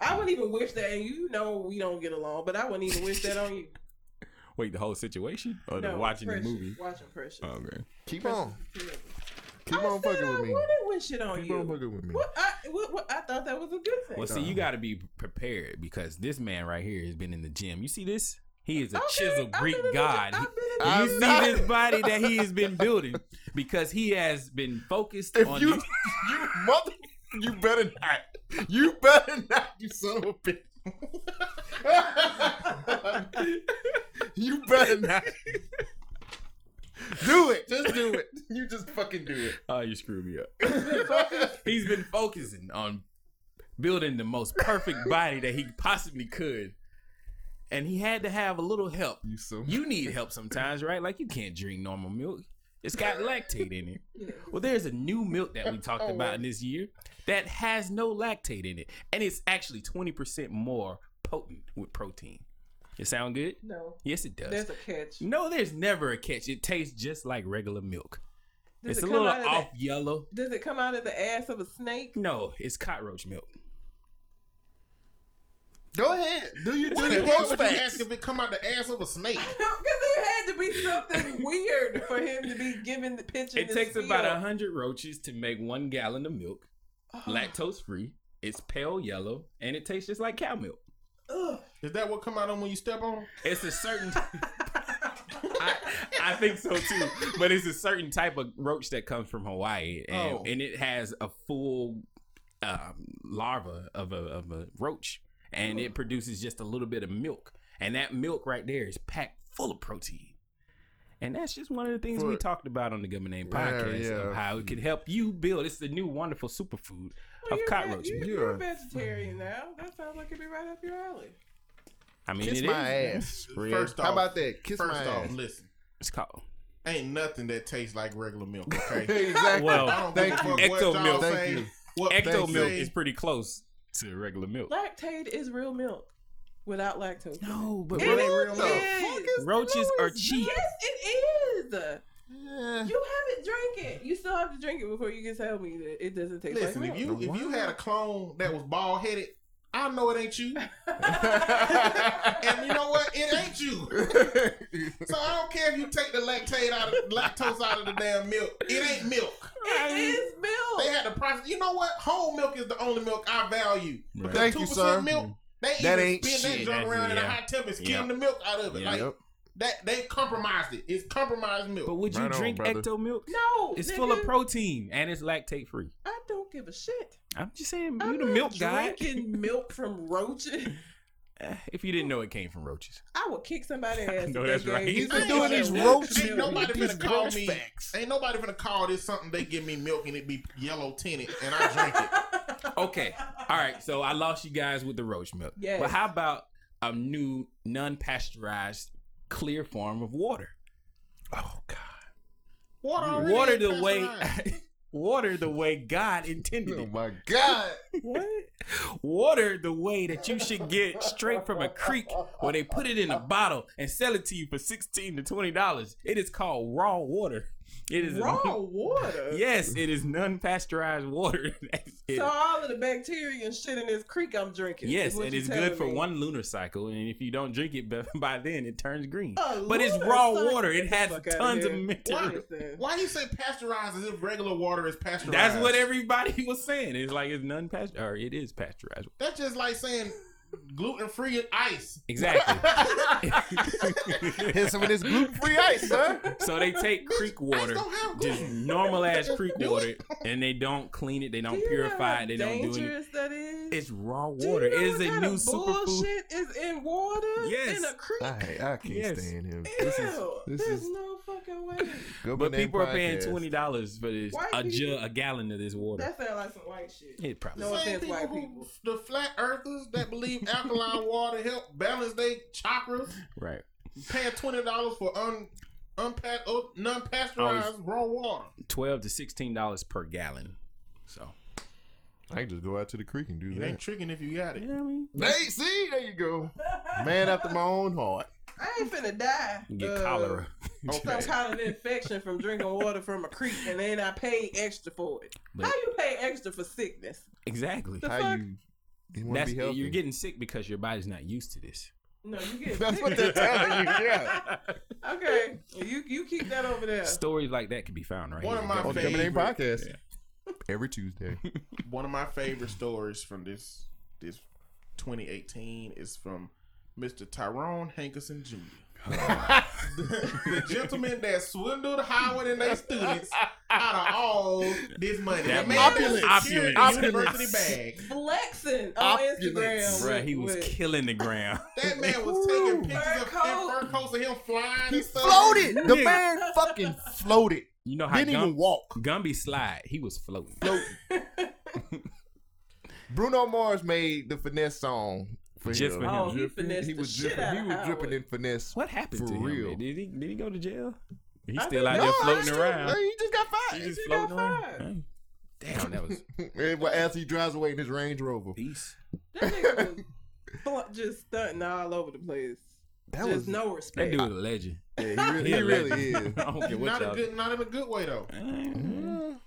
I wouldn't even wish that, and you know we don't get along, but I wouldn't even wish that on you. Wait, the whole situation or the No, watching Precious. the movie? Watching Precious. Oh, okay. keep Precious on, keep I on said fucking I with me. wouldn't wish it on Keep you. on fucking with me. What I, what, what, I thought that was a good thing. Well, see, you got to be prepared because this man right here has been in the gym. You see this? He is a Okay, chiseled I've Greek been in the god. gym. He- I've been in the I'm you see not- this body that he has been building because he has been focused If on you, the- you mother, you better not. You better not, you son of a bitch. you better not. Do it. Just do it. You just fucking do it. Oh, you screwed me up. He's been focusing on building the most perfect body that he possibly could. And he had to have a little help. You so You need help sometimes, right? Like you can't drink normal milk. It's got lactate in it. Well, there's a new milk that we talked oh, about in this year that has no lactate in it. And it's actually 20% more potent with protein. It sound good? No, Yes, it does. there's a catch. no, there's never a catch. It tastes just like regular milk. Does it's it a little out of off the- yellow. Does it come out of the ass of a snake? No, it's cockroach milk. Go ahead. Do you do Why your the would you ask if it come out the ass of a snake? Because there had to be something weird for him to be given the picture. It takes about a hundred roaches to make one gallon of milk, Oh. lactose free. It's pale yellow, and it tastes just like cow milk. Ugh. Is that what come out on when you step on? It's a certain. I, I think so too, but it's a certain type of roach that comes from Hawaii, and, Oh. and it has a full um, larva of a of a roach, and it produces just a little bit of milk, and that milk right there is packed full of protein. And that's just one of the things we talked about on the Government Name podcast yeah. of how it can help you build. It's the new wonderful superfood of you're, cockroach you're, you're a vegetarian now. That sounds like it'd be right up your alley. I mean, Kiss it my is- ass. Red. First How about that? Kiss First my off, ass. listen. It's called Ain't nothing that tastes like regular milk, okay? exactly. Well, Thank you. fuck what Ecto milk. Thank you. What ecto milk is pretty close to regular milk. Lactate is real milk without lactose. No, but It What is. ain't real It milk? roaches are cheap. Yes, it is. Yeah. You haven't drank it. You still have to drink it before you can tell me that it doesn't taste Listen, like if milk. you if you had a clone that was bald headed, I know it ain't you. and you know what? It ain't you. So I don't care if you take the lactate out of lactose out of the damn milk. It ain't milk. It is milk. They had the process. You know what? Whole milk is the only milk I value. Right. Thank you, 2% sir. milk. They That even ain't spin that shit. junk That's- around in a yeah. high temp and skim Yep. the milk out of it. Yeah. Like Yep. That, they compromised it. It's compromised milk. But would you Right drink brother. ecto milk? no, It's nigga, full of protein and it's lactate free. I don't give a shit. I'm just saying, I'm you the milk guy. drinking milk from roaches. Eh, if you didn't know it came from roaches. I would kick somebody's ass. know if that's they right. gave He's me been some doing these that roach- Ain't nobody gonna call me. facts. Ain't nobody finna call this something they give me milk and it be yellow tinted and I drink it. Okay. All right. So I lost you guys with the roach milk. Yeah. But how about a new non pasteurized clear form of water? oh God. Water, already Water the way pasteurized. water the way God intended oh, it. Oh my God. What? Water the way that you should get straight from a creek where they put it in a bottle and sell it to you for sixteen to twenty dollars. It is called raw water. It is raw water. Yes, it is non-pasteurized water. It. So all of the bacteria and shit in this creek I'm drinking. Yes, and it's telling good for one lunar cycle, and if you don't drink it by, by then, it turns green. A but it's raw cycle? water. It has tons of here. material. Listen. Why you say pasteurized as if regular water is pasteurized? That's what everybody was saying. It's like it's non-pasteurized, or it is pasteurized. That's just like saying gluten free ice. Exactly. Here's some of this gluten free ice, sir. so they take creek water, just normal ass creek water, and they don't clean it. They don't Do purify it. They don't do anything. dangerous that is? It's raw Do you water. know It is a new of superfood. bullshit is in water? Yes. In a creek? I, I can't Yes. stand him. Ew, This is this there's is no fucking way. Go But Banana people are paying twenty dollars for this White a people- jug, a gallon of this water. That sounds like some white shit. It probably. No Same offense, people white who, people. the flat earthers that believe alkaline water help balance their chakras, Right. paying twenty dollars for un unpa- oh, non-pasteurized raw water. Twelve to sixteen dollars per gallon. So I can just go out to the creek and do It ain't tricking if you got it. yeah, I mean, Hey, see, there you go. Man after my own heart. I ain't finna die. you get uh, cholera. Some kind of infection from drinking water from a creek, and then I pay extra for it. But- How you pay extra for sickness? exactly. The How fuck? you? You want That's to be healthy? you're getting sick because your body's not used to this. No, you get. That's what they're telling you. Yeah. Okay, you you keep that over there. Stories like that can be found right One here. of my On the Coming favorite- podcast every Tuesday. One of my favorite stories from this this 2018 is from Mr. Tyrone Hankerson Jr. the gentleman that swindled Howard and their students out of all this money. That man opulence. that secured Opulence. the university bag. Flexing on Opulence. Instagram. Bruh, he was with- killing the ground. That man was taking pictures Fur of coat. him, fur coats of him flying. He and floated. The man fucking floated. You know how Didn't even walk. Gumby slide. He was floating. Bruno Mars made the finesse song for Just him. for him. Oh, he finessed he the was shit dripping. out He of was dripping in finesse. What happened For to him? real. man? Did he did he go to jail? He's I still think- out No, there floating still- around. He just got fired. He fired. just He got floating around. fired. Damn, that was As he drives away in his Range Rover. peace. That nigga was just stunting all over the place. That just was no respect. That respect. dude a legend. Yeah, he really, He he really is. I don't care what Not y'all. good, not in a good way though. Mm.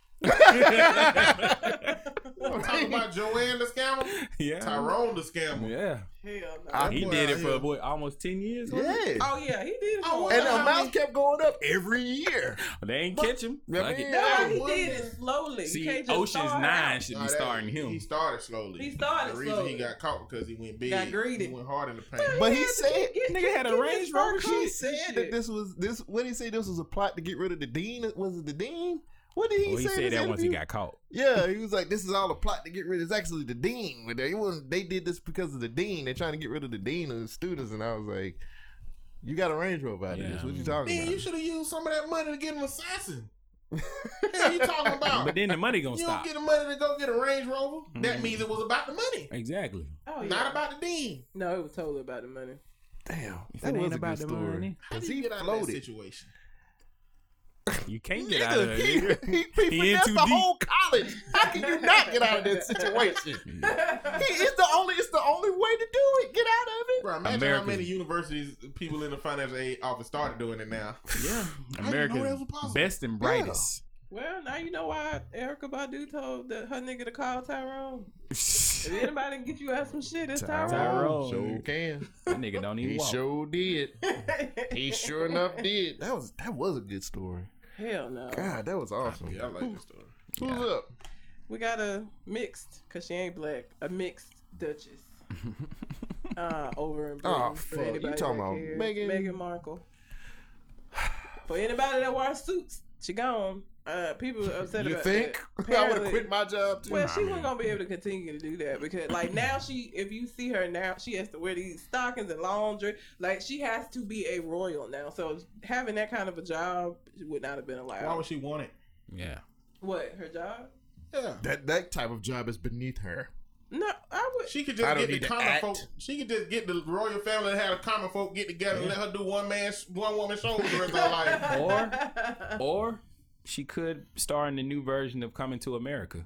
I'm talking about Joanne the scammer, yeah. Tyrone the scammer. Yeah. Hell no. I- He boy did it for here. boy almost ten years. wasn't it? Yeah. Oh yeah, he did it. For a wonder And the while. how kept going up every year. They ain't But- catch him. Yeah, Fuck man. No, he did it slowly. See, you can't just Ocean's start Nine out. should Nah, be that- starring He started slowly. He started The reason slowly. he got caught because he went big. Got greedy. He went hard in the paint. But he had to said- get- Nigga had a Range Rover. fur He said that this was this. What did he say? This was a plot to get rid of the dean. Was it the dean? What did he Well, say? he said his that once he got caught. Yeah, he was like, "This is all a plot to get rid. Of it's actually the dean. They wasn't. They did this because of the dean. They're trying to get rid of the dean of the students." And I was like, "You got a Range Rover out of Yeah, this? What I you talking Man, about?" you should have used some of that money to get an assassin. What are you talking about? But then the money gonna you stop. don't get the money to go get a Range Rover. That Mhm. means it was about the money, Exactly. Oh, yeah. not about the dean. No, it was totally about the money. Damn, If that ain't was a about good the story. money, How do 'Cause you he get out of that situation? You can't get out of Nigga, it. he, nigga. he, he, He in finessed too the deep. whole college. How can you not get out of that situation? He, it's the only. It's the only way to do it. Get out of it. Bro, imagine America- how many universities people in the financial aid office started doing it now. Yeah, I didn't America's best and brightest. Well, now you know why Erykah Badu told the, her nigga to call Tyrone. If anybody can get you out some shit, it's Tyrone. Tyrone. Sure can. That nigga don't even He walk. sure did. He sure enough did. That was that was a good story. Hell no. God, that was awesome. Yeah, I like this story. Who's up? We got a mixed, cause she ain't black, a mixed Duchess. uh, over in Britain. Oh, for fuck. You anybody talking that about cares. Meghan- Meghan Markle. For anybody that wears suits, she gone. Uh, people are upset about it. You about think that. I would have quit my job too? Well, she wasn't gonna be able to continue to do that because, like, now she, if you see her now, she has to wear these stockings and laundry. Like, she has to be a royal now. So having that kind of a job would not have been allowed. Why would she want it? Yeah. what her job? Yeah. that that type of job is beneath her. No, I would. She could just get the common folk. She could just get the royal family and have the common folk get together and let her do one man, one woman shows the rest of her life. Or or she could star in the new version of Coming to America.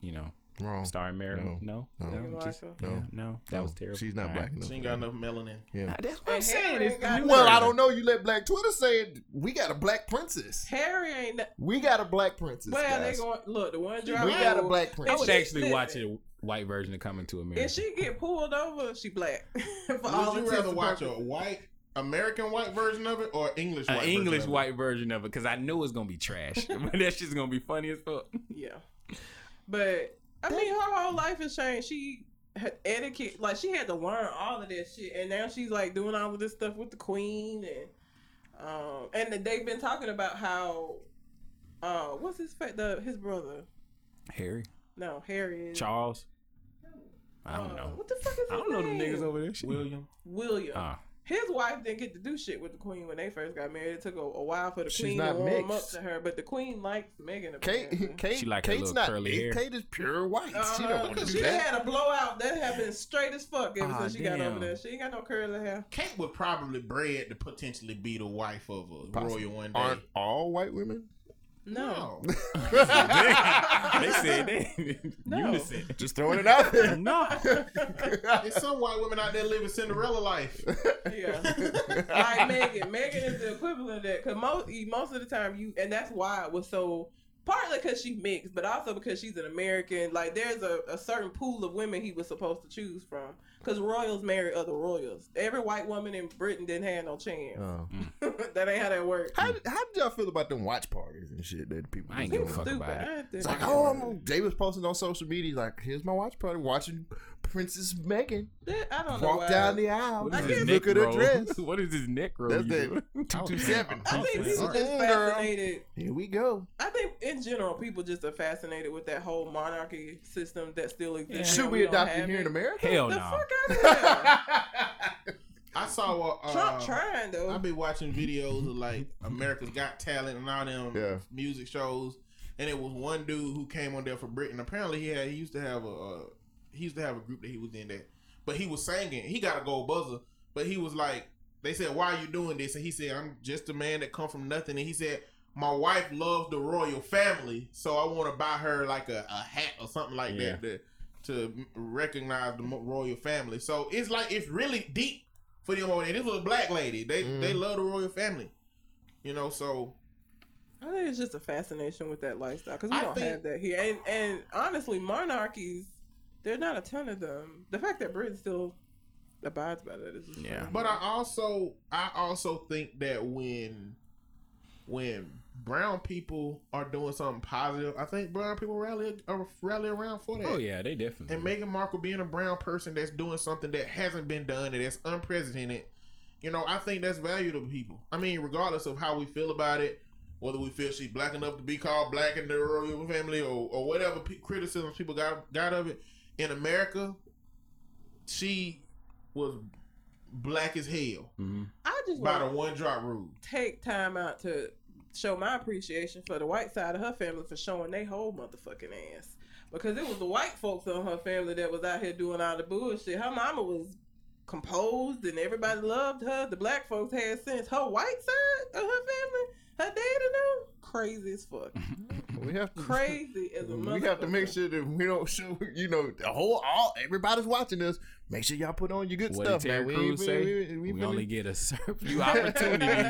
You know, Wrong. starring Mary. No. No, No. Meghan just- No. yeah, no, that No, was terrible. She's not All black right. enough. She ain't got enough melanin. Yeah. Nah, That's what And I'm saying. Harry It's ain't got Well, I don't know. You let Black Twitter say it. We got a black princess. Harry ain't. that- We got a black princess. Well, they guys. going look the one we got a black I princess. would she- actually listen. watch a white version of Coming to America. If she get pulled over, she black. For Would all you rather and watch a white American white version of it or English an white English version of it? white version of it because I know it's gonna be trash, but that shit's gonna be funny as fuck. Yeah, but I mean, her whole life has changed. She had etiquette, like she had to learn all of that shit, and now she's like doing all of this stuff with the queen, and um, and they've been talking about how, uh, what's his fa- the his brother? Harry, No, Harry. Is, Charles, I don't uh, know. What the fuck is his I don't know them niggas over there. Shit. William. William. Ah, His wife didn't get to do shit with the queen when they first got married. It took a, a while for the She's queen not to warm mixed. up to her, but the queen likes Meghan. Kate. Kate, She like her Kate's little not. curly hair. Kate is pure white. she Uh, don't want to she do that. had a blowout that happened straight as fuck ever Ah, since she got damn. over there. She ain't got no curly hair. Kate would probably bred to potentially be the wife of a Possibly. royal one day. Aren't all white women? No. No. they said they No. unison. Just throwing it out there. No, There's some white women out there living Cinderella life. Yeah. like Meghan. Meghan is the equivalent of that. Cause most most of the time you and that's why it was so partly because she mixed, but also because she's an American. Like there's a, a certain pool of women he was supposed to choose from. Cause royals marry other royals. Every white woman in Britain didn't have no chance. Oh. that ain't how that works. How, how did y'all feel about them watch parties and shit that people I ain't give a doing? fuck Stupid. about it. I didn't- It's like, oh, I'm, they was posting on social media like, here's my watch party, watching Princess Meghan That- I don't know walk why. down the aisle. What I is guess- Look neck at her dress. What is this neck roll? That's that two two seven. I think people just Mm, fascinated. Here we go. I think in general, people just are fascinated with that whole monarchy system that still exists. Should now. we adopt it here in. America? Hell The no. Fuck out of here. I saw uh, Trump uh, trying though. I be watching videos of like America's Got Talent and all them Yeah. music shows, and it was one dude who came on there for Britain. Apparently, he had he used to have a uh, he used to have a group that he was in that, but he was singing. He got a gold buzzer, but he was like, they said, "Why are you doing this?" And he said, "I'm just a man that come from nothing." And he said. My wife loves the royal family, so I want to buy her like a, a hat or something like Yeah. that to, to recognize the royal family. So it's like it's really deep for them over there. This was a black lady. They Mhm. they love the royal family. You know, so I think it's just a fascination with that lifestyle because we I don't think- have that here. And and honestly, monarchies, there are not a ton of them. The fact that Britain still abides by that is just Yeah. but I also I also think that when when brown people are doing something positive, I think brown people rally uh, rally around for that. Oh yeah, they definitely. And Meghan Markle being a brown person that's doing something that hasn't been done and that's unprecedented, you know, I think that's valuable to people. I mean, regardless of how we feel about it, whether we feel she's black enough to be called black in the royal family or, or whatever p- criticisms people got got of it, in America, she was black as hell Mhm. I just by the one drop rule. take time out to show my appreciation for the white side of her family for showing they whole motherfucking ass. Because it was the white folks on her family that was out here doing all the bullshit. Her mama was composed and everybody loved her. The black folks had sense. Her white side of her family, her dad and know, crazy as fuck. We have to Crazy as a mother. We have to make sure that we don't show, you know, the whole all everybody's watching us. Make sure y'all put on your good What stuff, man. We, we, we, We, we, we only get a certain few opportunities.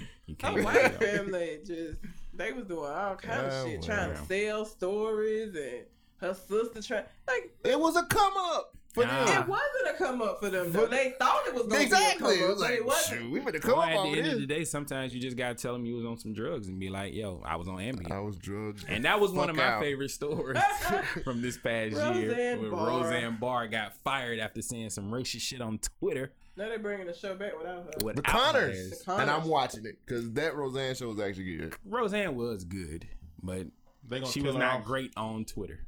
you oh, can't white do that. family just they was doing all kind Oh, of shit, trying to sell stories and her sister trying like It was a come up for Nah. them. it wasn't a come up for them though. They thought it was gonna Exactly. be a It come was up, but like, it wasn't. shoot, we better come Well, up at the over end of the day, sometimes you just gotta tell them you was on some drugs and be like, "Yo, I was on Ambien." I was drugged. And that was one of my out. favorite stories from this past year. Roseanne When Barr. Roseanne Barr got fired after saying some racist shit on Twitter. Now they're bringing the show back without her. Without The Connors. The Connors. And I'm watching it because that Roseanne show was actually good. Roseanne was good, but They she was not off. great on Twitter.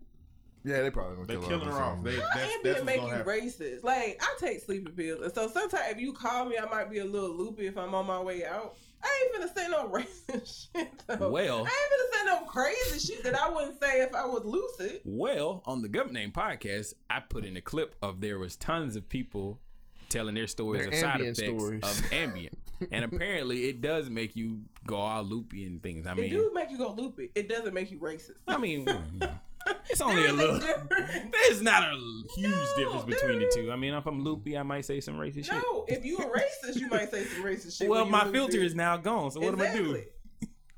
Yeah, they probably gonna They kill killing her off. They, How that's, Ambien that's what's make you happen. racist? Like I take sleeping pills, and so sometimes if you call me, I might be a little loopy if I'm on my way out. I ain't finna say no racist shit though. Well- I ain't finna say no crazy shit that I wouldn't say if I was lucid. Well, on the Government Name podcast, I put in a clip of there was tons of people telling their stories Their of side effects stories. of Ambien, and apparently it does make you go all loopy and things. I mean, It mean, do make you go loopy. It doesn't make you racist. I mean, it's only a little. difference. There's not a huge No, difference between the two. I mean, if I'm loopy, I might say some racist shit. No, if you a racist, you might say some racist shit. Well, my filter good. is now gone, so what am I do?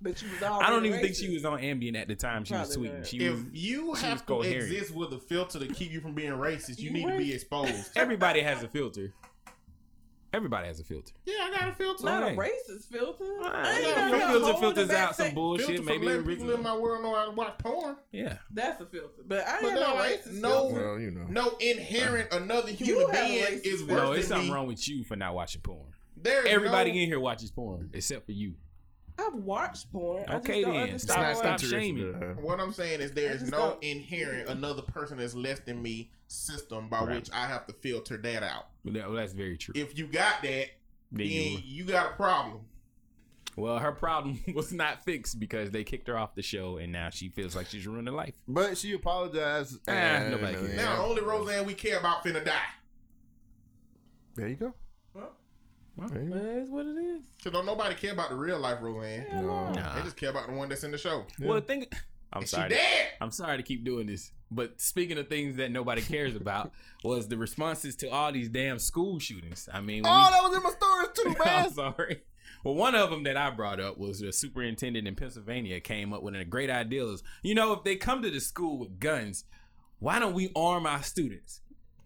But you was all. I don't even think she was on Ambien at the time she was Probably tweeting. not. She If was, you have to coherent. exist with a filter to keep you from being racist, you You need to be exposed. everybody has a filter. Everybody has a filter. yeah, I got a filter. not Okay. a racist filter. Alright, I ain't got your no filter hole in the filters out some bullshit. filter Maybe for letting people in my world know how to watch porn. Yeah. That's a filter, but I ain't But got no no, racist no- Well, you know. No inherent uh, another You human have a being is worse No, it's than something me. wrong with you for not watching porn. There is Everybody no, in here watches porn except for you. I've watched porn. I Okay, just don't then. Stop- stop shaming. Uh, what I'm saying is there is no inherent another person that's less than me system by Right. which I have to filter that out. Well, that- well, that's very true. If you got that, Then then you- you got a problem. well, her problem was not fixed because they kicked her off the show, and now she feels like she's ruining life. But she apologized. Ah, and- nobody cares. Now, the only Roseanne we care about finna die. There you go. Well, There you go. What it is. So don't nobody care about the real life Roseanne. No. Nah. They just care about the one that's in the show. Yeah. Well, think. I'm And sorry. She dead. I'm sorry to keep doing this, but speaking of things that nobody cares about, was the responses to all these damn school shootings. I mean, Oh, we- that was in my stories too, man. I'm sorry. Well, one of them that I brought up was the superintendent in Pennsylvania came up with a great idea. Is you know if they come to the school with guns, why don't we arm our students?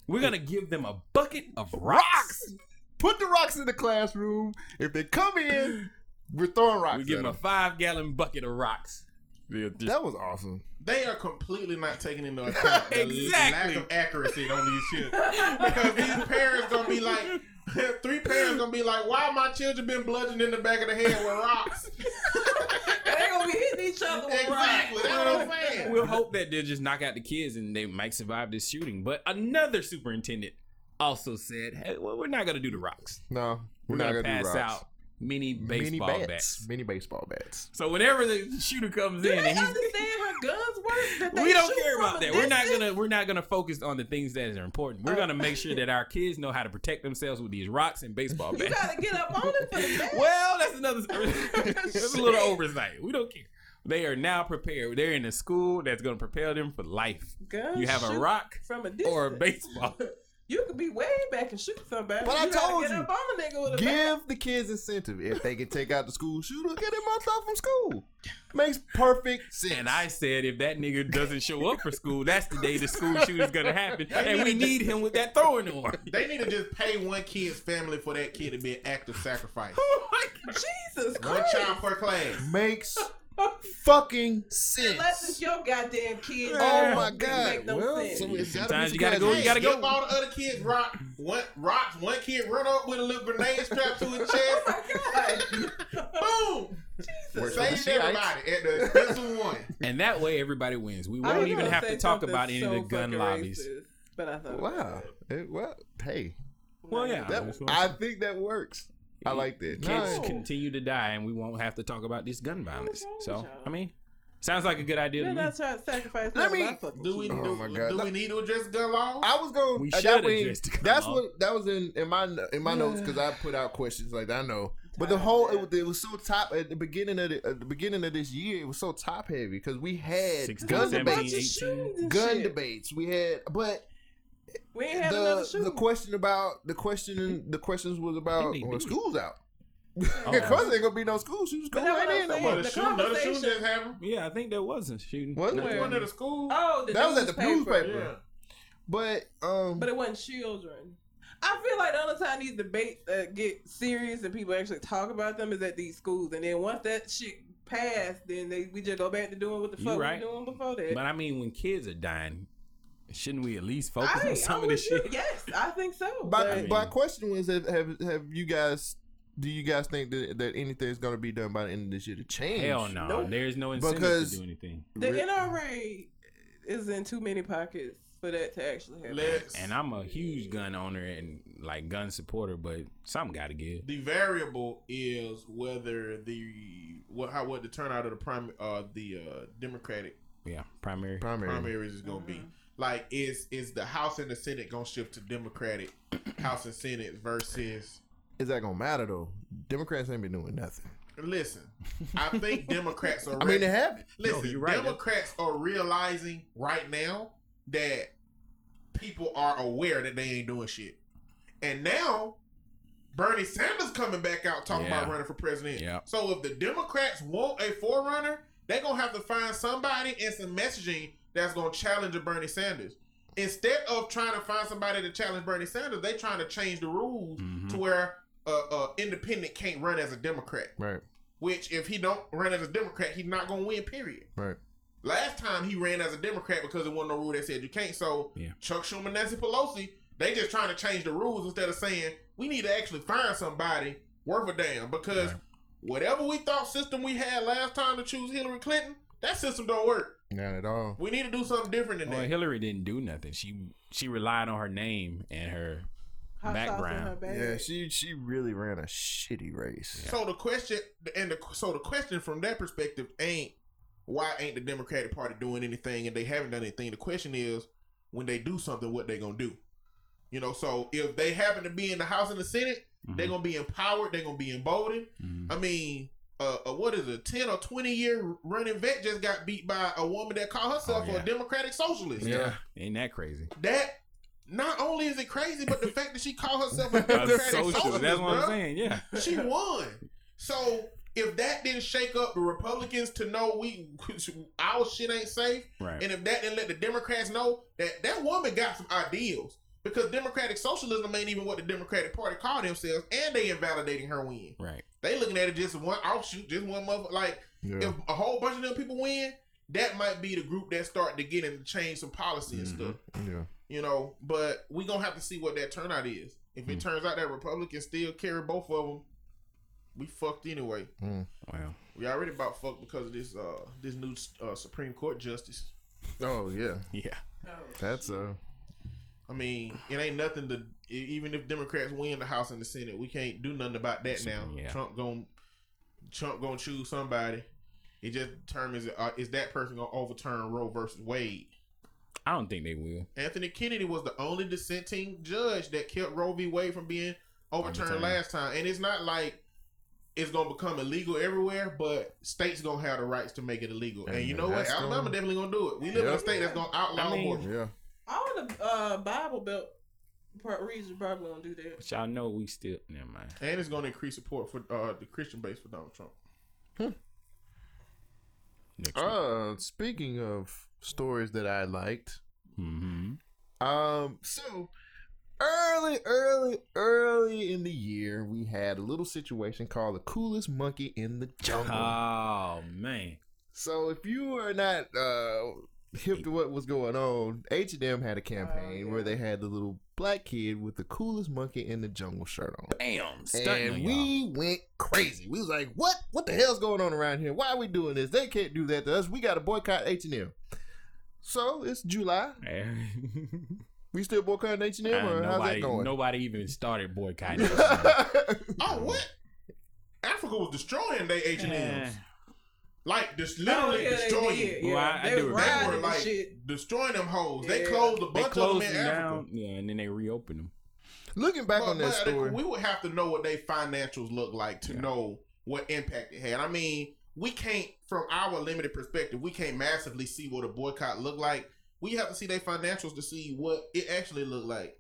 We're gonna give them a bucket of rocks. Put the rocks in the classroom. If they come in, we're throwing rocks. We give them a five gallon bucket of rocks. They'll just- That was awesome. They are completely not taking into account the Exactly. lack of accuracy on these shit. Because these parents gonna be like, three parents gonna be like, why my children been bludgeoned in the back of the head with rocks? they gonna be hitting each other with exactly. rocks. That's what I'm saying. we'll hope that they'll just knock out the kids and they might survive this shooting. But another superintendent also said, "Hey, well, we're not gonna do the rocks. No, We're, we're, gonna, not gonna pass do rocks. out mini Mini baseball bats. bats. Mini baseball bats. So whenever the shooter comes Do in, they and understand how guns work? That they we don't care about that. We're not gonna we're not gonna focus on the things that are important. We're uh, gonna make sure that our kids know how to protect themselves with these rocks and baseball bats. You gotta get up on it for the bat. well, that's another. that's a little oversight. We don't care. They are now prepared. They're in a school that's gonna prepare them for life. Guns You have a rock from a distance. or a baseball. You could be way back and shoot somebody. But I you gotta told get you, up on a nigga with a bat. Give the kids incentive. If they can take out the school shooter, get him out from school. Makes perfect sense. And I said, if that nigga doesn't show up for school, that's the day the school shooting's gonna happen, and we need him with that throwing arm. They need to just pay one kid's family for that kid to be an active sacrifice. oh my Jesus One child per class. makes fucking sense. Unless it's your goddamn kid. Oh my god. Make no well, sense. so it's gotta Sometimes you gotta some go, kind you gotta go. Give all the other kids rock, one rocks. One kid run up with a little grenade strapped to his oh chest. Oh my god. Boom! Works for the Save Shiites. everybody at the expense one. And that way, everybody wins. We won't even have to talk about any of the gun lobbies. racist, But I thought, Wow. It, well, hey, Well, yeah. that, that's I think that works. I like that. Kids No, No. continue to die, and we won't have to talk about this gun violence. So. I mean, sounds like a good idea to They're me. not trying to sacrifice. Let me- Do we kids. Oh do, my God. do we need to address gun laws? I was going. We should that address the gun That's law. what that was in in my in my notes because I put out questions like that. I know, but the whole it, was- it was so top at the beginning of the, at the beginning of this year. It was so top heavy because we had 16, gun There's a bunch debates, 18. gun shit. debates. We had, but We ain't had another the the question about the question the questions was about when well, schools out. of course, there ain't gonna be no school shooters. Go But that's in. No saying. more. The the shooting, another shooting conversation- just happened. Yeah, I think there was a shooting. Wasn't No, it? One at the school. Oh, the That was at the newspaper. newspaper. yeah. But um, But it wasn't children. I feel like the only time these debates uh, get serious and people actually talk about them is at these schools. And then once that shit passed, then they we just go back to doing what the You fuck right. we were doing before that. But I mean, when kids are dying, shouldn't we at least focus I, on some of this shit? Yes, I think so. my but- my question was: have, have have you guys? Do you guys think that, that anything is going to be done by the end of this year to change? Hell no. Nope. There's no incentive Because- to do anything. the NRA is in too many pockets for that to actually happen. Let's. And I'm a huge gun owner and like gun supporter, but something got to give. the variable is whether the what how what the turnout of the prime uh the uh Democratic Yeah, primary. Primary. primaries is gonna be. Like is is the House and the Senate gonna shift to Democratic House and Senate versus Is that gonna matter though? Democrats ain't been doing nothing. listen, I think Democrats are I mean, they have it. Listen, you're right. Democrats are realizing right now that people are aware that they ain't doing shit. And now Bernie Sanders coming back out talking about running for president. Yeah. So if the Democrats want a forerunner, they're gonna have to find somebody and some messaging that's gonna challenge a Bernie Sanders. Instead of trying to find somebody to challenge Bernie Sanders, they trying to change the rules Mhm. to where a, a independent can't run as a Democrat. Right. Which, if he don't run as a Democrat, he's not gonna win. Period. Right. Last time he ran as a Democrat because there wasn't no rule that said you can't. So Yeah. Chuck Schumer, Nancy Pelosi, they just trying to change the rules instead of saying we need to actually find somebody worth a damn because Right. Whatever we thought system we had last time to choose Hillary Clinton, that system don't work. Not at all. We need to do something different than Well, that. Hillary didn't do nothing. She she relied on her name and her Hot background. her. Yeah, she she really ran a shitty race. So the question and the so the question from that perspective ain't why ain't the Democratic Party doing anything and they haven't done anything. The question is when they do something, what they gonna do. You know, so if they happen to be in the House and the Senate, they're Mhm. gonna be empowered. They're gonna be emboldened. Mhm. I mean, uh, uh, what is a Ten or twenty year running vet just got beat by a woman that called herself Oh, yeah. a Democratic Socialist. Yeah. Ain't that crazy? That not only is it crazy, but the fact that she called herself a A Democratic socialist, Socialist, That's what I'm saying. Yeah. she won. So if that didn't shake up the Republicans to know we our shit ain't safe, Right. and if that didn't let the Democrats know that that woman got some ideals, because Democratic socialism ain't even what the Democratic Party call themselves, and they invalidating her win. Right. They looking at it just one offshoot, just one mother. Like Yeah. if a whole bunch of them people win, that might be the group that start to get in to change some policy and Mhm. stuff yeah. you know. But we gonna have to see what that turnout is. If it Hmm. turns out that Republicans still carry both of them, we fucked anyway. Wow. We already about fucked because of this uh this new uh, Supreme Court justice. Oh yeah. Yeah. Oh, That's uh. I mean, it ain't nothing to even if Democrats win the House and the Senate, we can't do nothing about that now. Yeah. Trump gon' Trump gonna choose somebody. It just determines uh, is that person gonna overturn Roe versus Wade. I don't think they will. Anthony Kennedy was the only dissenting judge that kept Roe v. Wade from being overturned Overturned. last time. And it's not like it's gonna become illegal everywhere, but states gonna have the rights to make it illegal. And, And you know what? that's Alabama gonna- definitely gonna do it. We live in a state that's gonna outlaw I mean- abortion. Yeah. All of the uh, Bible Belt part region probably gonna do that. But y'all know we still. Never mind. And it's gonna increase support for uh, the Christian base for Donald Trump. Next week. Uh, speaking of stories that I liked, Mhm. um, so early, early, early in the year, we had a little situation called the coolest monkey in the jungle. Oh man. So if you are not uh hip to what was going on, H and M had a campaign Oh, where they had the little black kid with the coolest monkey in the jungle shirt on. Bam. Stunting on And y'all. we went crazy. We was like, "What? What the hell's going on around here? Why are we doing this? They can't do that to us. We got to boycott H and M." So it's July. We still boycotting H and M, Uh, or how's that nobody, going? nobody even started boycotting. Oh what? Africa was destroying their H and. M's. Like just oh, literally Oh, yeah, they destroying did. Yeah, Well, I- I they do. They were like shit. destroying them hoes. They closed a they bunch of closed them in them Africa. down, yeah, and then they reopened them. Looking back But- on that story, we would have to know what their financials look like to Yeah. know what impact it had. I mean, we can't, from our limited perspective, we can't massively see what a boycott look like. We have to see their financials to see what it actually looked like.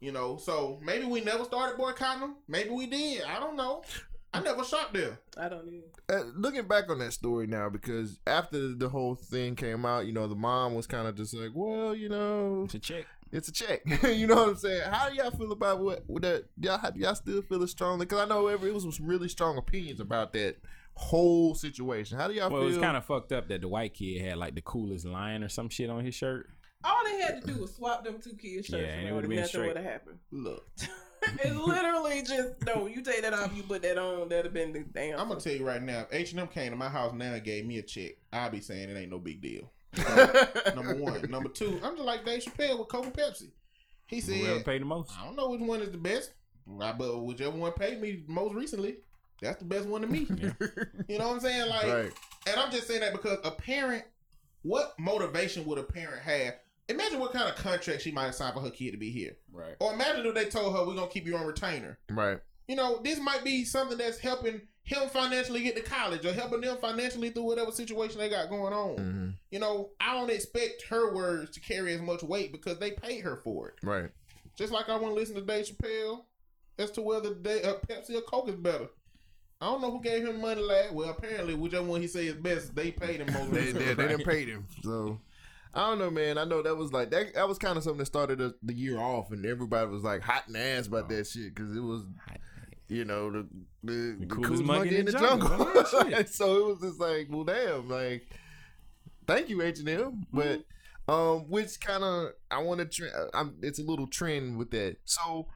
You know, so maybe we never started boycotting them. Maybe we did. I don't know. I never shopped there. I don't even. uh, looking back on that story now, because after the whole thing came out, you know, the mom was kind of just like, well, you know, it's a check. it's a check. you know what I'm saying? How do y'all feel about what, what that? Y'all have y'all still feel it strongly? Because I know every, it was some really strong opinions about that whole situation. How do y'all Well, it was kind of fucked up that the white kid had like the coolest lion or some shit on his shirt. All they had to do was swap them two kids' shirts Yeah, and it would've been nothing straight. would have happened. Look, it's literally just no. You take that off, you put that on. That'd have been the damn. I'm gonna tell you right now. If H and M came to my house now and gave me a check, I'd be saying it ain't no big deal. Number one. Number two. I'm just like Dave Chappelle with Coke and Pepsi. He Whoever said, paid the most. I don't know which one is the best, but whichever one paid me most recently, that's the best one to me. You know what I'm saying? Like, right. and I'm just saying that because a parent, what motivation would a parent have? Imagine what kind of contract she might have signed for her kid to be here. Right. Or imagine if they told her, we're going to keep you on retainer. Right. You know, this might be something that's helping him financially get to college or helping them financially through whatever situation they got going on. hmm You know, I don't expect her words to carry as much weight because they paid her for it. Right. Just like I want to listen to Dave Chappelle as to whether they, uh, Pepsi or Coke is better. I don't know who gave him money last. Well, apparently, whichever one he say is best, they paid him most They, they, they didn't pay him. So I don't know, man. I know that was like that. That was kind of something that started the, the year off, and everybody was like hot and ass about that shit because it was, you know, the the, the coolest, monkey in the jungle. jungle. So it was just like, well, damn, like, thank you H and M, but um, which kind of I want to. Tre- I'm. It's a little trend with that. So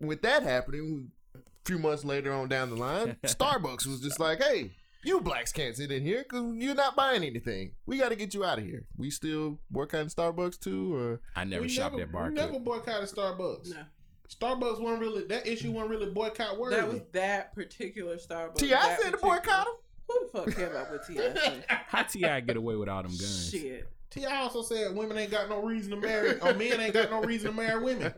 with that happening, a few months later on down the line, Starbucks was just like, hey. You blacks can't sit in here because you're not buying anything. We got to get you out of here. We still work at Starbucks too, or I never We shopped never, at Bar never boycotted Starbucks. No, Starbucks wasn't really that issue. wasn't really boycott worthy. that was that particular Starbucks. T.I. that said to particular- boycott him. Who the fuck care about what T.I. said? How T.I. get away with all them guns? Shit. T.I. also said women ain't got no reason to marry, or men ain't got no reason to marry women.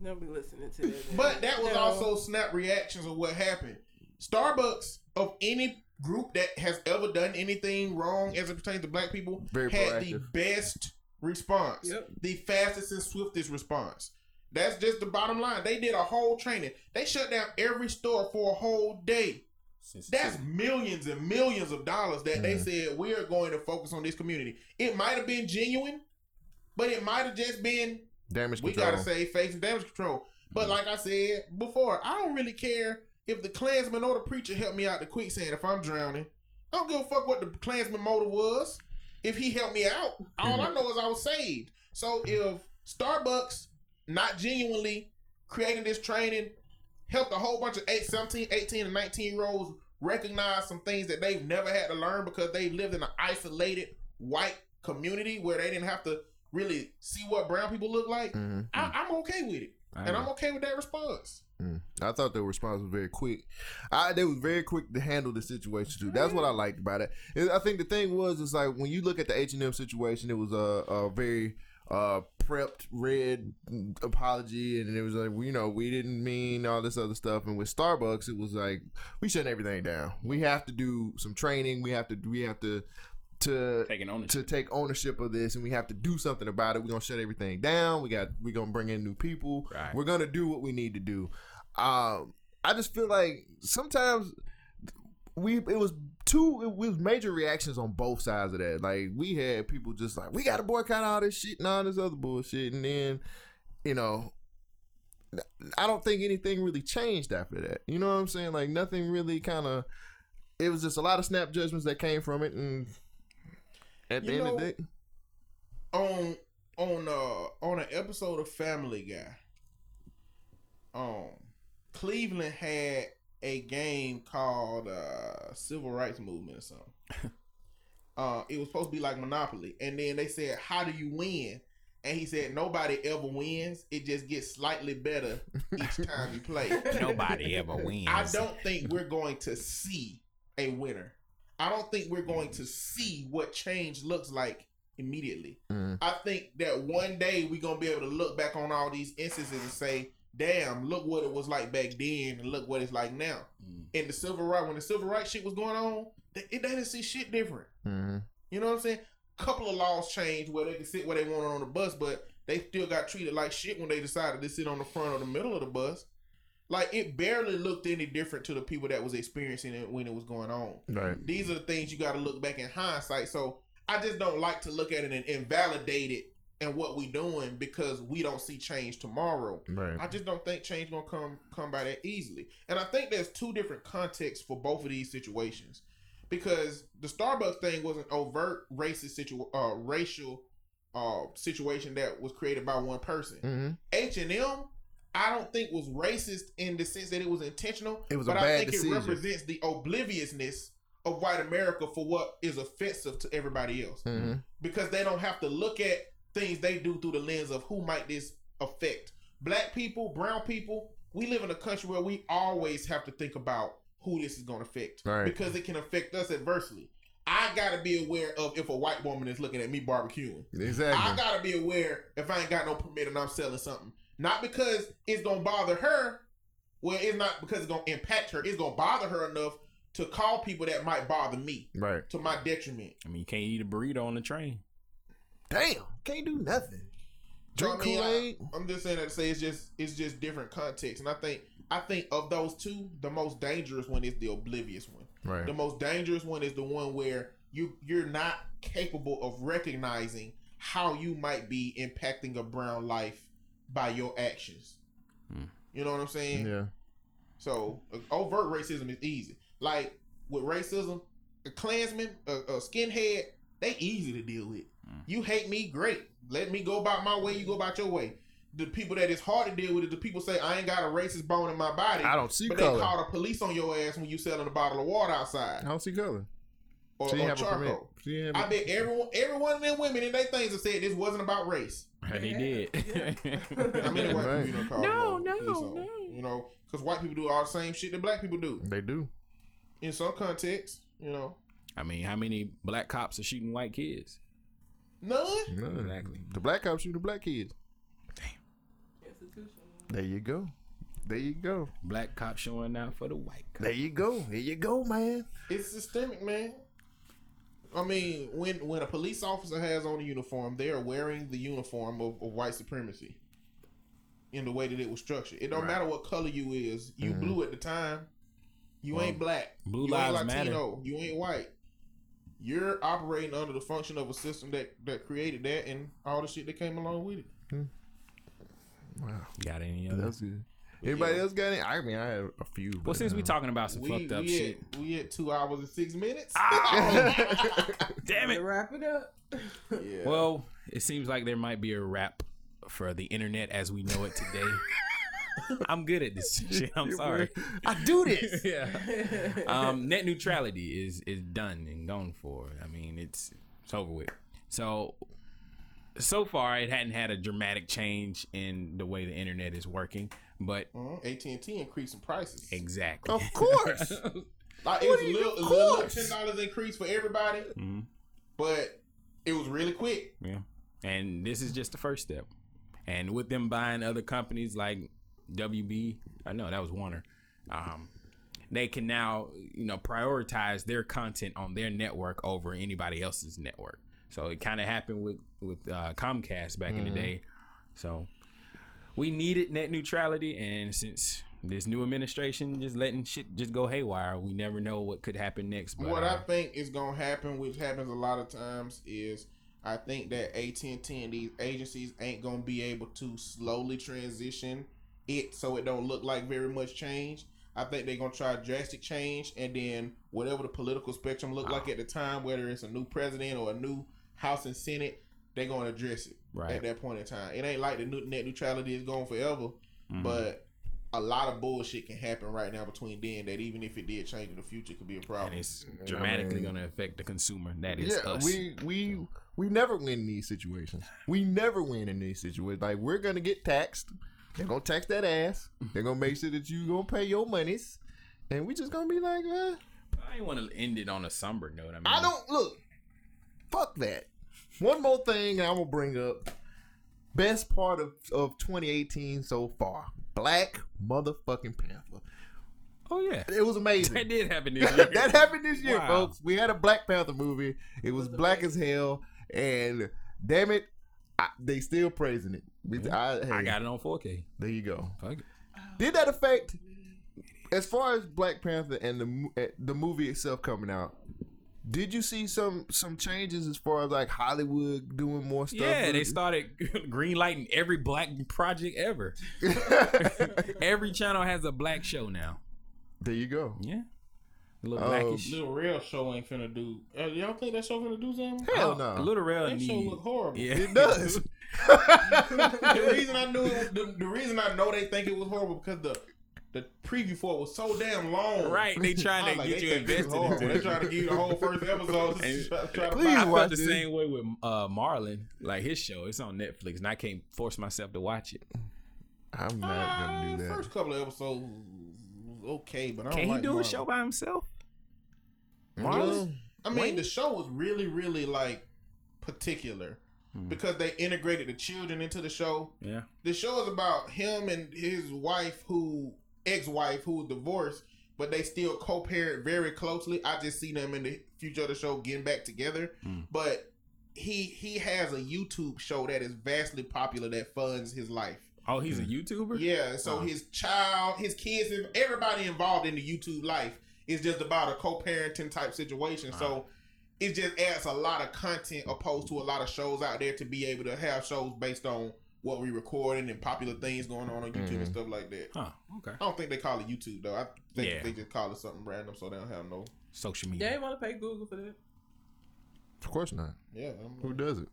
Nobody listening to that. But that was No. also snap reactions of what happened. Starbucks of any group that has ever done anything wrong as it pertains to black people Very had the best response, Yep. the fastest and swiftest response. That's just the bottom line. They did a whole training. They shut down every store for a whole day. That's millions and millions of dollars that they mm. said we are going to focus on this community. It might have been genuine, but it might have just been Damage we control. gotta say face and damage control. But mm. like I said before, I don't really care if the Klansman or the preacher helped me out the quicksand if I'm drowning. I don't give a fuck what the Klansman motive was. If he helped me out, all I know is I was saved. So if Starbucks not genuinely creating this training helped a whole bunch of 8, 17, 18, and 19 year olds recognize some things that they've never had to learn because they've lived in an isolated white community where they didn't have to really see what brown people look like. Mhm. I, I'm okay with it, I and I'm okay with that response. Mm. I thought their response was very quick. I they was very quick to handle the situation too. That's what I liked about it. And I think the thing was, is like when you look at the H and M situation, it was a, a very uh, prepped, red apology, and it was like you know we didn't mean all this other stuff. And with Starbucks, it was like we shut everything down. We have to do some training. We have to we have to to to take ownership of this and we have to do something about it. We're gonna shut everything down. We got we're gonna bring in new people. Right. We're gonna do what we need to do. Um I just feel like sometimes we it was two it was major reactions on both sides of that. Like we had people just like, we gotta boycott all this shit and all this other bullshit and then, you know, I don't think anything really changed after that. You know what I'm saying? Like nothing really kinda it was just a lot of snap judgments that came from it and at the You end of know- the day On on uh on an episode of Family Guy, um, Cleveland had a game called uh Civil Rights Movement or something. uh, it was supposed to be like Monopoly, and then they said, "How do you win?" And he said, "Nobody ever wins. It just gets slightly better each time you play." Nobody ever wins. I don't think we're going to see a winner. I don't think we're going to see what change looks like immediately. Mhm. I think that one day we're gonna be able to look back on all these instances and say, "Damn, look what it was like back then, and look what it's like now." Mm. In the civil right, when the civil rights shit was going on, they, they didn't see shit different. Mhm. You know what I'm saying? Couple of laws changed where they can sit where they wanted on the bus, but they still got treated like shit when they decided to sit on the front or the middle of the bus. Like it barely looked any different to the people that was experiencing it when it was going on. Right. These are the things you got to look back in hindsight. So I just don't like to look at it and invalidate it and what we doing because we don't see change tomorrow. Right. I just don't think change gonna come come by that easily. And I think there's two different contexts for both of these situations. Because the Starbucks thing was an overt racist situ uh racial uh situation that was created by one person. hmm H and M, I don't think was racist in the sense that it was intentional. It was a but I think decision. it represents the obliviousness of white America for what is offensive to everybody else. hmm Because they don't have to look at things they do through the lens of who might this affect. Black people, brown people, we live in a country where we always have to think about who this is going to affect. Right. Because it can affect us adversely. I gotta be aware of if a white woman is looking at me barbecuing. Exactly. I gotta be aware if I ain't got no permit and I'm selling something. Not because it's gonna bother her. Well, it's not because it's gonna impact her. It's gonna bother her enough to call people that might bother me right. to my detriment. I mean, you can't eat a burrito on the train. Damn. Can't do nothing. So, Drink I mean, Kool Aid. I, am just saying that to say it's just it's just different context, and I think I think of those two, the most dangerous one is the oblivious one. Right. The most dangerous one is the one where you you're not capable of recognizing how you might be impacting a brown life by your actions. Hmm. You know what I'm saying? Yeah. So uh, overt racism is easy. Like with racism, a Klansman, a, a skinhead, they easy to deal with. Mm. You hate me, great. Let me go about my way. You go about your way. The people that is hard to deal with is the people say I ain't got a racist bone in my body. I don't see but color. they call the police on your ass when you selling a bottle of water outside I don't see color. or, She or didn't a charcoal. She I have a- bet everyone, every one of them women in their things have said this wasn't about race. And he did. I mean, white Right. people don't call No, them no, police no. You know, because white people do all the same shit that black people do They do. in some contexts. You know, I mean, how many black cops are shooting white kids? none. No. Exactly. The black cops shoot the black kids. Institution. There you go. There you go. Black cops showing out for the white cops. There you go. There you go, man. It's systemic, man. I mean, when when a police officer has on a uniform, they are wearing the uniform of, of white supremacy. In the way that it was structured, it don't Right. matter what color you is. You Mhm. blue at the time. You Well, ain't black. Blue you lives ain't matter. Latino. You ain't white. You're operating under the function of a system that that created that and all the shit that came along with it. Wow. Got any other? That's good. Anybody Yeah. else got any? I mean, I have a few. Well, but, since we talking about some We, fucked up we, shit, At, we at two hours and six minutes. damn To it. wrap it up. yeah. Well, it seems like there might be a wrap for the internet as we know it today. I'm good at this shit. I'm sorry. I do this. yeah. Um, net neutrality is is done and gone for. I mean, it's it's over with. So so far, it hadn't had a dramatic change in the way the internet is working, but AT and T increasing prices. exactly. Of course. Like it was a little, a little ten dollars increase for everybody, Mhm. but it was really quick. Yeah. And this is just the first step. And with them buying other companies like WB, I know that was Warner. Um, they can now, you know, prioritize their content on their network over anybody else's network. So it kind of happened with with uh, Comcast back in the day. So we needed net neutrality, and since this new administration just letting shit just go haywire, we never know what could happen next. But what uh, I think is gonna happen, which happens a lot of times, is I think that AT and T and these agencies ain't gonna be able to slowly transition it so it don't look like very much change. I think they're gonna try drastic change, and then whatever the political spectrum look like at the time, whether it's a new president or a new House and Senate, they're gonna address it Right. at that point in time. It ain't like the new net neutrality is going forever, Mhm. but a lot of bullshit can happen right now between then. That even if it did change in the future, could be a problem. and it's dramatically mean- going to affect the consumer. That is yeah, us. we we we never win in these situations. We never win in these situations. Like we're gonna get taxed. They're gonna tax that ass. They're gonna make sure that you gonna pay your monies, and we just gonna be like, eh, I ain't want to end it on a somber note. I mean, I don't look. Fuck that. One more thing I'm gonna bring up. Best part of, of 2018 so far. Black motherfucking Panther. Oh yeah, It was amazing. that did happen this year. that happened this year, Wow. folks. We had a Black Panther movie. It was was black as hell, and damn it, I, they still praising it. I, hey, I got it on 4K. There you go. Fuck it. Did that affect as far as Black Panther and the eh, the movie itself coming out? Did you see some some changes as far as like Hollywood doing more stuff? Yeah, they it? started greenlighting every black project ever. every channel has a black show now. there you go. Yeah, a little Oh. blackish. Lil Rel show ain't finna do. Uh, y'all think that show finna do something? Hell A no. Lil Rel That show need. look horrible. Yeah, It does. the reason I knew it, the, the reason I know they think it was horrible because the the preview for it was so damn long. Right, they trying to like, get you think this is invested horrible. into They trying to give you the whole first episode. And- try, try to Please I it. watch felt the this. same way with uh, Marlon. Like his show, it's on Netflix, and I can't force myself to watch it. I'm not Uh, gonna do that. First couple of episodes okay, but I don't Can he do Marlon. a show by himself? Marlon? I mean, the show was really, really like particular Hmm. because they integrated the children into the show. Yeah. The show is about him and his wife, who ex-wife, who was divorced, but they still co-parent very closely. I just see them in the future of the show getting back together. Hmm. But he he has a YouTube show that is vastly popular that funds his life. Oh, he's a hmm. YouTuber. Yeah, so Oh. his child, his kids, everybody involved in the YouTube life is just about a co-parenting type situation. So uh-huh. it just adds a lot of content opposed to a lot of shows out there to be able to have shows based on what we recording and popular things going on on YouTube and Mhm. stuff like that. Huh. Okay. I don't think they call it YouTube though. I think Yeah. they just call it something random so they don't have no. Social They media. ain't want to pay Google for that. Of course not. Yeah, I'm- Who does it?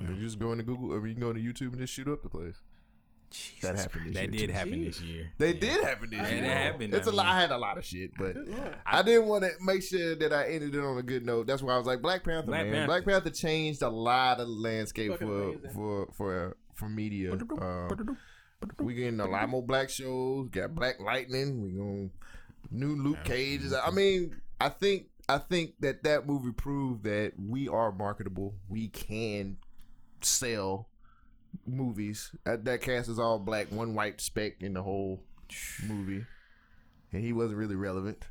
You just go into Google or you can go to YouTube and just shoot up the place. that happened this That year, did too. happen this year. They Yeah. did happen this Yeah, year. that happened, It's I a lot. I had a lot of shit, but Good lord. I didn't want to make sure that I ended it on a good note. That's why I was like Black Panther. Black man, Panther. Black Panther changed a lot of landscape Fucking for amazing. for for for media. Um, we getting a lot more black shows. Got Black Lightning. We going new Luke Cage. I mean, I think I think that that movie proved that we are marketable. We can sell movies. That, that cast is all black, one white speck in the whole movie, and he wasn't really relevant.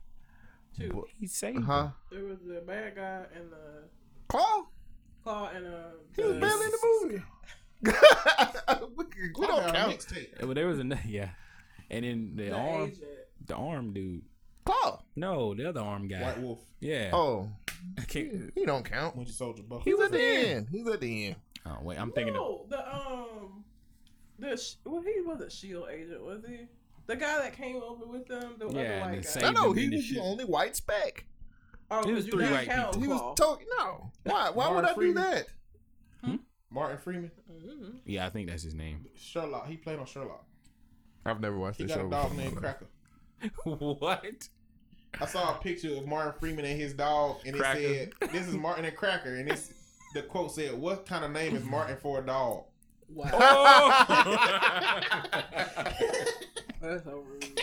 Two. But- He saved. Huh? There was the bad guy and the Claw? Claw and uh. He was the- barely in the movie. we, we don't count. mixtape. Well, there was a yeah, and then the, the arm, agent. the arm dude. Claw. No, the other arm guy. White Wolf, Yeah. Oh, I can't. he don't count. Winter Soldier, Buffalo. He was at the end. He was at the end. Oh wait, I'm thinking. Of, No, the um, the well, he was a shield agent, was he? The guy that came over with them, the Yeah, other and white then guy. saved I know he in the was the only white speck. Oh, It was 'cause you three not white count He was Claw. told no. Why? Why would I do that? Martin Freeman, Mhm. yeah, I think that's his name. Sherlock. He played on Sherlock. I've never watched He the got show. a dog named Cracker. what? I saw a picture of Martin Freeman and his dog, and it Cracker. said, "This is Martin and Cracker." And it's the quote said, "What kind of name is Martin for a dog?" Wow, Oh! that's so rude.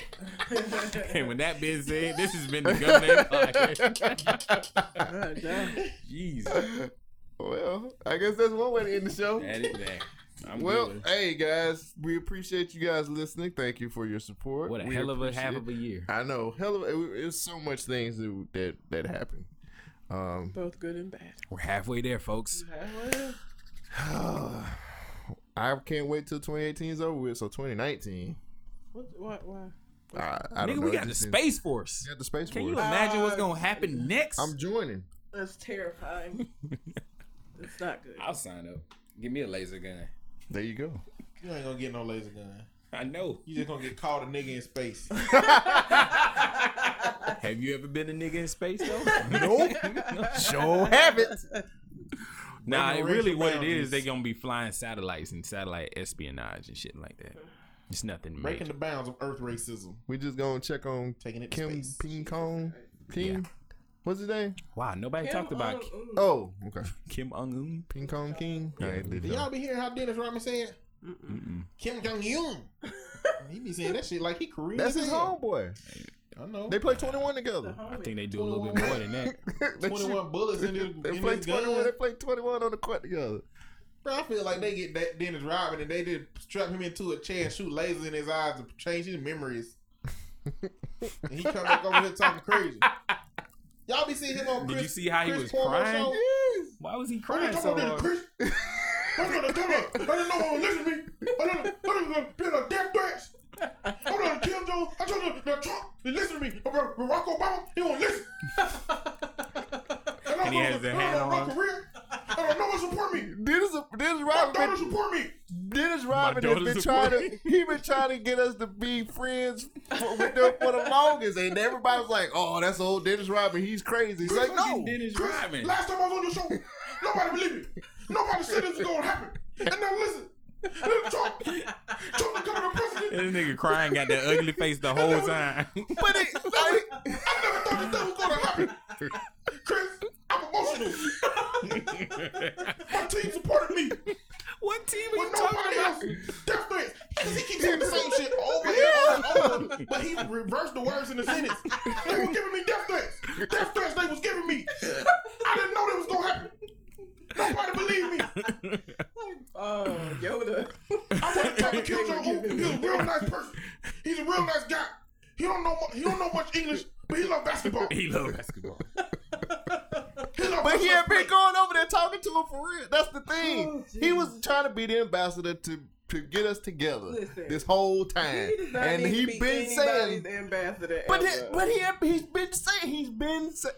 and when that being said, this has been the Gun Name Podcast. God damn. Jeez. Well, I guess that's one way to end the show. That is that. I'm Well, good. hey guys, we appreciate you guys listening. Thank you for your support. What a We hell of a half of a year. I know, hell of it, it was so much things that that, that happened. Um, Both good and bad. We're halfway there, folks. Halfway. I can't wait till 2018 is over with. So 2019, What? Why? Why? I, I don't Nigga, know. we got the Space Force. We got the space Force. Can you Force. imagine what's Uh, gonna happen next? I'm joining. That's terrifying. it's not good. I'll sign up. Give me a laser gun. There you go. You ain't gonna get no laser gun. I know. You just gonna get caught a nigga in space. Have you ever been a nigga in space though? Nope. Sure haven't. Nah, it really what it is, boundaries. is. They gonna be flying satellites and satellite espionage and shit like that. It's nothing Breaking major. the bounds of Earth racism. We just gonna check on Taking it Kim space. Ping Kong. King. What's his name? Wow, nobody talked about oh, Kim Jong-un. Oh, okay. Kim Jong Un. Ping Kong King. Yeah. I ain't did Did y'all be hearing how Dennis Rodman said Mm-mm. Kim Jong Un? he be saying that shit like he Korean. That's his hell. homeboy. I know. They play 21 together. I think they do a little bit more than that. they, Twenty shoot- one bullets in his, they in play his 21. gun. They play 21 on the court together. Bro, I feel like they get that Dennis Rodman and they did strap him into a chair and shoot lasers in his eyes to change his memories. and he come back over here talking crazy. Y'all be seeing him on Chris. Did you see how Chris he was Cuomo crying? Yes. Why was he crying so hard? Chris. I'm gonna do it. I didn't know one listen to me. I didn't. I didn't been a death threats. I'm gonna kill Jones. I told him that Trump. He listen to me. Barack Obama. He won't listen. and, and he has the hat on don't support me. Dennis, Dennis Rodman. My daughter support me. Dennis Rodman has been trying to he been trying to get us to be friends for, with them for the longest, and everybody's like, "Oh, that's old Dennis Rodman. He's crazy." He's like, "No, Dennis Rodman." Last time I was on your show, nobody believed me. Nobody said this was gonna happen. And now listen. Trump, Trump becoming president. This nigga crying got that ugly face the whole time. but it, like, I never thought this was gonna happen. Chris, I'm emotional. My team supported me. what team are With you talking nobody about? else. Death threats. Because he keeps saying the same shit over and over and over. But he reversed the words in the sentence. They were giving me death threats. Death threats they was giving me. I didn't know that was gonna happen. Nobody believed me. Oh, Yoda. I went to talk to Kim Jong Un. He's a real nice person. He's a real nice guy. He don't know he don't know much English, but he love basketball. He love basketball. He love but he wrestling. had been going over there talking to him for real. That's the thing. Oh, he was trying to be the ambassador to to get us together Listen. this whole time, He and he be been saying anybody's ambassador. But he, but he he's been saying he's been sa-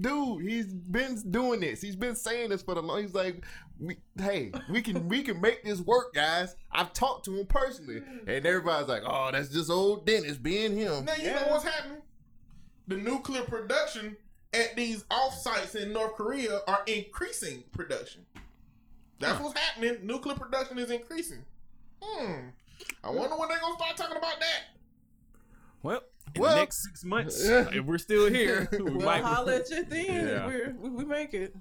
dude he's been doing this he's been saying this for the long he's like we, hey we can we can make this work guys I've talked to him personally and everybody's like oh that's just old Dennis being him Now you know what's happening? The nuclear production at these offsites in North Korea are increasing production. That's what's happening. Nuclear production is increasing. Hmm. I wonder when they're gonna start talking about that. Well, in Well- the next six months, if we're still here, we We'll might. holler at you then. Yeah. We're, we, we make it.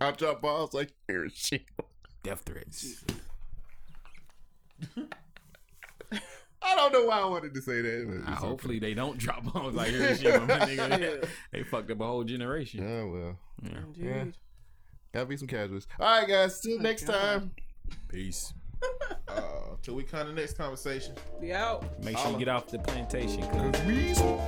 I drop balls like here shit Death threats. I don't know why I wanted to say that but Uh, it's hopefully they don't drop bombs like Hiroshima, my nigga. They fucked up a whole generation. okay. oh well Yeah. Indeed. Yeah. gotta be some casuals all right guys till Oh, next God. time Peace. Uh, till we come to the next conversation. Be out. Make sure you get off the plantation, cause Weasel.